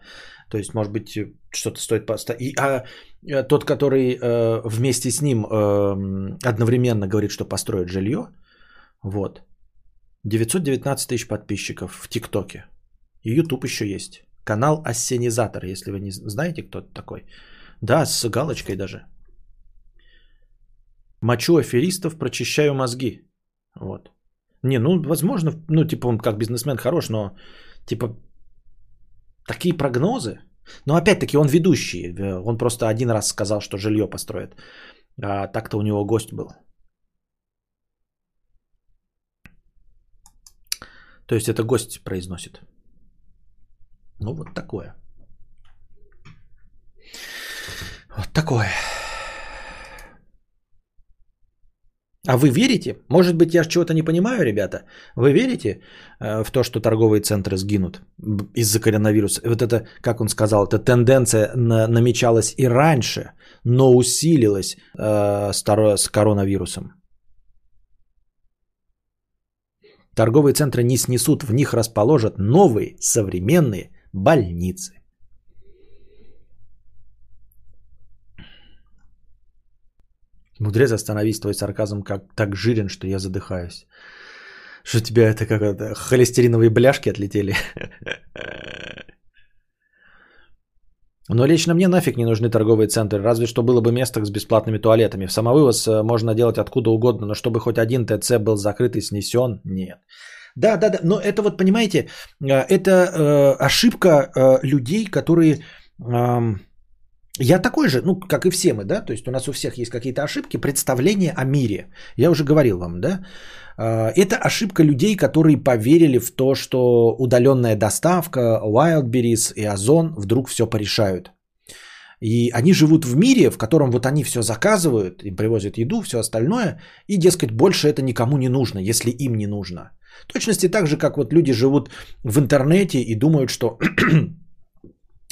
То есть, может быть, что-то стоит поставить. А э, тот, который э, вместе с ним э, одновременно говорит, что построит жилье, вот, 919 тысяч подписчиков в ТикТоке. И YouTube еще есть. Канал Ассенизатор, если вы не знаете, кто это такой. Да, с галочкой даже. Мочу аферистов, прочищаю мозги. Вот. Не, ну, возможно, ну, типа, он как бизнесмен хорош, но, типа, такие прогнозы. Но опять-таки он ведущий. Он просто один раз сказал, что жилье построит. А так-то у него гость был. То есть это гость произносит. Ну вот такое. Вот такое. А вы верите? Может быть, я чего-то не понимаю, ребята. Вы верите э, в то, что торговые центры сгинут из-за коронавируса? Вот это, как он сказал, эта тенденция на, намечалась и раньше, но усилилась э, с, с коронавирусом. Торговые центры не снесут, в них расположат новые современные больницы. Мудрец, остановись, твой сарказм как так жирен, что я задыхаюсь. Что у тебя это как это, холестериновые бляшки отлетели? Но лично мне нафиг не нужны торговые центры, разве что было бы место с бесплатными туалетами. В самовывоз э, можно делать откуда угодно, но чтобы хоть один ТЦ был закрыт и снесен, нет. Да, да, да, но это вот, понимаете, э, это э, ошибка э, людей, которые... Э, я такой же, ну, как и все мы, да, то есть у нас у всех есть какие-то ошибки, представления о мире. Я уже говорил вам, да. Э, это ошибка людей, которые поверили в то, что удаленная доставка, Wildberries и Озон вдруг все порешают. И они живут в мире, в котором вот они все заказывают, им привозят еду, все остальное, и, дескать, больше это никому не нужно, если им не нужно. В точности так же, как вот люди живут в интернете и думают, что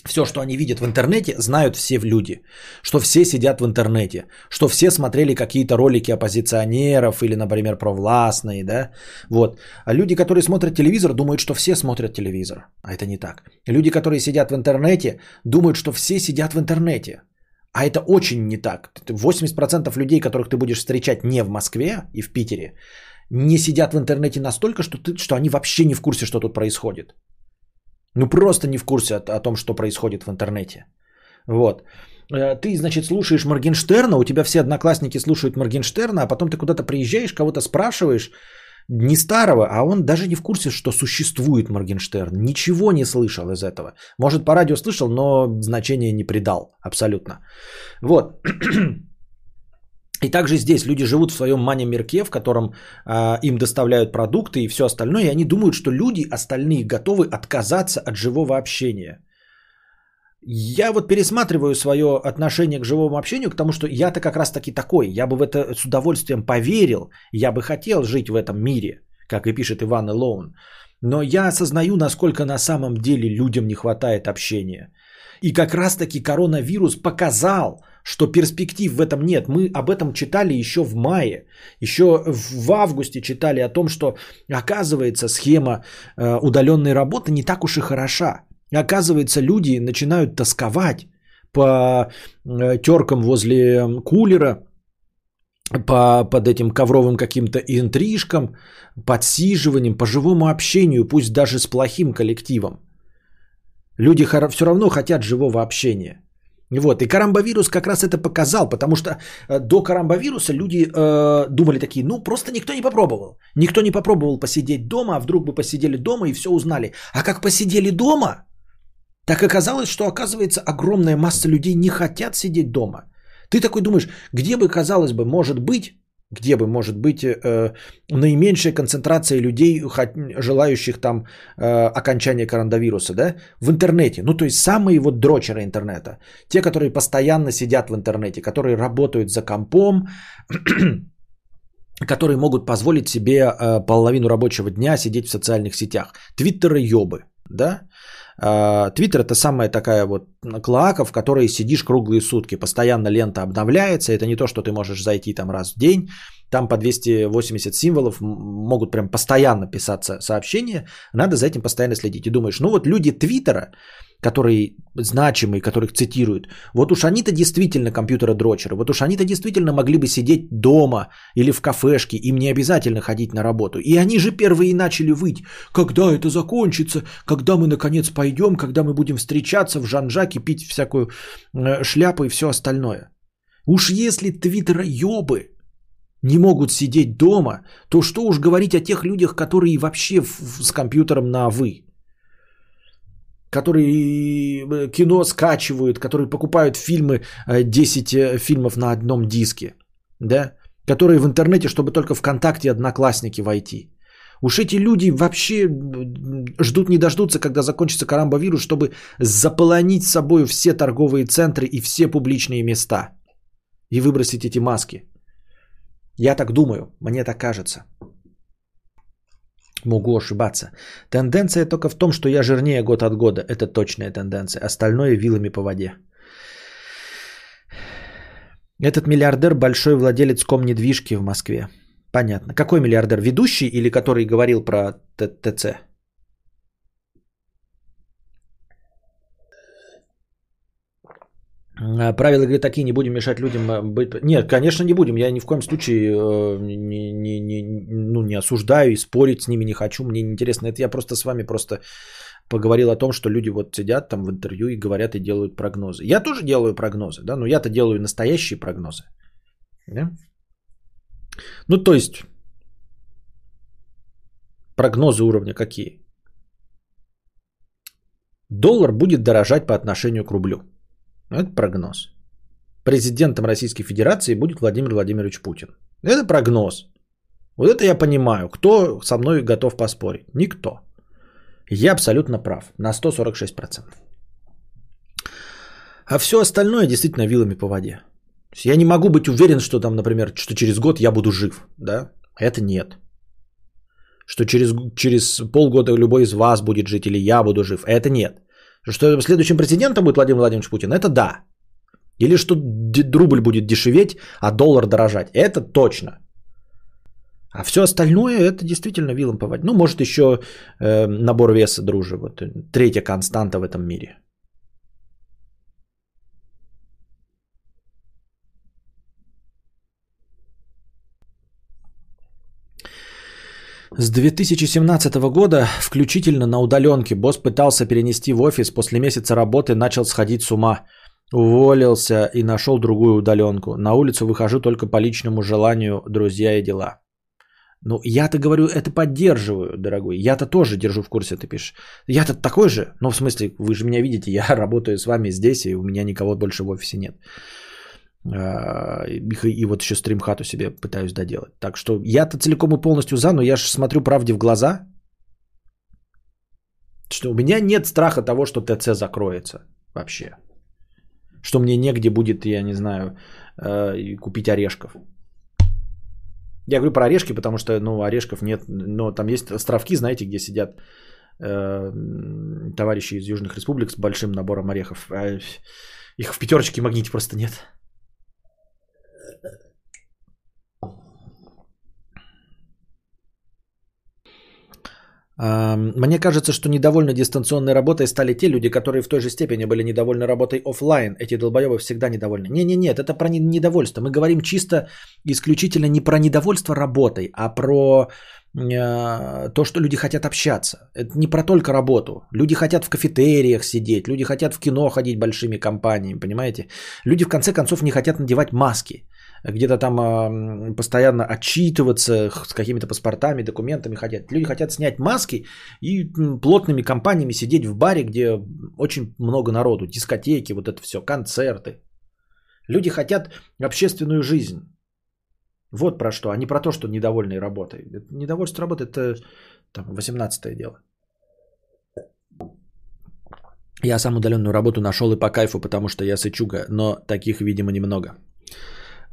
все, что они видят в интернете, знают все люди. Что все сидят в интернете. Что все смотрели какие-то ролики оппозиционеров или, например, провластные, да. Вот. А люди, которые смотрят телевизор, думают, что все смотрят телевизор. А это не так. Люди, которые сидят в интернете, думают, что все сидят в интернете. А это очень не так. 80% людей, которых ты будешь встречать не в Москве и в Питере, не сидят в интернете настолько, что, ты, что они вообще не в курсе, что тут происходит. Ну просто не в курсе о, о том, что происходит в интернете. Вот. Э, ты, значит, слушаешь Моргенштерна, у тебя все одноклассники слушают Моргенштерна, а потом ты куда-то приезжаешь, кого-то спрашиваешь, не старого, а он даже не в курсе, что существует Моргенштерн. Ничего не слышал из этого. Может, по радио слышал, но значения не придал абсолютно. Вот. И также здесь люди живут в своем мане-мирке, в котором э, им доставляют продукты и все остальное, и они думают, что люди остальные готовы отказаться от живого общения. Я вот пересматриваю свое отношение к живому общению, потому что я-то как раз таки такой. Я бы в это с удовольствием поверил, я бы хотел жить в этом мире, как и пишет Иван Элоун. Но я осознаю, насколько на самом деле людям не хватает общения. И как раз таки коронавирус показал, что перспектив в этом нет. Мы об этом читали еще в мае, еще в августе читали о том, что оказывается схема э, удаленной работы не так уж и хороша. Оказывается, люди начинают тосковать по э, теркам возле кулера, по, под этим ковровым каким-то интрижкам, подсиживанием, по живому общению, пусть даже с плохим коллективом. Люди все равно хотят живого общения. Вот, и карамбовирус как раз это показал, потому что э, до карамбовируса люди э, думали такие, ну просто никто не попробовал. Никто не попробовал посидеть дома, а вдруг бы посидели дома и все узнали. А как посидели дома, так оказалось, что оказывается огромная масса людей не хотят сидеть дома. Ты такой думаешь, где бы, казалось бы, может быть, где бы может быть э, наименьшая концентрация людей, желающих там э, окончания коронавируса, да, в интернете. Ну, то есть самые вот дрочеры интернета. Те, которые постоянно сидят в интернете, которые работают за компом, которые могут позволить себе э, половину рабочего дня сидеть в социальных сетях. Твиттеры ёбы, да. А, твиттер это самая такая вот клоака, в которой сидишь круглые сутки. Постоянно лента обновляется. Это не то, что ты можешь зайти там раз в день. Там по 280 символов могут прям постоянно писаться сообщения. Надо за этим постоянно следить. И думаешь, ну вот люди твиттера, которые значимые, которых цитируют, вот уж они-то действительно компьютера-дрочеры, вот уж они-то действительно могли бы сидеть дома или в кафешке, им не обязательно ходить на работу. И они же первые начали выть, когда это закончится, когда мы наконец пойдем, когда мы будем встречаться в Жан-Жаке, пить всякую э, шляпу и все остальное. Уж если твиттера ёбы не могут сидеть дома, то что уж говорить о тех людях, которые вообще с компьютером на «вы» которые э, кино скачивают, которые покупают фильмы, 10 э, э, фильмов на одном диске, да, которые в интернете, чтобы только ВКонтакте одноклассники войти. Уж эти люди вообще ждут не дождутся, когда закончится карамбовирус, чтобы заполонить собой все торговые центры и все публичные места и выбросить эти маски. Я так думаю, мне так кажется. Могу ошибаться. Тенденция только в том, что я жирнее год от года. Это точная тенденция. Остальное вилами по воде. Этот миллиардер большой владелец ком недвижки в Москве. Понятно. Какой миллиардер? Ведущий или который говорил про ТЦ? Правила игры такие, не будем мешать людям а, быть... Нет, конечно, не будем. Я ни в коем случае э, не, не, не, ну, не осуждаю и спорить с ними не хочу. Мне не интересно. Это я просто с вами просто поговорил о том, что люди вот сидят там в интервью и говорят и делают прогнозы. Я тоже делаю прогнозы, да, но я-то делаю настоящие прогнозы. Да? Ну, то есть, прогнозы уровня какие? Доллар будет дорожать по отношению к рублю. Это прогноз. Президентом Российской Федерации будет Владимир Владимирович Путин. Это прогноз. Вот это я понимаю. Кто со мной готов поспорить? Никто. Я абсолютно прав. На 146%. А все остальное действительно вилами по воде. Я не могу быть уверен, что там, например, что через год я буду жив. Да? Это нет. Что через, через полгода любой из вас будет жить или я буду жив. Это нет. Что следующим президентом будет Владимир Владимирович Путин, это да. Или что рубль будет дешеветь, а доллар дорожать. Это точно. А все остальное это действительно вилом по воде. Ну, может, еще э, набор веса, дружи. Вот третья константа в этом мире. С 2017 года включительно на удаленке босс пытался перенести в офис, после месяца работы начал сходить с ума. Уволился и нашел другую удаленку. На улицу выхожу только по личному желанию, друзья и дела. Ну, я-то говорю, это поддерживаю, дорогой. Я-то тоже держу в курсе, ты пишешь. Я-то такой же. Ну, в смысле, вы же меня видите, я работаю с вами здесь, и у меня никого больше в офисе нет. А, и вот еще стримхату себе пытаюсь доделать. Так что я-то целиком и полностью за, но я же смотрю правде в глаза. Что у меня нет страха того, что ТЦ закроется вообще. Что мне негде будет, я не знаю, э, купить орешков. Я говорю про орешки, потому что, ну, орешков нет. Но там есть островки, знаете, где сидят э, товарищи из Южных Республик с большим набором орехов. А их в пятерочке магните просто нет. Мне кажется, что недовольны дистанционной работой стали те люди, которые в той же степени были недовольны работой офлайн. Эти долбоебы всегда недовольны. Не-не, нет, это про недовольство. Мы говорим чисто исключительно не про недовольство работой, а про э, то, что люди хотят общаться. Это не про только работу. Люди хотят в кафетериях сидеть, люди хотят в кино ходить большими компаниями, понимаете? Люди в конце концов не хотят надевать маски где-то там постоянно отчитываться с какими-то паспортами, документами хотят. Люди хотят снять маски и плотными компаниями сидеть в баре, где очень много народу, дискотеки, вот это все, концерты. Люди хотят общественную жизнь. Вот про что, а не про то, что недовольны работой. Недовольство работы – это там, 18 дело. Я сам удаленную работу нашел и по кайфу, потому что я сычуга, но таких, видимо, немного.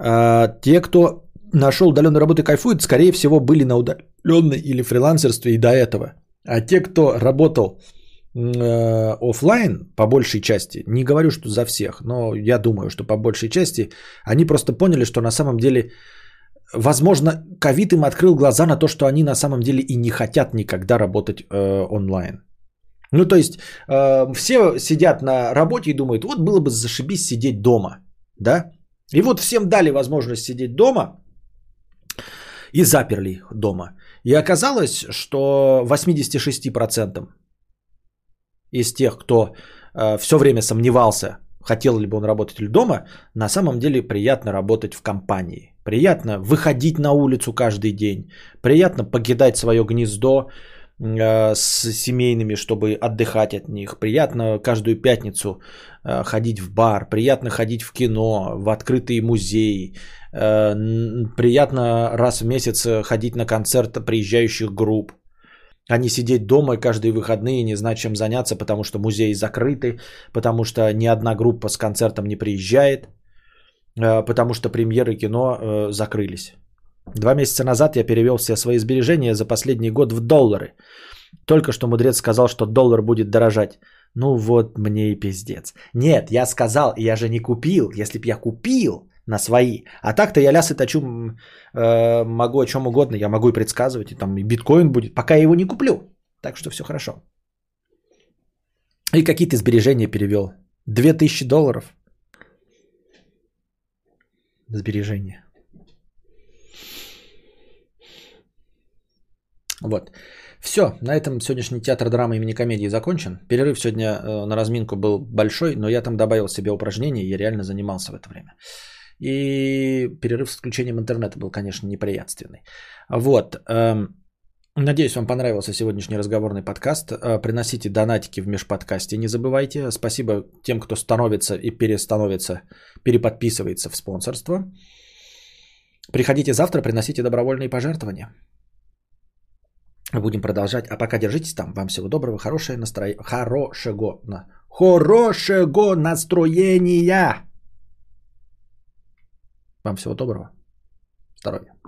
А, те, кто нашел удаленную работу и кайфует, скорее всего, были на удаленной или фрилансерстве и до этого. А те, кто работал э, офлайн по большей части, не говорю, что за всех, но я думаю, что по большей части, они просто поняли, что на самом деле, возможно, ковид им открыл глаза на то, что они на самом деле и не хотят никогда работать э, онлайн. Ну, то есть, э, все сидят на работе и думают, вот было бы зашибись сидеть дома, да? И вот всем дали возможность сидеть дома и заперли дома. И оказалось, что 86% из тех, кто э, все время сомневался, хотел ли бы он работать или дома, на самом деле приятно работать в компании. Приятно выходить на улицу каждый день. Приятно покидать свое гнездо с семейными, чтобы отдыхать от них. Приятно каждую пятницу Э, ходить в бар, приятно ходить в кино, в открытые музеи, э, приятно раз в месяц ходить на концерт приезжающих групп, а не сидеть дома каждые выходные не знать, чем заняться, потому что музеи закрыты, потому что ни одна группа с концертом не приезжает, э, потому что премьеры кино закрылись. Два месяца назад я перевел все свои сбережения за последний год в доллары. Только что мудрец сказал, что доллар будет дорожать. Ну вот мне и пиздец. Нет, я сказал, я же не купил. Если б я купил на свои. А так-то я лясы точу, э, могу о чем угодно. Я могу и предсказывать. И там и биткоин будет, пока я его не куплю. Так что все хорошо. И какие-то сбережения перевел. 2000 долларов. Сбережения. Вот. Все, на этом сегодняшний театр драмы имени комедии закончен. Перерыв сегодня э, на разминку был большой, но я там добавил себе упражнения, и я реально занимался в это время. И перерыв с отключением интернета был, конечно, неприятственный. Вот. Эм, надеюсь, вам понравился сегодняшний разговорный подкаст. Э, приносите донатики в межподкасте, не забывайте. Спасибо тем, кто становится и перестановится, переподписывается в спонсорство. Приходите завтра, приносите добровольные пожертвования. Будем продолжать. А пока держитесь там. Вам всего доброго, хорошее настроение. Хорошего. Хорошего настроения. Вам всего доброго. Здоровья.